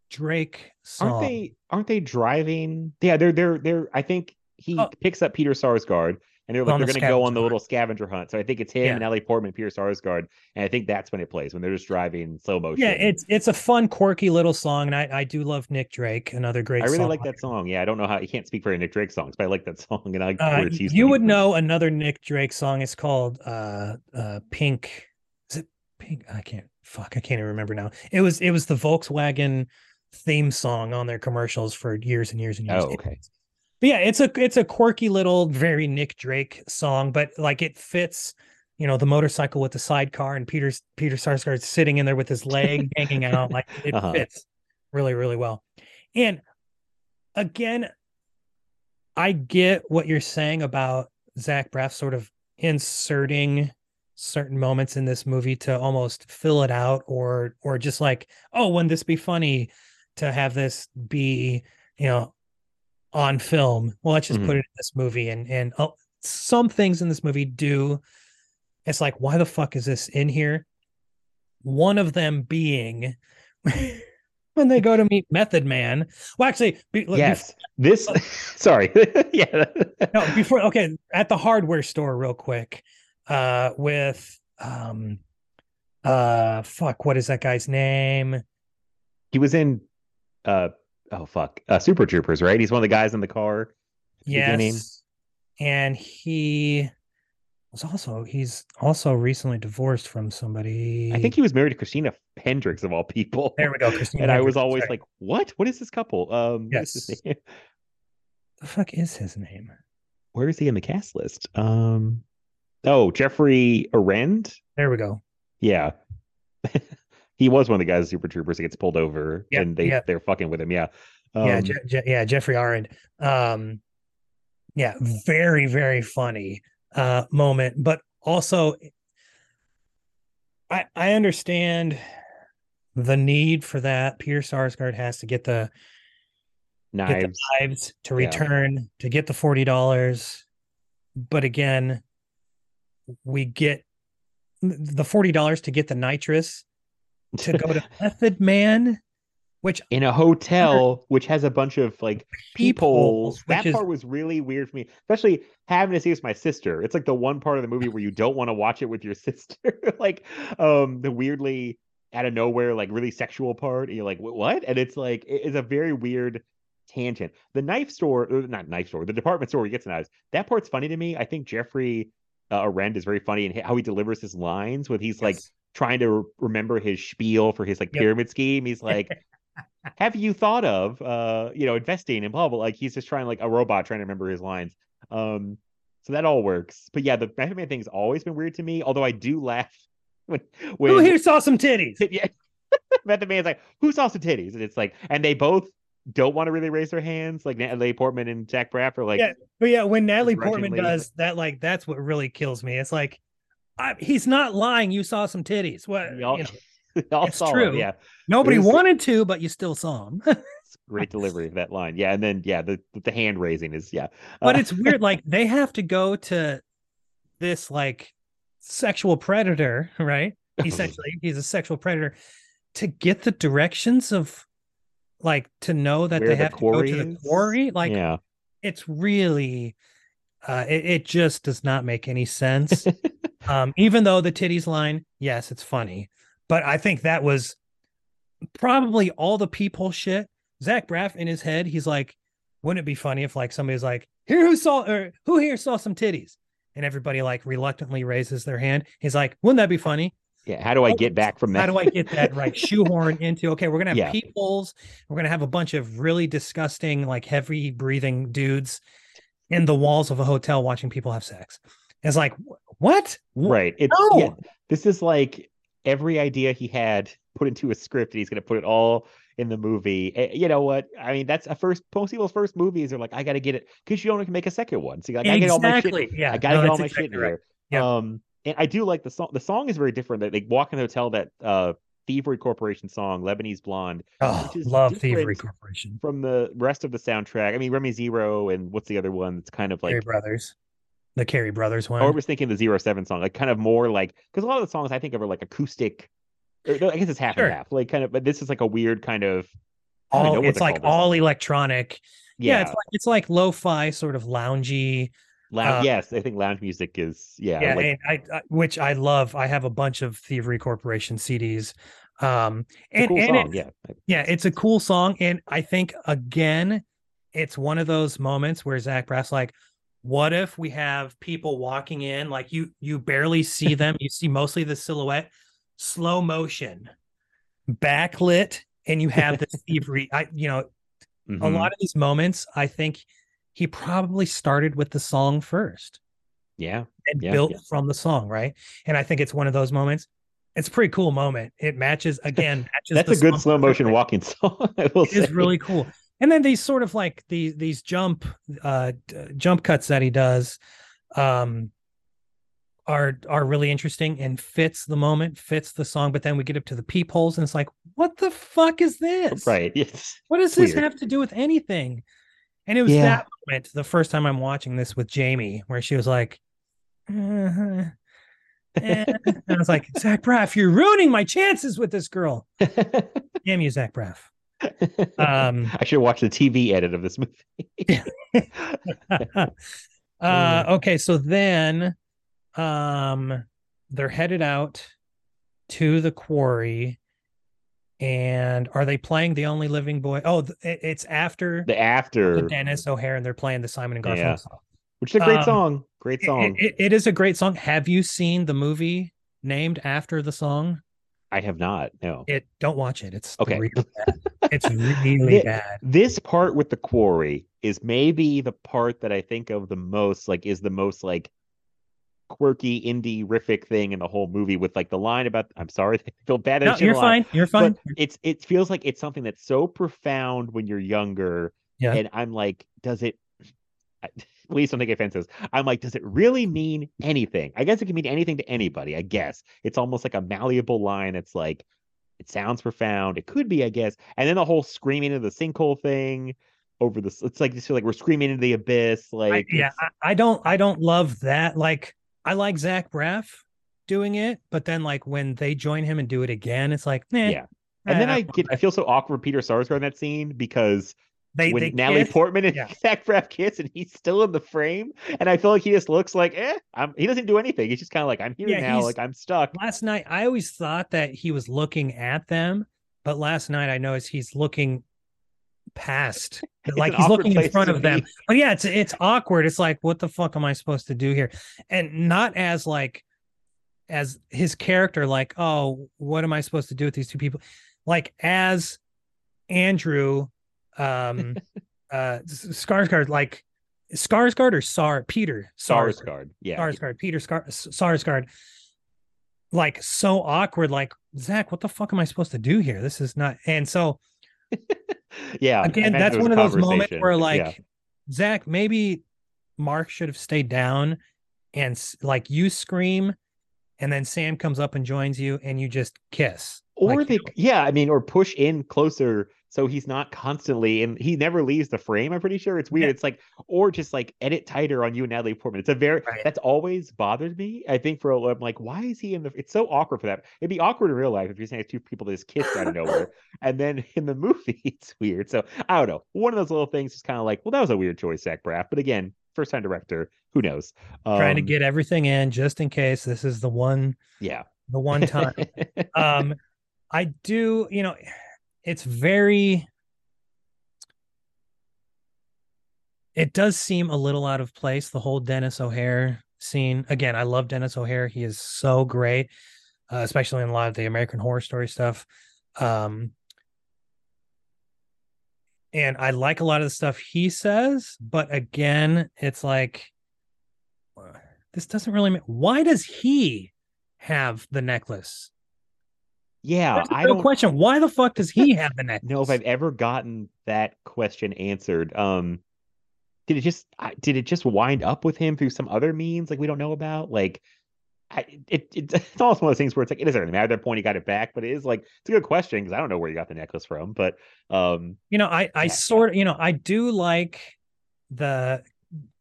Drake song? Aren't they aren't they driving? Yeah, they're they're they're I think he Oh. picks up Peter Sarsgaard and they're like On they're the gonna go on the hunt. little scavenger hunt. So I think it's him Yeah. and Ellie Portman, Peter Sarsgaard, and I think that's when it plays when they're just driving slow motion. Yeah, it's it's a fun, quirky little song, and I, I do love Nick Drake, another great. I really like that song. Yeah, I don't know how you can't speak for Nick Drake songs, but I like that (laughs) song and I Uh, you to would know another Nick Drake song. It's called uh uh Pink. Is it Pink? I can't. Fuck, I can't even remember now. It was it was the Volkswagen theme song on their commercials for years and years and years. Oh, okay. But yeah, it's a it's a quirky little, very Nick Drake song, but like it fits. You know the motorcycle with the sidecar and Peter's Peter Sarsgaard sitting in there with his leg (laughs) hanging out. Like it Uh-huh. fits really really well. And again, I get what you're saying about Zach Braff sort of inserting certain moments in this movie to almost fill it out or or just like, oh, wouldn't this be funny to have this be, you know, on film? Well, let's just Mhm. put it in this movie and and uh, some things in this movie do it's like why the fuck is this in here? One of them being (laughs) when they go to meet Method Man. Well, actually, be, look, Yes, this. (laughs) sorry. (laughs) yeah. no before okay at the hardware store real quick uh with um uh fuck what is that guy's name He was in. uh Oh fuck. Uh, Super Troopers, right? He's one of the guys in the car. beginning. yes and he was also he's also recently divorced from somebody I think he was married to Christina Hendricks of all people. there we go Christina (laughs) and I was always sorry. like, "What? What is this couple?" Um, what is his Yes. the fuck is his name Where is he in the cast list? Um, oh, Jeffrey Arend. there we go Yeah, (laughs) he was one of the guys Super Troopers that gets pulled over, Yep, and they yep. they're fucking with him. Yeah, um, yeah Je- Je- yeah jeffrey arend um yeah very very funny uh moment but also i i understand the need for that peter sarsgaard has to get the get the knives. knives to Yeah. return to get the $40 but again we get the $40 to get the nitrous to go to method man which (laughs) in a hotel which has a bunch of like people. peepholes, That part was really weird for me, especially having to see it with my sister. It's like the one part of the movie where you don't want to watch it with your (laughs) sister. like um the weirdly out of nowhere, like really sexual part. And you're like, what? And it's like it is a very weird tangent. The knife store, not knife store, the department store where he gets knives. That part's funny to me. I think Jeffrey uh, Arend is very funny and how he delivers his lines With he's like Yes. Trying to re- remember his spiel for his like Yep. pyramid scheme. He's like, (laughs) have you thought of uh you know investing in blah blah like he's just trying like a robot trying to remember his lines um so that all works but yeah the Method Man thing's always been weird to me although I do laugh (laughs) when when who here saw some titties (laughs) yeah Method Man's like who saw some titties and it's like and they both don't want to really raise their hands like Natalie Portman and Zach Braff are like Yeah. But yeah, when Natalie Portman does that, like that's what really kills me. It's like I, he's not lying. You saw some titties. What? we all, you know, (laughs) we all it's true. yeah nobody There's- wanted to, but you still saw them. (laughs) It's great delivery of that line yeah and then yeah the the hand raising is yeah but Uh, it's weird. (laughs) Like they have to go to this like sexual predator, right? Essentially, he's a sexual predator to get the directions of like to know that they the have to go to the quarry. Like yeah it's really uh it, it just does not make any sense um even though the titties line yes it's funny but i think that was probably all the people shit zach braff in his head he's like wouldn't it be funny if like somebody's like here who saw or who here saw some titties and everybody like reluctantly raises their hand he's like wouldn't that be funny yeah how do I get back from that how do I get that right (laughs) shoehorn into? Okay, we're gonna have Yeah. peepholes. We're gonna have a bunch of really disgusting, like heavy breathing dudes in the walls of a hotel watching people have sex. It's like what? Right. It's No. yeah, this is like every idea he had put into a script and he's gonna put it all in the movie. You know what? I mean, that's a first. Most people's first movies are like, I got to get it because you don't make a second one. So you like, I gotta get all my shit. Yeah. I gotta no, get all my shit in right. here. Yeah. Um, and I do like the song. The song is very different. They, they walk in the hotel. That uh, Thievery Corporation song, Lebanese Blonde, Oh, which is love Thievery Corporation. from the rest of the soundtrack. I mean, Remy Zero and what's the other one? That's kind of like. Carey Brothers. The Carey Brothers one. Or I was thinking the Zero Seven song, like kind of more like because a lot of the songs I think of are like acoustic. I guess it's half Sure. and half, like kind of. But this is like a weird kind of. I don't know all it's like all electronic. Yeah, Yeah, it's like it's like lo-fi sort of loungy. lounge, uh, yes, I think lounge music is yeah. Yeah, like, and I, I which I love. I have a bunch of Thievery Corporation CDs. Um and, cool and song, it- yeah. yeah, it's a cool song. And I think again, it's one of those moments where Zach Braff's like, what if we have people walking in, like you you barely see them, you see mostly the silhouette, slow motion, backlit, and you have the thievery. (laughs) I you know, a Mhm. lot of these moments, I think he probably started with the song first Yeah, and Yeah, built yeah. from the song, right? And I think it's one of those moments. It's a pretty cool moment. It matches again. Matches that's a good slow motion walking (laughs) song. I will It is really cool. And then these sort of like these these jump uh jump cuts that he does um are are really interesting and fits the moment, fits the song. But then we get up to the peepholes and it's like, what the fuck is this? right. (laughs) Yes. What does this weird. have to do with anything? And it was Yeah. that moment the first time I'm watching this with Jamie, where she was like, uh-huh, and I was like, Zach Braff, you're ruining my chances with this girl. (laughs) Damn you, Zach Braff. Um, I should watch the TV edit of this movie. (laughs) uh, okay, so then um, they're headed out to the quarry. And are they playing the only living boy? Oh, it's after the after, Denis O'Hare, and they're playing the Simon and Garfunkel Yeah. song. which is a great um, song. Great It- song. It, it is a great song. Have you seen the movie named after the song? I have not. No. It don't watch it. It's Okay. really (laughs) bad. It's really Thi- bad. This part with the quarry is maybe the part that I think of the most, like, is the most like quirky indie riffic thing in the whole movie with like the line about I'm sorry, (laughs) I feel bad No, you're fine. You're fine. It's it feels like it's something that's so profound when you're younger. Yeah. And I'm like, does it please don't take offenses. I'm like, does it really mean anything? I guess it can mean anything to anybody, I guess. It's almost like a malleable line It's like it sounds profound. It could be, I guess. And then the whole screaming into the sinkhole thing over this it's like just feel like we're screaming into the abyss. Like I, yeah, I, I don't I don't love that. Like I like Zach Braff doing it, but then like when they join him and do it again, it's like, eh, yeah. And then eh, I get I feel so awkward Peter Sarsgaard in that scene because they when they Natalie. Portman and Yeah. (laughs) Zach Braff kiss and he's still in the frame, and I feel like he just looks like, eh, I'm, he doesn't do anything. He's just kind of like, I'm here Yeah, now, like I'm stuck. last night I always thought that he was looking at them, but last night I noticed he's looking past (laughs) like he's looking in front of them. But (laughs) yeah, it's it's awkward. It's like, what the fuck am I supposed to do here? And not as like as his character, like, oh, what am I supposed to do with these two people? Like as Andrew um uh Skarsgård, like Skarsgård or Sar Peter Sarsgaard. Sarsgaard, yeah, Sarsgaard, Peter Skar- Sarsgaard, like so awkward. Like Zach, what the fuck am I supposed to do here? This is not. And so (laughs) yeah. Again, that's one of those moments where Yeah. like Zach, maybe Mark should have stayed down and like you scream, and then Sam comes up and joins you, and you just kiss. or Like, they, you- yeah, I mean, or push in closer so he's not constantly and he never leaves the frame. I'm pretty sure it's weird. Yeah. It's like, or just like edit tighter on you and Natalie Portman. It's a very Right. that's always bothered me. I think for a I'm like, why is he in the? It's so awkward for that. It'd be awkward in real life if you're saying two people that just kissed out of nowhere, (laughs) and then in the movie (laughs) it's weird. So I don't know. One of those little things is kind of like, well, that was a weird choice, Zach Braff. But again, first time director, who knows? trying to Um, get everything in just in case this is the one yeah. the one time. (laughs) um i do you know it's very it does seem a little out of place the whole denis o'hare scene. Again i love denis o'hare. He is so great uh, especially in a lot of the american horror story stuff. Um and i like a lot of the stuff he says but again it's like uh, this doesn't really make why does he have the necklace yeah, That's I don't question. Why the fuck does he have the necklace? know if I've ever gotten that question answered. Um, did it just I- did it just wind up with him through some other means like we don't know about? Like, I, it, it (laughs) it's almost one of those things where it's like it doesn't really matter at that point he got it back, but it is like it's a good question because I don't know where you got the necklace from, but um, You know, I I Yeah. sort of you know, I do like the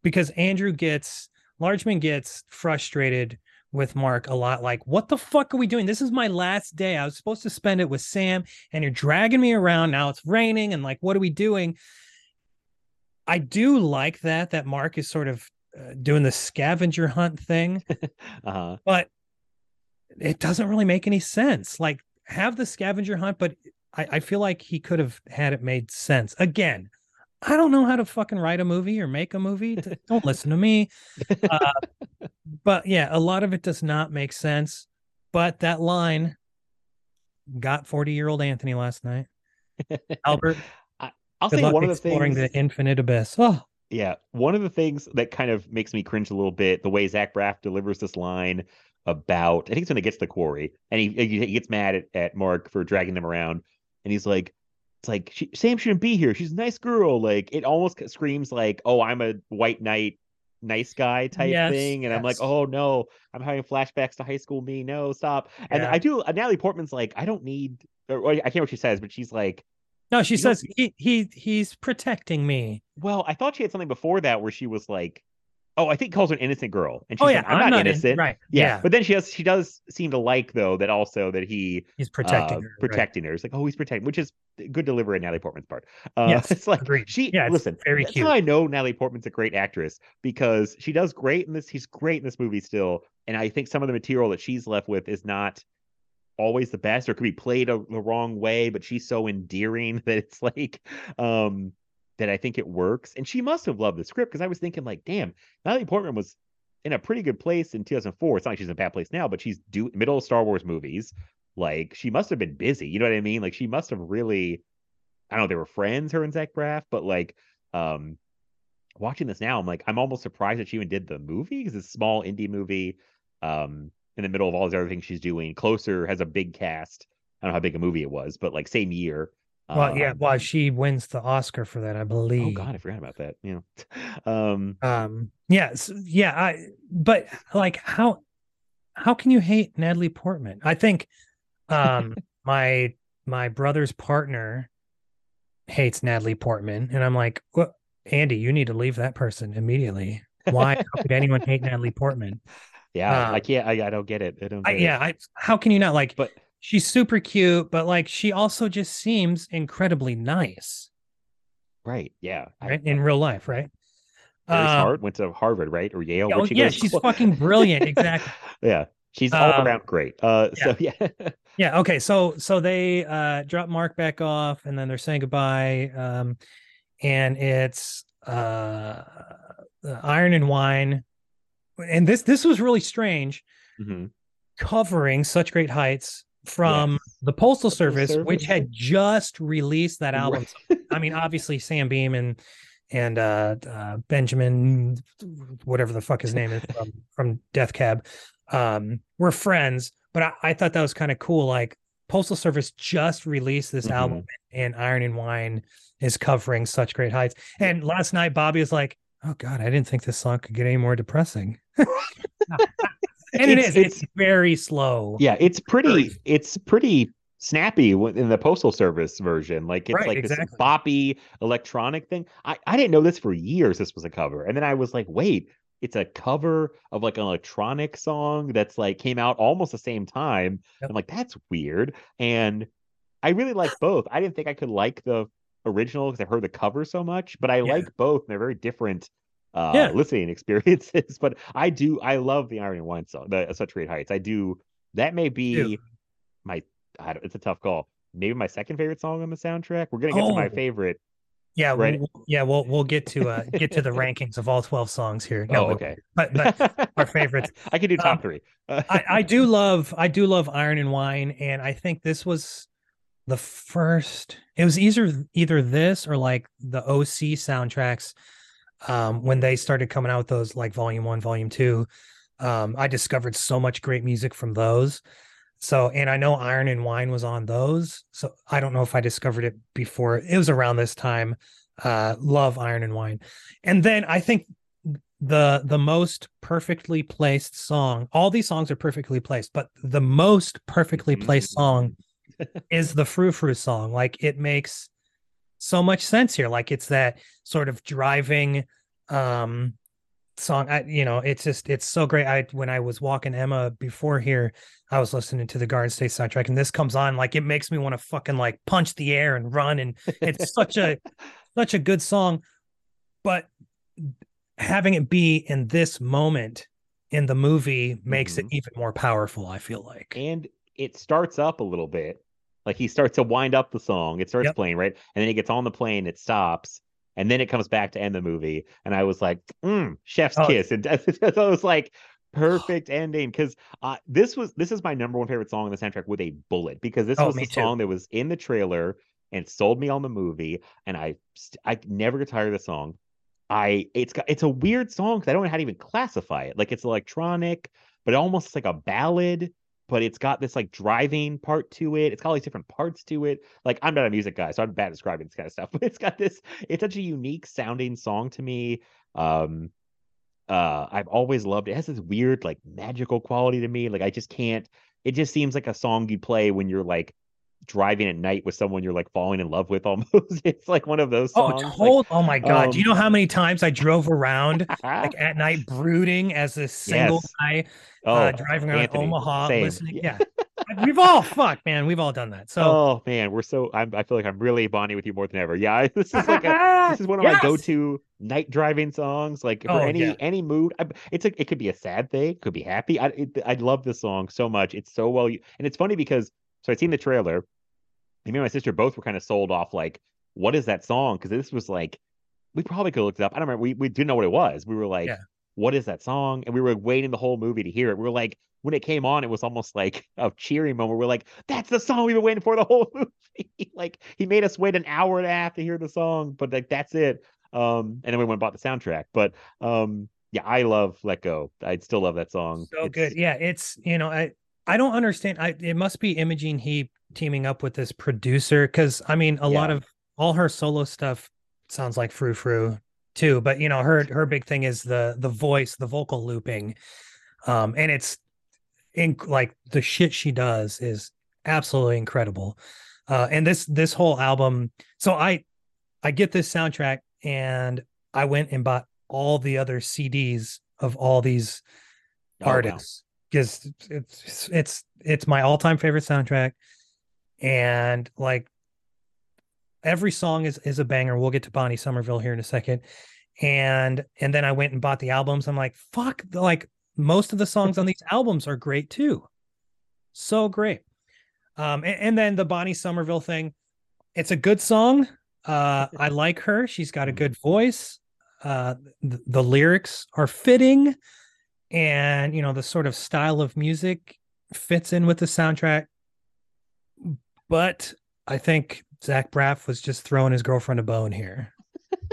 because Andrew gets Largeman gets frustrated with Mark a lot. Like, what the fuck are we doing? This is my last day. I was supposed to spend it with Sam, and you're dragging me around. Now it's raining, and like, what are we doing? I do like that that Mark is sort of uh, doing the scavenger hunt thing, (laughs) uh but it doesn't really make any sense. Like, have the scavenger hunt, but I, I feel like he could have had it made sense. Again, I don't know how to fucking write a movie or make a movie. (laughs) Don't listen to me. Uh, (laughs) but yeah, a lot of it does not make sense. But that line got 40 year old Anthony last night. Albert, (laughs) I'll good say one of the things. exploring things the infinite abyss. Oh, Yeah, one of the things that kind of makes me cringe a little bit, the way Zach Braff delivers this line about, I think it's when it gets to the quarry, and he, he gets mad at, at Mark for dragging them around, and he's like, it's like she, Sam shouldn't be here. She's a nice girl. Like it almost screams like, oh, I'm a white knight, nice guy type Yes, thing, and I'm like, oh no, I'm having flashbacks to high school me. No, stop. And I do. uh, Natalie Portman's like, I don't need. Or, I can't remember what she says, but she's like, no, she says he, he he's protecting me. Well, I thought she had something before that where she was like, "Oh, I think he calls her an innocent girl," and she's Oh, yeah. like, "I'm, not, in- innocent." right. Yeah. Yeah. but then she does she does seem to like though that also that he he's protecting uh, her. right. protecting her. It's like, oh, he's protecting, which is good delivery on Natalie Portman's part. Uh, Yes, (laughs) it's like agreed. she Yeah, listen. very that's cute. how I know Natalie Portman's a great actress because she does great in this. He's great in this movie still, and I think some of the material that she's left with is not always the best or could be played a, the wrong way but she's so endearing (laughs) that it's like um that I think it works and she must have loved the script because I was thinking like damn Natalie Portman was in a pretty good place in 2004 it's not like she's in a bad place now but she's do middle of Star Wars movies like she must have been busy you know what I mean like she must have really I don't know they were friends her and Zach Braff but like um watching this now I'm like I'm almost surprised that she even did the movie because it's a small indie movie um in the middle of all these other things she's doing. Closer has a big cast. I don't know how big a movie it was, but like same year. Well, yeah, Um, well, she wins the Oscar for that, I believe. Oh God, I forgot about that. You (laughs) know, um, Um, yeah, s- yeah, I but like how how can you hate Natalie Portman? I think um (laughs) my my brother's partner hates Natalie Portman, and I'm like, what Andy, you need to leave that person immediately. Why how could anyone hate Natalie Portman? (laughs) yeah, Um, I can't. I, I don't get it. I don't. I, get it. yeah, I how can you not like but she's super cute, but like she also just seems incredibly nice, right, yeah. Right? In real life, right? Very smart. Went to Harvard, right, or Yale? oh, she yeah, go to she's fucking brilliant, exactly. (laughs) yeah, she's all Um, around great. Uh, so (laughs) yeah, Yeah. Okay. So so they uh drop Mark back off, and then they're saying goodbye. Um, and it's uh Iron and Wine, and this this was really strange, Mhm. covering such great heights from Yes. the Postal Service, which Service. had just released that album. Right. I mean, obviously Sam Beam and and uh, uh Benjamin, whatever the fuck his name is from from Death Cab, um, were friends. But I, I thought that was kind of cool. Like Postal Service just released this album, and Iron and Wine is covering such great heights. And last night, Bobby was like, "Oh God, I didn't think this song could get any more depressing." (laughs) (laughs) and it It's- it's- It's very slow. yeah, it's pretty. It's pretty snappy in the postal service version. Like it's Right, like exactly. this boppy electronic thing. I I didn't know this for years. This was a cover, and then I was like, wait, it's a cover of like an electronic song that's like came out almost the same time. Yep. I'm like, that's weird, and I really like both. I didn't think I could like the original because I've heard the cover so much, but I Yeah. like both. And they're very different uh Yeah. listening (laughs) experiences. But I do I love the Iron and Wine song, the Such Great Heights. I do that may be my I don't, it's a tough call. Maybe my second favorite song on the soundtrack. We're gonna get to my Oh. favorite. Yeah, Right. we'll, yeah, we'll we'll get to uh (laughs) get to the rankings of all twelve songs here. No, oh, okay. but but our favorites. (laughs) I could do top Um, three. I, I do love I do love Iron and Wine, and I think this was the first. It was either either this or like the OC soundtracks. Um, when they started coming out with those like Volume One, Volume Two, um, I discovered so much great music from those. So, and I know Iron and Wine was on those. So I don't know if I discovered it before. It was around this time. Uh, love Iron and Wine, and then I think the the most perfectly placed song. All these songs are perfectly placed, but the most perfectly placed song (laughs) is the Frou Frou song. Like it makes so much sense here. Like it's that sort of driving um song. I you know, it's just it's so great. I when I was walking Emma before here, I was listening to the Garden State soundtrack, and this comes on, like it makes me want to fucking like punch the air and run. And it's such a (laughs) such a good song. But having it be in this moment in the movie makes Mhm. it even more powerful, I feel like. and it starts up a little bit. Like he starts to wind up the song. It starts Yep. playing, right? And then he gets on the plane, it stops, and then it comes back to end the movie. And I was like, mm, chef's Oh. kiss. And (laughs) so it was like perfect ending because uh, this was this is my number one favorite song in the soundtrack with a bullet because this Oh, was the too. song that was in the trailer and sold me on the movie. And I I never get tired of the song. I it's got it's a weird song because I don't know how to even classify it. Like it's electronic, but almost like a ballad. But it's got this like driving part to it. It's got all these different parts to it. Like I'm not a music guy, so I'm bad at describing this kind of stuff. (laughs) But it's got this. It's such a unique sounding song to me. Um, uh, I've always loved it. It has this weird like magical quality to me. Like I just can't. It just seems like a song you play when you're like driving at night with someone you're like falling in love with almost. (laughs) it's like one of those Oh, songs. like, oh my god! Do you um, know how many times I drove around like (laughs) at night, brooding as this single Yes. guy oh, uh, driving around Anthony, Omaha, same. listening? Yeah, we've all fuck, man. We've all done that. So oh man, we're so I'm, I feel like I'm really bonding with you more than ever. Yeah, I- (laughs) this is like a this is one of Yes! my go-to night driving songs. Like for Oh, any yeah. any mood, I, it's a, it could be a sad thing, could be happy. I it, I love this song so much. It's so well, and it's funny because so I'd seen the trailer. And me and my sister both were kind of sold off like, what is that song? Because this was like, we probably could have looked it up. I don't remember. We we didn't know what it was. We were like, Yeah. what is that song? And we were waiting the whole movie to hear it. We were like, when it came on, it was almost like a cheering moment. We're like, that's the song we've been waiting for the whole (laughs) movie. like he made us wait an hour and a half to hear the song, but like that's it. Um, and then we went and bought the soundtrack. But um, yeah, I love Let Go. I'd still love that song. so It's- good. Yeah, it's you know I I don't understand. I it must be Imogen Heap teaming up with this producer because I mean a lot of all her solo stuff sounds like frou frou too. But you know her her big thing is the the voice, the vocal looping, um, and it's in like the shit she does is absolutely incredible. Uh, and this this whole album, so I I get this soundtrack and I went and bought all the other CDs of all these Oh, wow. Because it's it's it's my all-time favorite soundtrack. And like every song is is a banger. We'll get to bonnie somerville here in a second. And and then i went and bought the albums. I'm like fuck like most of the songs on these albums are great too. So great. Um and, and then the bonnie somerville thing it's a good song. Uh i like her. She's got a good voice. Uh th- the lyrics are fitting and you know the sort of style of music fits in with the soundtrack but i think zach braff was just throwing his girlfriend a bone here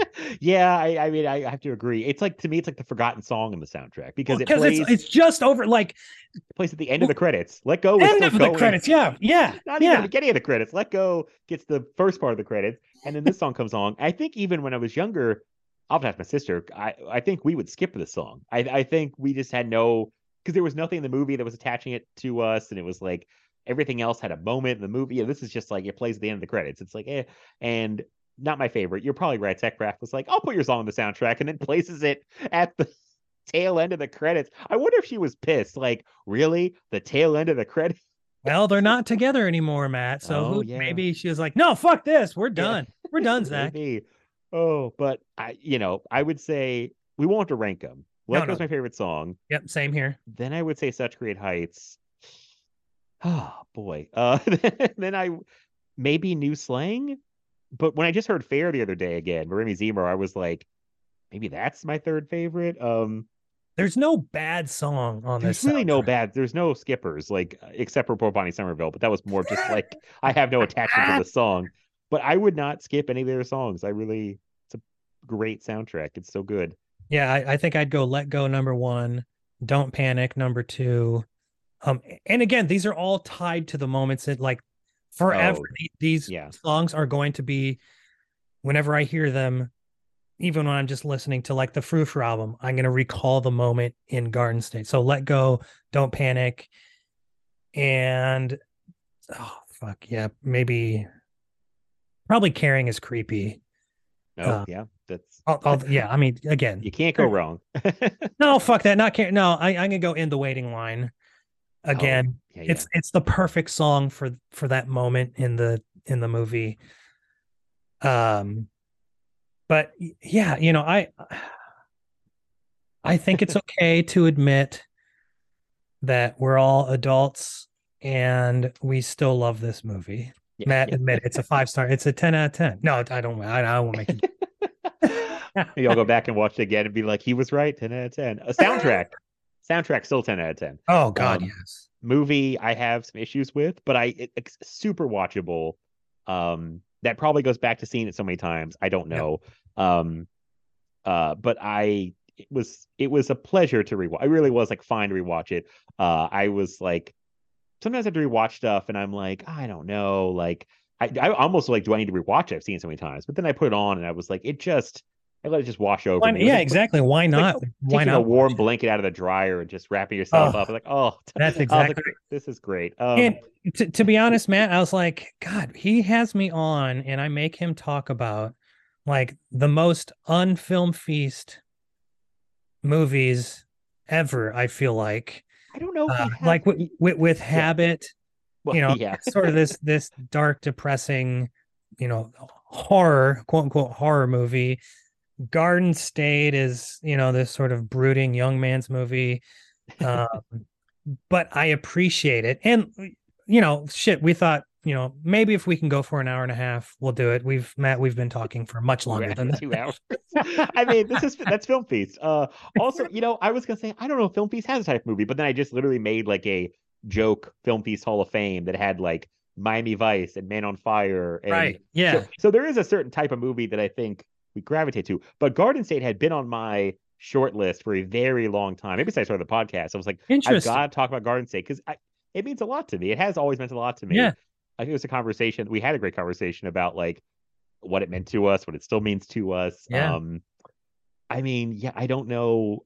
(laughs) yeah, I, I mean, I have to agree. It's like to me, it's like the forgotten song in the soundtrack because it because plays, it's, it's just over like it plays at the end of the credits. Let go. end of the credits yeah yeah (laughs) Not even yeah the beginning of the credits. Let go gets the first part of the credits, and then this song comes on. I think even when I was younger, I'll ask my sister. I I think we would skip this song. I I think we just had no because there was nothing in the movie that was attaching it to us, and it was like everything else had a moment in the movie. Yeah, this is just like it plays at the end of the credits. It's like eh, and not my favorite. You're probably right. Zach Braff was like, I'll put your song on the soundtrack, and then (laughs) places it at the (laughs) tail end of the credits. I wonder if she was pissed. Like, really, the tail end of the credits. well they're not together anymore matt so Oh, who, yeah. maybe she was like no fuck this we're done we're done (laughs) zach Maybe. Oh, but I, you know, I would say we won't have to rank them. No, Let no. my favorite song. yep same here Then I would say Such Great Heights. (sighs) Oh boy. Uh, (laughs) then I maybe New Slang. But when I just heard Fair the other day again, Remy Zero, I was like, maybe that's my third favorite. Um, there's no bad song on there's this There's really no bad. There's no skippers, like except for poor Bonnie Somerville. But that was more just like I have no attachment to the song. But I would not skip any of their songs. I really, it's a great soundtrack. It's so good. Yeah, I, I think I'd go let go number one, don't panic number two, Um, and again, these are all tied to the moments that like forever. Oh, These yeah. songs are going to be whenever I hear them, even when I'm just listening to like the Frou Frou album, I'm gonna recall the moment in Garden State. So let go, don't panic, and oh fuck yeah, maybe probably caring is creepy. No, Uh, yeah, that's I'll, I'll, yeah, I mean, again, you can't go wrong. (laughs) no, fuck that. Not care. No, I, I'm gonna go in the waiting line again. yeah, yeah. It's it's the perfect song for for that moment in the in the movie. Um, but yeah, you know, I I think it's okay to admit that we're all adults and we still love this movie. Yeah, Matt, yeah. admit it's a five star. It's a ten out of ten. No, I don't. I, I won't make it. (laughs) (laughs) Maybe I'll go back and watch it again and be like, he was right, 10 out of 10. A soundtrack. soundtrack still 10 out of 10. Oh God, Um, yes. Movie I have some issues with, but I it, it's super watchable. Um that probably goes back to seeing it so many times. I don't Yeah. know. Um uh but I it was it was a pleasure to rewatch. I really was like fine to rewatch it. Uh I was like sometimes I have to rewatch stuff and I'm like, I don't know, like I, I almost like, do I need to rewatch it? I've seen it so many times, but then I put it on and I was like, it just, I let it just wash over. Why- me. Yeah, like exactly. Why like not? Why not a warm blanket out of the dryer and just wrapping yourself Oh, up. Like, oh, (laughs) That's I was like, exactly. this is great. Um, and to, to be honest, Matt, I was like, God, he has me on, and I make him talk about like the most unfilm feast movies ever. I feel like, I don't know. If uh, have- like with, with with Habit, well, you know, yeah, (laughs) sort of this this dark, depressing, you know, horror, quote unquote horror movie. Garden State is, you know, this sort of brooding young man's movie. Um, (laughs) but I appreciate it. And you know, shit, we thought, you know, maybe if we can go for an hour and a half, we'll do it. We've Matt, we've been talking for much longer hours- than that. two hours. I mean, this is that's Film Feast. Uh, also, you know, I was gonna say I don't know if Film Feast has a type of movie, but then I just literally made like a joke Film Feast Hall of Fame that had like Miami Vice and Man on Fire. And Right. Yeah. So, so there is a certain type of movie that I think we gravitate to. But Garden State had been on my short list for a very long time. Maybe since I started the podcast. I was like, I've got to talk about Garden State because it means a lot to me. It has always meant a lot to me. Yeah. I think it was a conversation. We had a great conversation about like what it meant to us, what it still means to us. Yeah. Um, I mean, yeah, I don't know.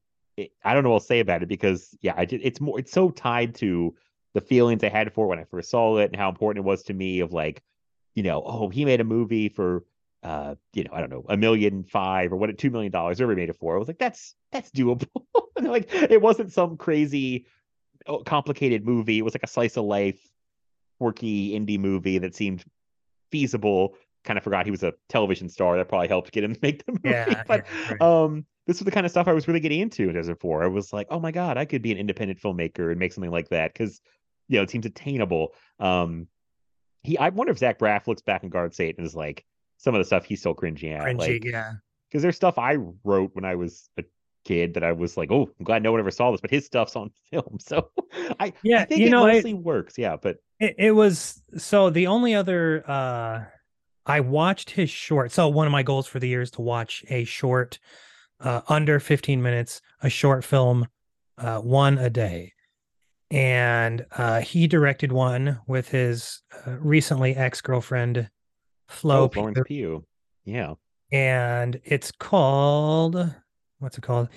I don't know what I'll say about it because yeah, I did. It's more. It's so tied to the feelings I had for it when I first saw it and how important it was to me. Of like, you know, oh, he made a movie for, uh, you know, I don't know, a million five or what, two million dollars. He made it for. I was like, that's that's doable. (laughs) Like, it wasn't some crazy, oh, complicated movie. It was like a slice of life, quirky indie movie that seemed feasible. Kind of forgot he was a television star. That probably helped get him to make the movie. Yeah, (laughs) but yeah, right. um, this was the kind of stuff I was really getting into in 2004. I was like, oh my god, I could be an independent filmmaker and make something like that because you know it seems attainable. Um, he, I wonder if Zach Braff looks back in Garden State and is like some of the stuff he's still cringing at, Cringy, like yeah. because there's stuff I wrote when I was a kid that I was like, oh, I'm glad no one ever saw this, but his stuff's on (laughs) film, so I, yeah, I think you it know, it- mostly works. Yeah, but It, it was so the only other uh I watched his short. So one of my goals for the year is to watch a short uh under 15 minutes, a short film uh one a day. And uh he directed one with his uh, recently ex-girlfriend Flo oh, Florence Pugh, yeah, and it's called what's it called?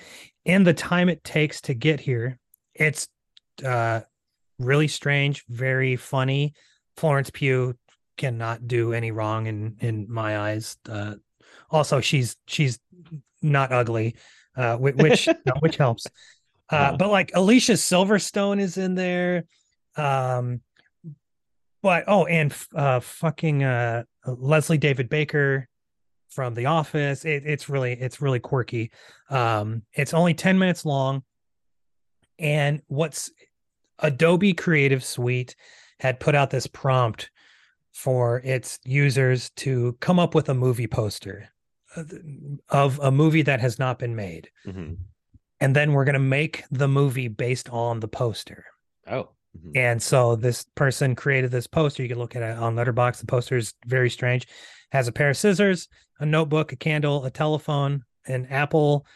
In the time it takes to get here. It's uh really strange, very funny. Florence Pugh cannot do any wrong in in my eyes. Uh, also, she's she's not ugly, uh, which (laughs) which helps. Uh, Uh-huh. But like Alicia Silverstone is in there. Um, but oh, and uh, fucking uh, Leslie David Baker from The Office. It, it's really it's really quirky. Um, it's only ten minutes long, and what's Adobe Creative Suite had put out this prompt for its users to come up with a movie poster of a movie that has not been made. Mhm. And then we're going to make the movie based on the poster. oh, mhm. And so this person created this poster. You can look at it on Letterboxd. The poster is very strange. Has a pair of scissors, a notebook, a candle, a telephone, an apple,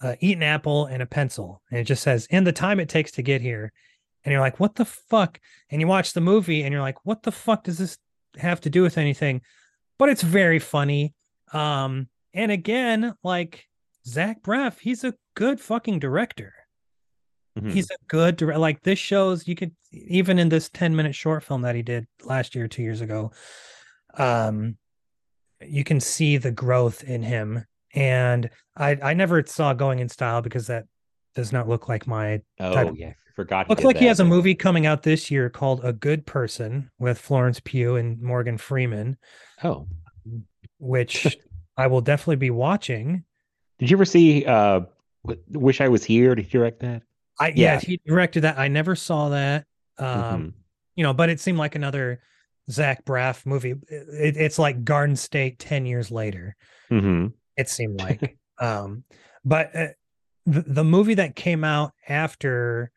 uh, eaten apple, and a pencil. And it just says, "In the time it takes to get here." and you're like, what the fuck? And you watch the movie and you're like, what the fuck does this have to do with anything? But it's very funny. Um, and again, like Zach Braff, he's a good fucking director. Mhm. He's a good director. Like this shows you could even in this 10 minute short film that he did last year, two years ago. Um, you can see the growth in him. And I I never saw Going in Style because that does not look like my oh type yeah, forgot. looks like he has a movie coming out this year called A Good Person with Florence Pugh and Morgan Freeman, Oh, which I will definitely be watching. did you ever see? uh Wish I Was Here? to direct that? I yeah, Yeah. he directed that. I never saw that. Um, Mhm. you know, but it seemed like another Zach Braff movie. It, it's like Garden State 10 years later. Mhm. it seemed (laughs) like um but uh, the, the movie that came out after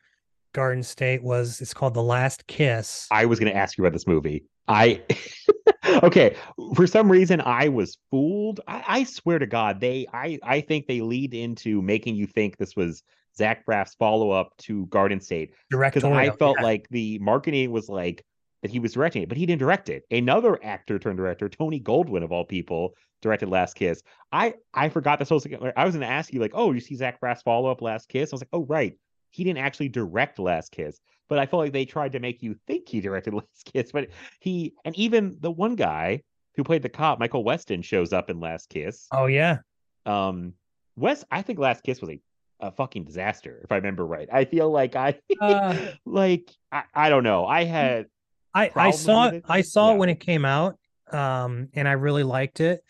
garden state was it's called the last kiss I was going to ask you about this movie. I (laughs) okay. For some reason, I was fooled. I, I swear to God, they. I I think they lead into making you think this was Zach Braff's follow up to Garden State because I felt yeah. like the marketing was like that he was directing it, but he didn't direct it. Another actor turned director, Tony Goldwyn of all people, directed Last Kiss. I I forgot this was. I was going to ask you like, oh, you see Zach Braff's follow up Last Kiss? I was like, oh right, he didn't actually direct Last Kiss, but I felt like they tried to make you think he directed (laughs) Last Kiss. But he and even the one guy who played the cop, Michael Weston, shows up in Last Kiss. oh yeah Um, Wes, I think Last Kiss was a a fucking disaster, if I remember right. I feel like I Uh, (laughs) like I, I don't know. I had i i saw it i saw Yeah. it when it came out um and i really liked it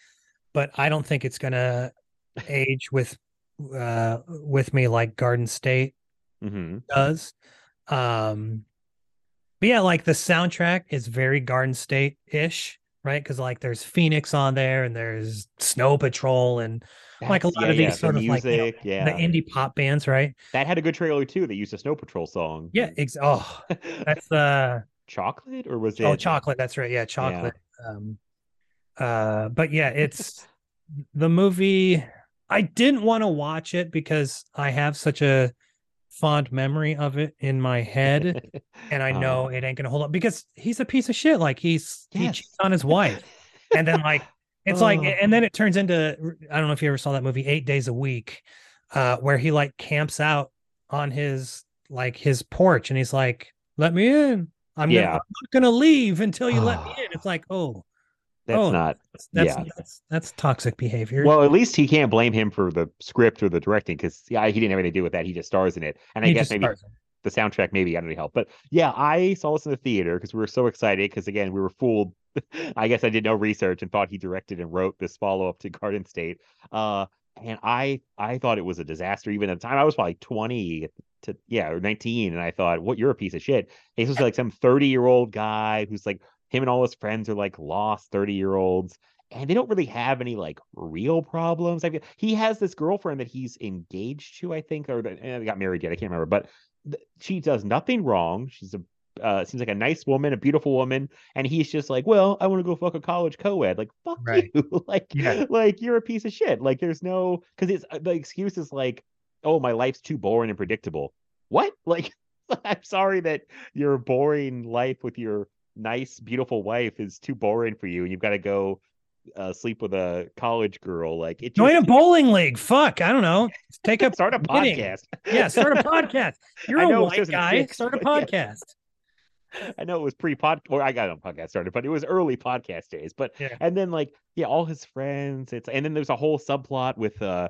but i don't think it's gonna (laughs) age with uh with me like garden state mm-hmm. does. Um, but yeah, like the soundtrack is very Garden State ish, right? Because like there's Phoenix on there, and there's Snow Patrol, and Like a lot yeah, of these yeah, the sort of like, you know, music, yeah. the indie pop bands, right? that had a good trailer too. They used a Snow Patrol song. Yeah, ex- oh, (laughs) that's uh chocolate or was it? oh chocolate. That's right. Yeah, chocolate. Um, uh, but yeah, it's (laughs) the movie. I didn't want to watch it because I have such a fond memory of it in my head. and I Oh. (laughs) know it ain't gonna hold up because he's a piece of shit. Like he's he cheats on his wife, and then like it's like, Oh. and then it turns into I don't know if you ever saw that movie Eight Days a Week, uh, where he like camps out on his like his porch, and he's like, "Let me in. I'm Yeah. gonna, I'm not gonna leave until you let me (sighs) in." It's like, oh, That's Oh, not. that's that's, Yeah. that's that's toxic behavior. Well, at least he can't blame him for the script or the directing because yeah, he didn't have anything to do with that. He just stars in it, and I He guess maybe the soundtrack maybe got any help. But yeah, I saw this in the theater because we were so excited because again we were fooled. (laughs) I guess I did no research and thought he directed and wrote this follow up to (laughs) Garden State. Uh, and I I thought it was a disaster. Even at the time, I was probably twenty to yeah or nineteen, and I thought, what you're a piece of shit. He's just like some thirty year old guy who's like him and all his friends are like lost thirty year olds. And they don't really have any like real problems. I feel he has this girlfriend that he's engaged to, I think, or they got married yet. I can't remember, but she does nothing wrong. She's a uh, seems like a nice woman, a beautiful woman, and he's just like, well, I want to go fuck a college co-ed. Like, fuck (laughs) Right. you. (laughs) like, Yeah. like you're a piece of shit. Like, there's no because it's uh, the excuse is like, oh, my life's too boring and predictable. What? (laughs) Like, I'm sorry that your boring life with your nice, beautiful wife is too boring for you, and you've got to go uh, sleep with a college girl. Like, it Join a (laughs) bowling league. Fuck, I don't know. Take up start a knitting. podcast. Yeah, start a (laughs) podcast. You're I a white guy. six, Start a but yeah. podcast. (laughs) I know it was pre-pod or I got on podcast started, but it was early podcast days. But Yeah. and then like yeah, all his friends. It's and then there's a whole subplot with uh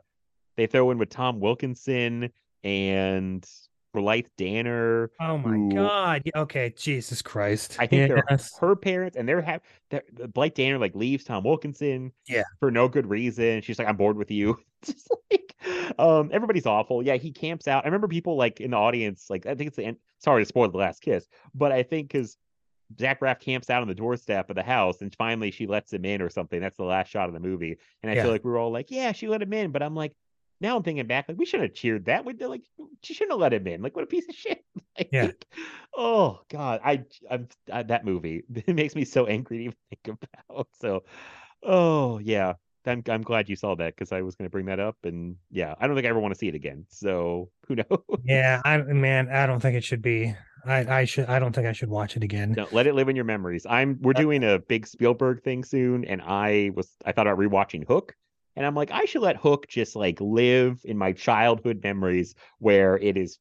they throw in with Tom Wilkinson and Blythe Danner. Oh my who- god. Okay, Jesus Christ. I think Yes. they're her parents, and they're have Blythe Danner like leaves Tom Wilkinson, Yeah. for no good reason. She's like, I'm bored with you. (laughs) Just like, um, everybody's awful. Yeah, he camps out. I remember people like in the audience, like I think it's the end. Sorry to spoil the last kiss, but I think because Zach Braff camps out on the doorstep of the house, and finally she lets him in or something. That's the last shot of the movie, and I Yeah. feel like we were all like, yeah, she let him in, but I'm like. Now I'm thinking back, like we shouldn't have cheered that. We like she shouldn't have let him in. Like what a piece of (laughs) shit. (laughs) Like, Yeah. Oh God, I I'm I, that movie. (laughs) It makes me so angry to even think about. So, oh yeah, I'm I'm glad you saw that because I was going to bring that up, and yeah, I don't think I ever want to see it again. So who knows? Yeah, I man, I don't think it should be I, I should. I don't think I should watch it again. No, let it live in your memories. I'm we're uh, doing a big Spielberg thing soon, and I was I thought about rewatching Hook, and I'm like I should let Hook just like live in my childhood memories where it is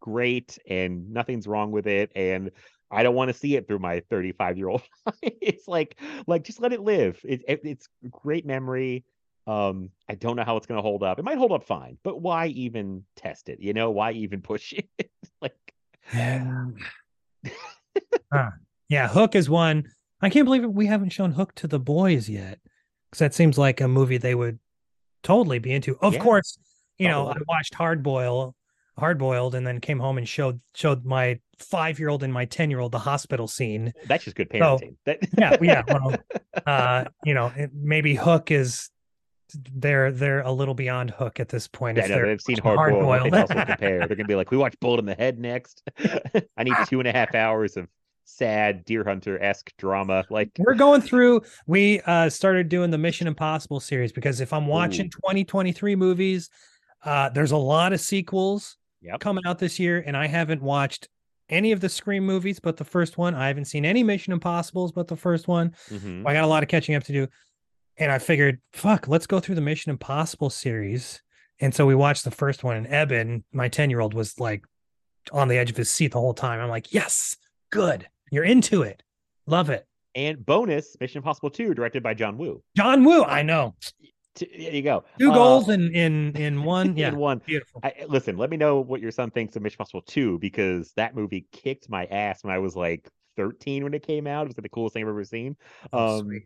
great and nothing's wrong with it, and I don't want to see it through my 35 year old. (laughs) it's like like just let it live. It, it, it's a great memory. Um, I don't know how it's going to hold up. It might hold up fine, but why even test it? You know, why even push (laughs) it? like Yeah. (laughs) Huh. Yeah, Hook is one. I can't believe we haven't shown Hook to the boys yet. Because that seems like a movie they would totally be into. Of Yeah. course, you know, I watched Hard Boil, Hard Boiled, and then came home and showed showed my five year old and my ten year old the hospital scene. that's just good So, parenting. that, Yeah, (laughs) yeah. Well, uh, you know, maybe Hook is they're they're a little beyond Hook at this point. Yeah, no, they've seen Hard Boiled. They Hard-Boiled. also compare. They're gonna be like, we watch Bullet in the Head next. (laughs) I need (laughs) two and a half hours of sad Deer Hunter esque drama. Like, we're going through we uh started doing the mission impossible series because if i'm watching Ooh. 2023 movies uh there's a lot of sequels Yep. coming out this year and i haven't watched any of the scream movies but the first one i haven't seen any mission impossibles but the first one mhm. i got a lot of catching up to do and i figured fuck let's go through the mission impossible series and so we watched the first one and eben my 10 year old was like on the edge of his seat the whole time i'm like yes good you're into it love it and bonus Mission Impossible 2, directed by John Woo. John Woo, I know. There you go. Two Uh, goals in in in (laughs) one. Yeah, in one. beautiful. I, listen, let me know what your son thinks of Mission Impossible 2 because that movie kicked my ass when I was like 13 when it came out. It was like the coolest thing I've ever seen. Oh, Um,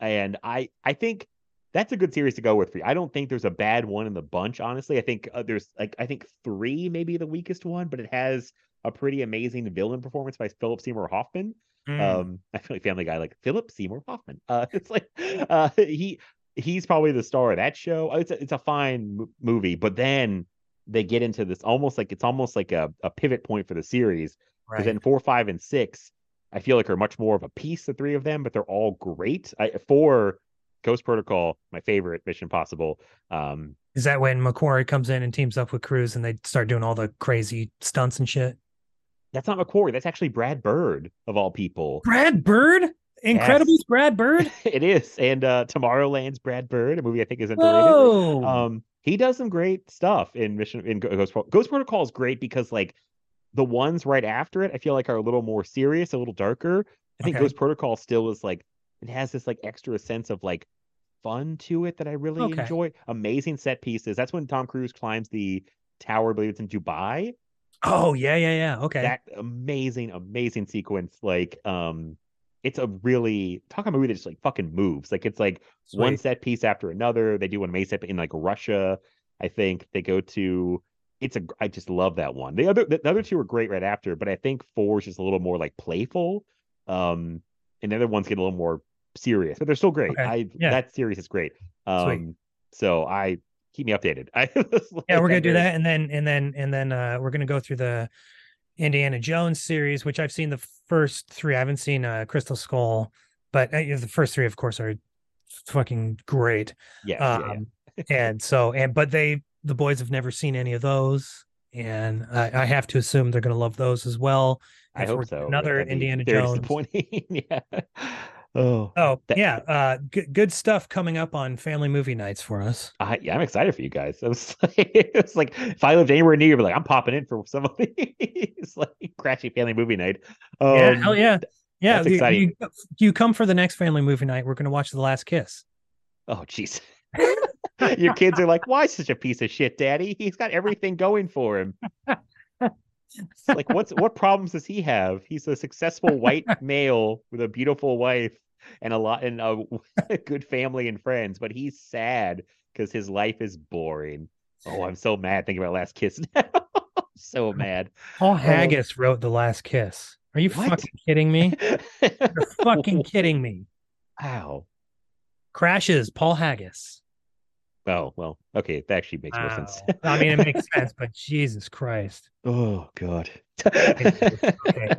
and I I think that's a good series to go with for you. I don't think there's a bad one in the bunch, honestly. I think uh, there's like I think three maybe the weakest one, but it has a pretty amazing villain performance by Philip Seymour Hoffman. Mm. Um, I feel like Family Guy, like Philip Seymour Hoffman. Uh, (laughs) it's like uh, he he's probably the star of that show. Uh, It's a, it's a fine mo- movie, but then they get into this almost like it's almost like a, a pivot point for the series because right. then four, five, and six, I feel like are much more of a piece, the three of them, but they're all great. I, four, Ghost Protocol, my favorite Mission Possible. Um, Is that when McQuarrie comes in and teams up with Cruise and they start doing all the crazy stunts and shit? That's not McQuarrie. That's actually Brad Bird of all people. Brad Bird, Incredibles, Yes. (laughs) Brad Bird. it is, and uh, Tomorrowland's Brad Bird, a movie I think is underrated. Whoa! Um, he does some great stuff in Mission in Ghost Protocol. Ghost Protocol is great because like the ones right after it, I feel like are a little more serious, a little darker. I think Okay. Ghost Protocol still is like it has this like extra sense of like fun to it that I really Okay. enjoy. Amazing set pieces. That's when Tom Cruise climbs the tower, I believe it's in Dubai. Oh yeah, yeah, yeah. Okay. That amazing, amazing sequence. Like, um, it's a really talk about a movie that just like fucking moves. Like it's like one set piece after another. They do one set in like Russia. I think they go to. It's a. I just love that one. The other, the other two are great right after, but I think four is just a little more like playful. Um, and the other ones get a little more serious, but they're still great. Okay. I Yeah. that series is great. Um, so I keep me updated. (laughs) I yeah, we're gonna do that, and then and then and then uh we're gonna go through the Indiana Jones series, which I've seen the first three. I haven't seen uh Crystal Skull, but uh, the first three, of course, are fucking great. Yes, yeah, yeah. um, (laughs) and so and but they the boys have never seen any of those and i, I have to assume they're going to love those as well I hope so. another indiana jones Disappointing. (laughs) yeah. Oh, oh That- yeah uh good, good stuff coming up on family movie nights for us I, yeah, I'm excited for you guys. (laughs) I was like, it's like if I lived anywhere near you, like, I'm popping in for some of (laughs) these like crashy family movie night. Um, yeah hell yeah yeah that's you, exciting. you, you come for the next family movie night we're going to watch the last kiss Oh, jeez. (laughs) Your kids are like, why such a piece of shit, Daddy? He's got everything going for him. Like, what's what problems does he have? He's a successful white male with a beautiful wife and a lot and uh, (laughs) a, good family and friends, but he's sad because his life is boring. Oh, I'm so mad thinking about Last Kiss (laughs) now. so mad. paul haggis wrote the last kiss are you What? fucking kidding me (laughs) you're fucking kidding me Wow. crashes paul haggis Oh well, okay, that actually makes more sense. I mean it makes sense but jesus christ oh god. Okay.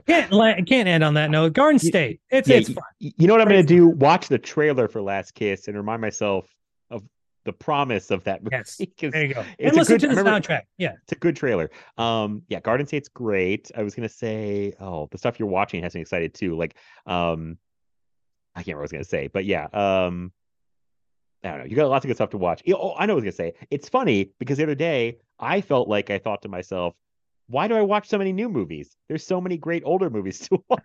(laughs) Can't can't end on that note. Garden State. It's Yeah, it's fun. you know what I'm gonna do? Watch the trailer for Last Kiss and remind myself of the promise of that movie. Yes. (laughs) There you go. and listen good- to the remember- soundtrack. Yeah. It's a good trailer. Um, yeah, Garden State's great. I was gonna say, oh, the stuff you're watching has me excited too. Like, um, I can't remember what I was gonna say, but yeah, um, I don't know. You got lots of good stuff to watch. Oh, I know what I was gonna say. It's funny because the other day I felt like I thought to myself, why do I watch so many new movies? There's so many great older movies (laughs) to watch.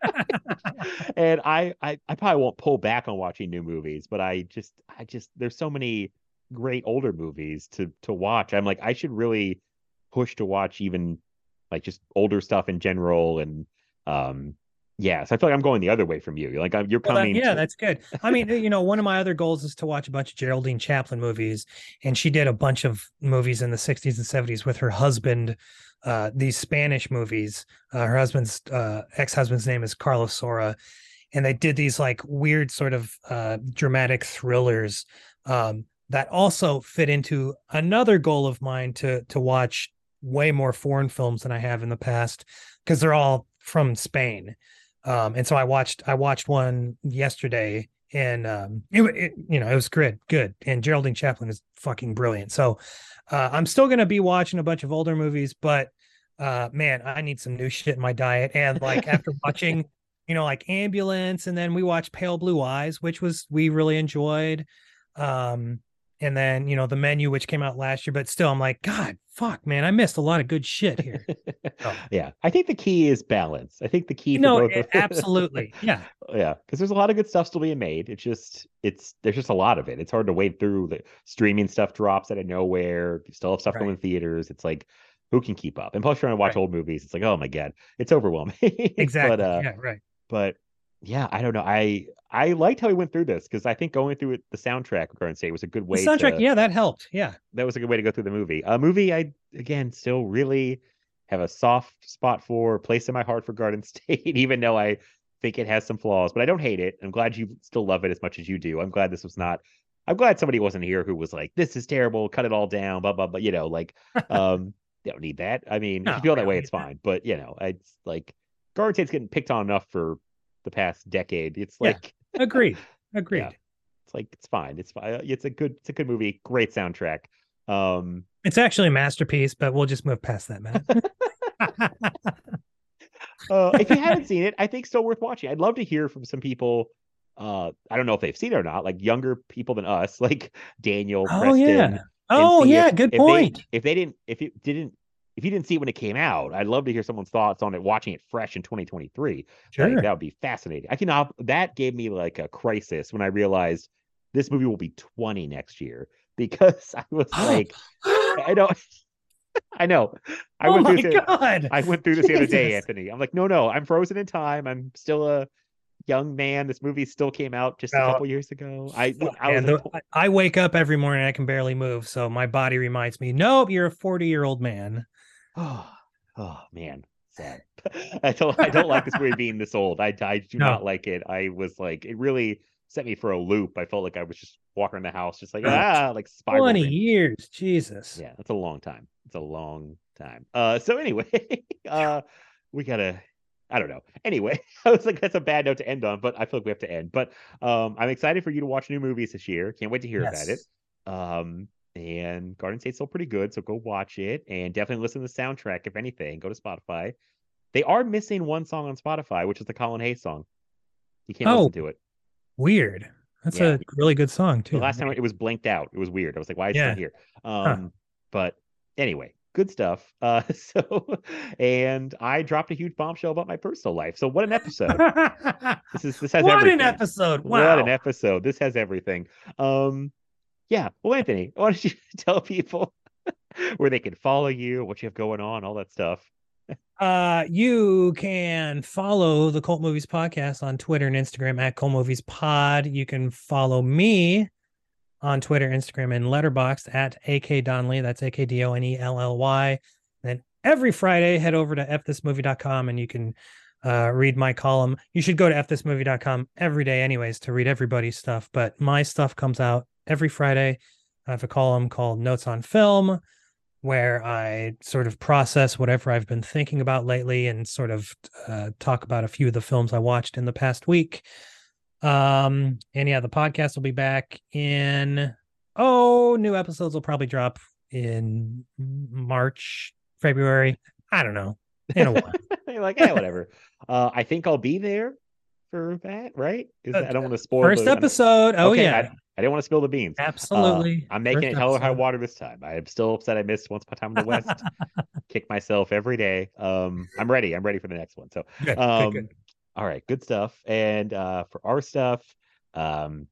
and I, I I probably won't pull back on watching new movies, but I just I just there's so many great older movies to to watch. I'm like I should really push to watch even like just older stuff in general and um yeah, so I feel like I'm going the other way from you. Like I'm, you're Well, that- coming. yeah, to- that's good. I mean, you know, one of my other goals is to watch a bunch of Geraldine Chaplin movies, and she did a bunch of movies in the 60s and 70s with her husband. Uh, these Spanish movies. Uh, her husband's uh, ex-husband's name is Carlos Saura, and they did these like weird sort of uh, dramatic thrillers um, that also fit into another goal of mine to to watch way more foreign films than I have in the past because they're all from Spain um and so i watched i watched one yesterday and um it, it you know it was good good. And geraldine chaplin is fucking brilliant. So uh i'm still gonna be watching a bunch of older movies but uh man i need some new shit in my diet. And like (laughs) after watching you know like ambulance and then we watched pale blue eyes which was we really enjoyed. Um and then you know the menu which came out last year but still i'm like god fuck man i missed a lot of good shit here Oh. (laughs) yeah, I think the key is balance. I think the key no both (laughs) absolutely yeah yeah, because there's a lot of good stuff still being made. It's just it's there's just a lot of it. It's hard to wade through. The streaming stuff drops out of nowhere. You still have stuff going in theaters. It's like who can keep up? And plus, you're trying to watch Right. old movies. It's like oh my god, it's overwhelming. (laughs) exactly but, uh, yeah right but yeah, I don't know. I I liked how we went through this because I think going through it, the soundtrack of Garden State was a good way. the soundtrack to, yeah that helped yeah that was a good way to go through the movie. A movie I again still really have a soft spot for, place in my heart for Garden (laughs) State, even though I think it has some flaws, but I don't hate it. I'm glad you still love it as much as you do. I'm glad this was not. I'm glad somebody wasn't here who was like, "This is terrible, cut it all down," blah blah blah. You know, like, (laughs) um, you don't need that. I mean, if you feel that way, it's that. fine. But you know, it's like Garden State's getting picked on enough for the past decade. It's like, agreed agreed Yeah. it's like it's fine. It's fine. It's a good. It's a good movie. Great soundtrack. Um, it's actually a masterpiece but we'll just move past that man (laughs) (laughs) uh, if you haven't seen it, I think still worth watching. I'd love to hear from some people. Uh, I don't know if they've seen it or not, like younger people than us, (laughs) like Daniel, oh Preston. yeah oh yeah if- good if point They, if they didn't, if it didn't, if you didn't see it when it came out, I'd love to hear someone's thoughts on it. Watching it fresh in 2023, sure like, that would be fascinating. I cannot. That gave me like a crisis when I realized this movie will be 20 next year (laughs) because I was oh. like, I don't. (laughs) I know. I oh went my through this- god I went through this the other day, Anthony. I'm like, no, no, I'm frozen in time. I'm still a young man. This movie still came out just a couple years ago. I, I like, I wake up every morning I can barely move so my body reminds me nope you're a 40 year old man oh, oh man, sad. (laughs) I don't, I don't like this movie being this old. I, I do No. not like it. I was like, it really set me for a loop. I felt like I was just walking around the house, just like ah, like 20 years jesus Yeah, that's a long time. It's a long time. Uh, so anyway, (laughs) uh, we gotta. I don't know. Anyway, (laughs) I was like, that's a bad note to end on, but I feel like we have to end. But um, I'm excited for you to watch new movies this year. Can't wait to hear about it. Um, and Garden State's still pretty good, so go watch it and definitely listen to the soundtrack. If anything, go to Spotify. They are missing one song on Spotify, which is the Colin Hay's song. You can't Oh, listen to it. weird that's Yeah. a really good song too The last time it was blanked out. It was weird. I was like, why is Yeah. it here? Um, but anyway, good stuff. Uh, (laughs) so and I dropped a huge bombshell about my personal life. So what an episode. (laughs) this is this has what everything. an episode wow What an episode. This has everything. Um, yeah. Well, Anthony, (laughs) why don't you (laughs) tell people (laughs) where they can follow you, what you have going on, all that stuff. Uh, you can follow the Cult Movies Podcast on Twitter and Instagram at Cult Movies Pod. You can follow me on Twitter, Instagram, and Letterboxd at AK Donnelly. That's A K D O N E L L Y. Then every Friday, head over to fthismovie.com and you can uh, read my column. You should go to fthismovie.com every day, anyways, to read everybody's stuff. But my stuff comes out every Friday. I have a column called Notes on Film where I sort of process whatever I've been thinking about lately and sort of uh, talk about a few of the films I watched in the past week. Um, and yeah, the podcast will be back in oh, new episodes will probably drop in March, February. I don't know. In a while. (laughs) You're like, yeah, whatever. uh, I think I'll be there for that, right? Is Uh, that, I don't want to spoil First the- I don't- episode. Oh Okay, yeah. I, I didn't want to spill the beans. Uh, Absolutely. I'm making First it hell or high water this time. I am still upset I missed Once Upon a Time in the West. (laughs) Kick myself every day. Um, I'm ready. I'm ready for the next one. So, Good, good, um, good. all right, good stuff. And uh, for our stuff, um,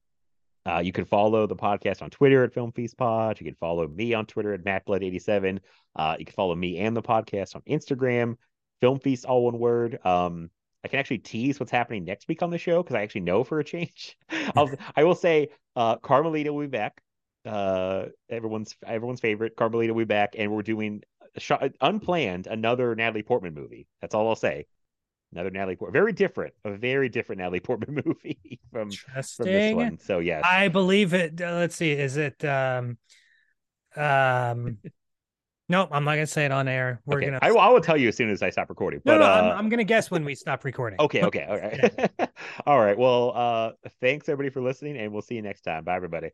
uh, you can follow the podcast on Twitter at Film Feast Pod. You can follow me on Twitter at MattBlood87. Uh, you can follow me and the podcast on Instagram, Film Feast, all one word. Um, I can actually tease what's happening next week on the show because I actually know for a change. (laughs) I'll, I will say, uh, Carmelita will be back. Uh, everyone's everyone's favorite Carmelita will be back, and we're doing a sh- unplanned another Natalie Portman movie. That's all I'll say. Another Natalie Portman, very different, a very different Natalie Portman (laughs) movie from from this one. So yes, I believe it. uh, let's see. Is it um um (laughs) Nope, I'm not gonna say it on air. We're okay. gonna I, will- I will tell you as soon as I stop recording. No, But no, uh, I'm, I'm gonna guess when we stop recording. okay, okay, all right, (laughs) (laughs) all right. Well, uh, thanks everybody for listening, and we'll see you next time. Bye, everybody.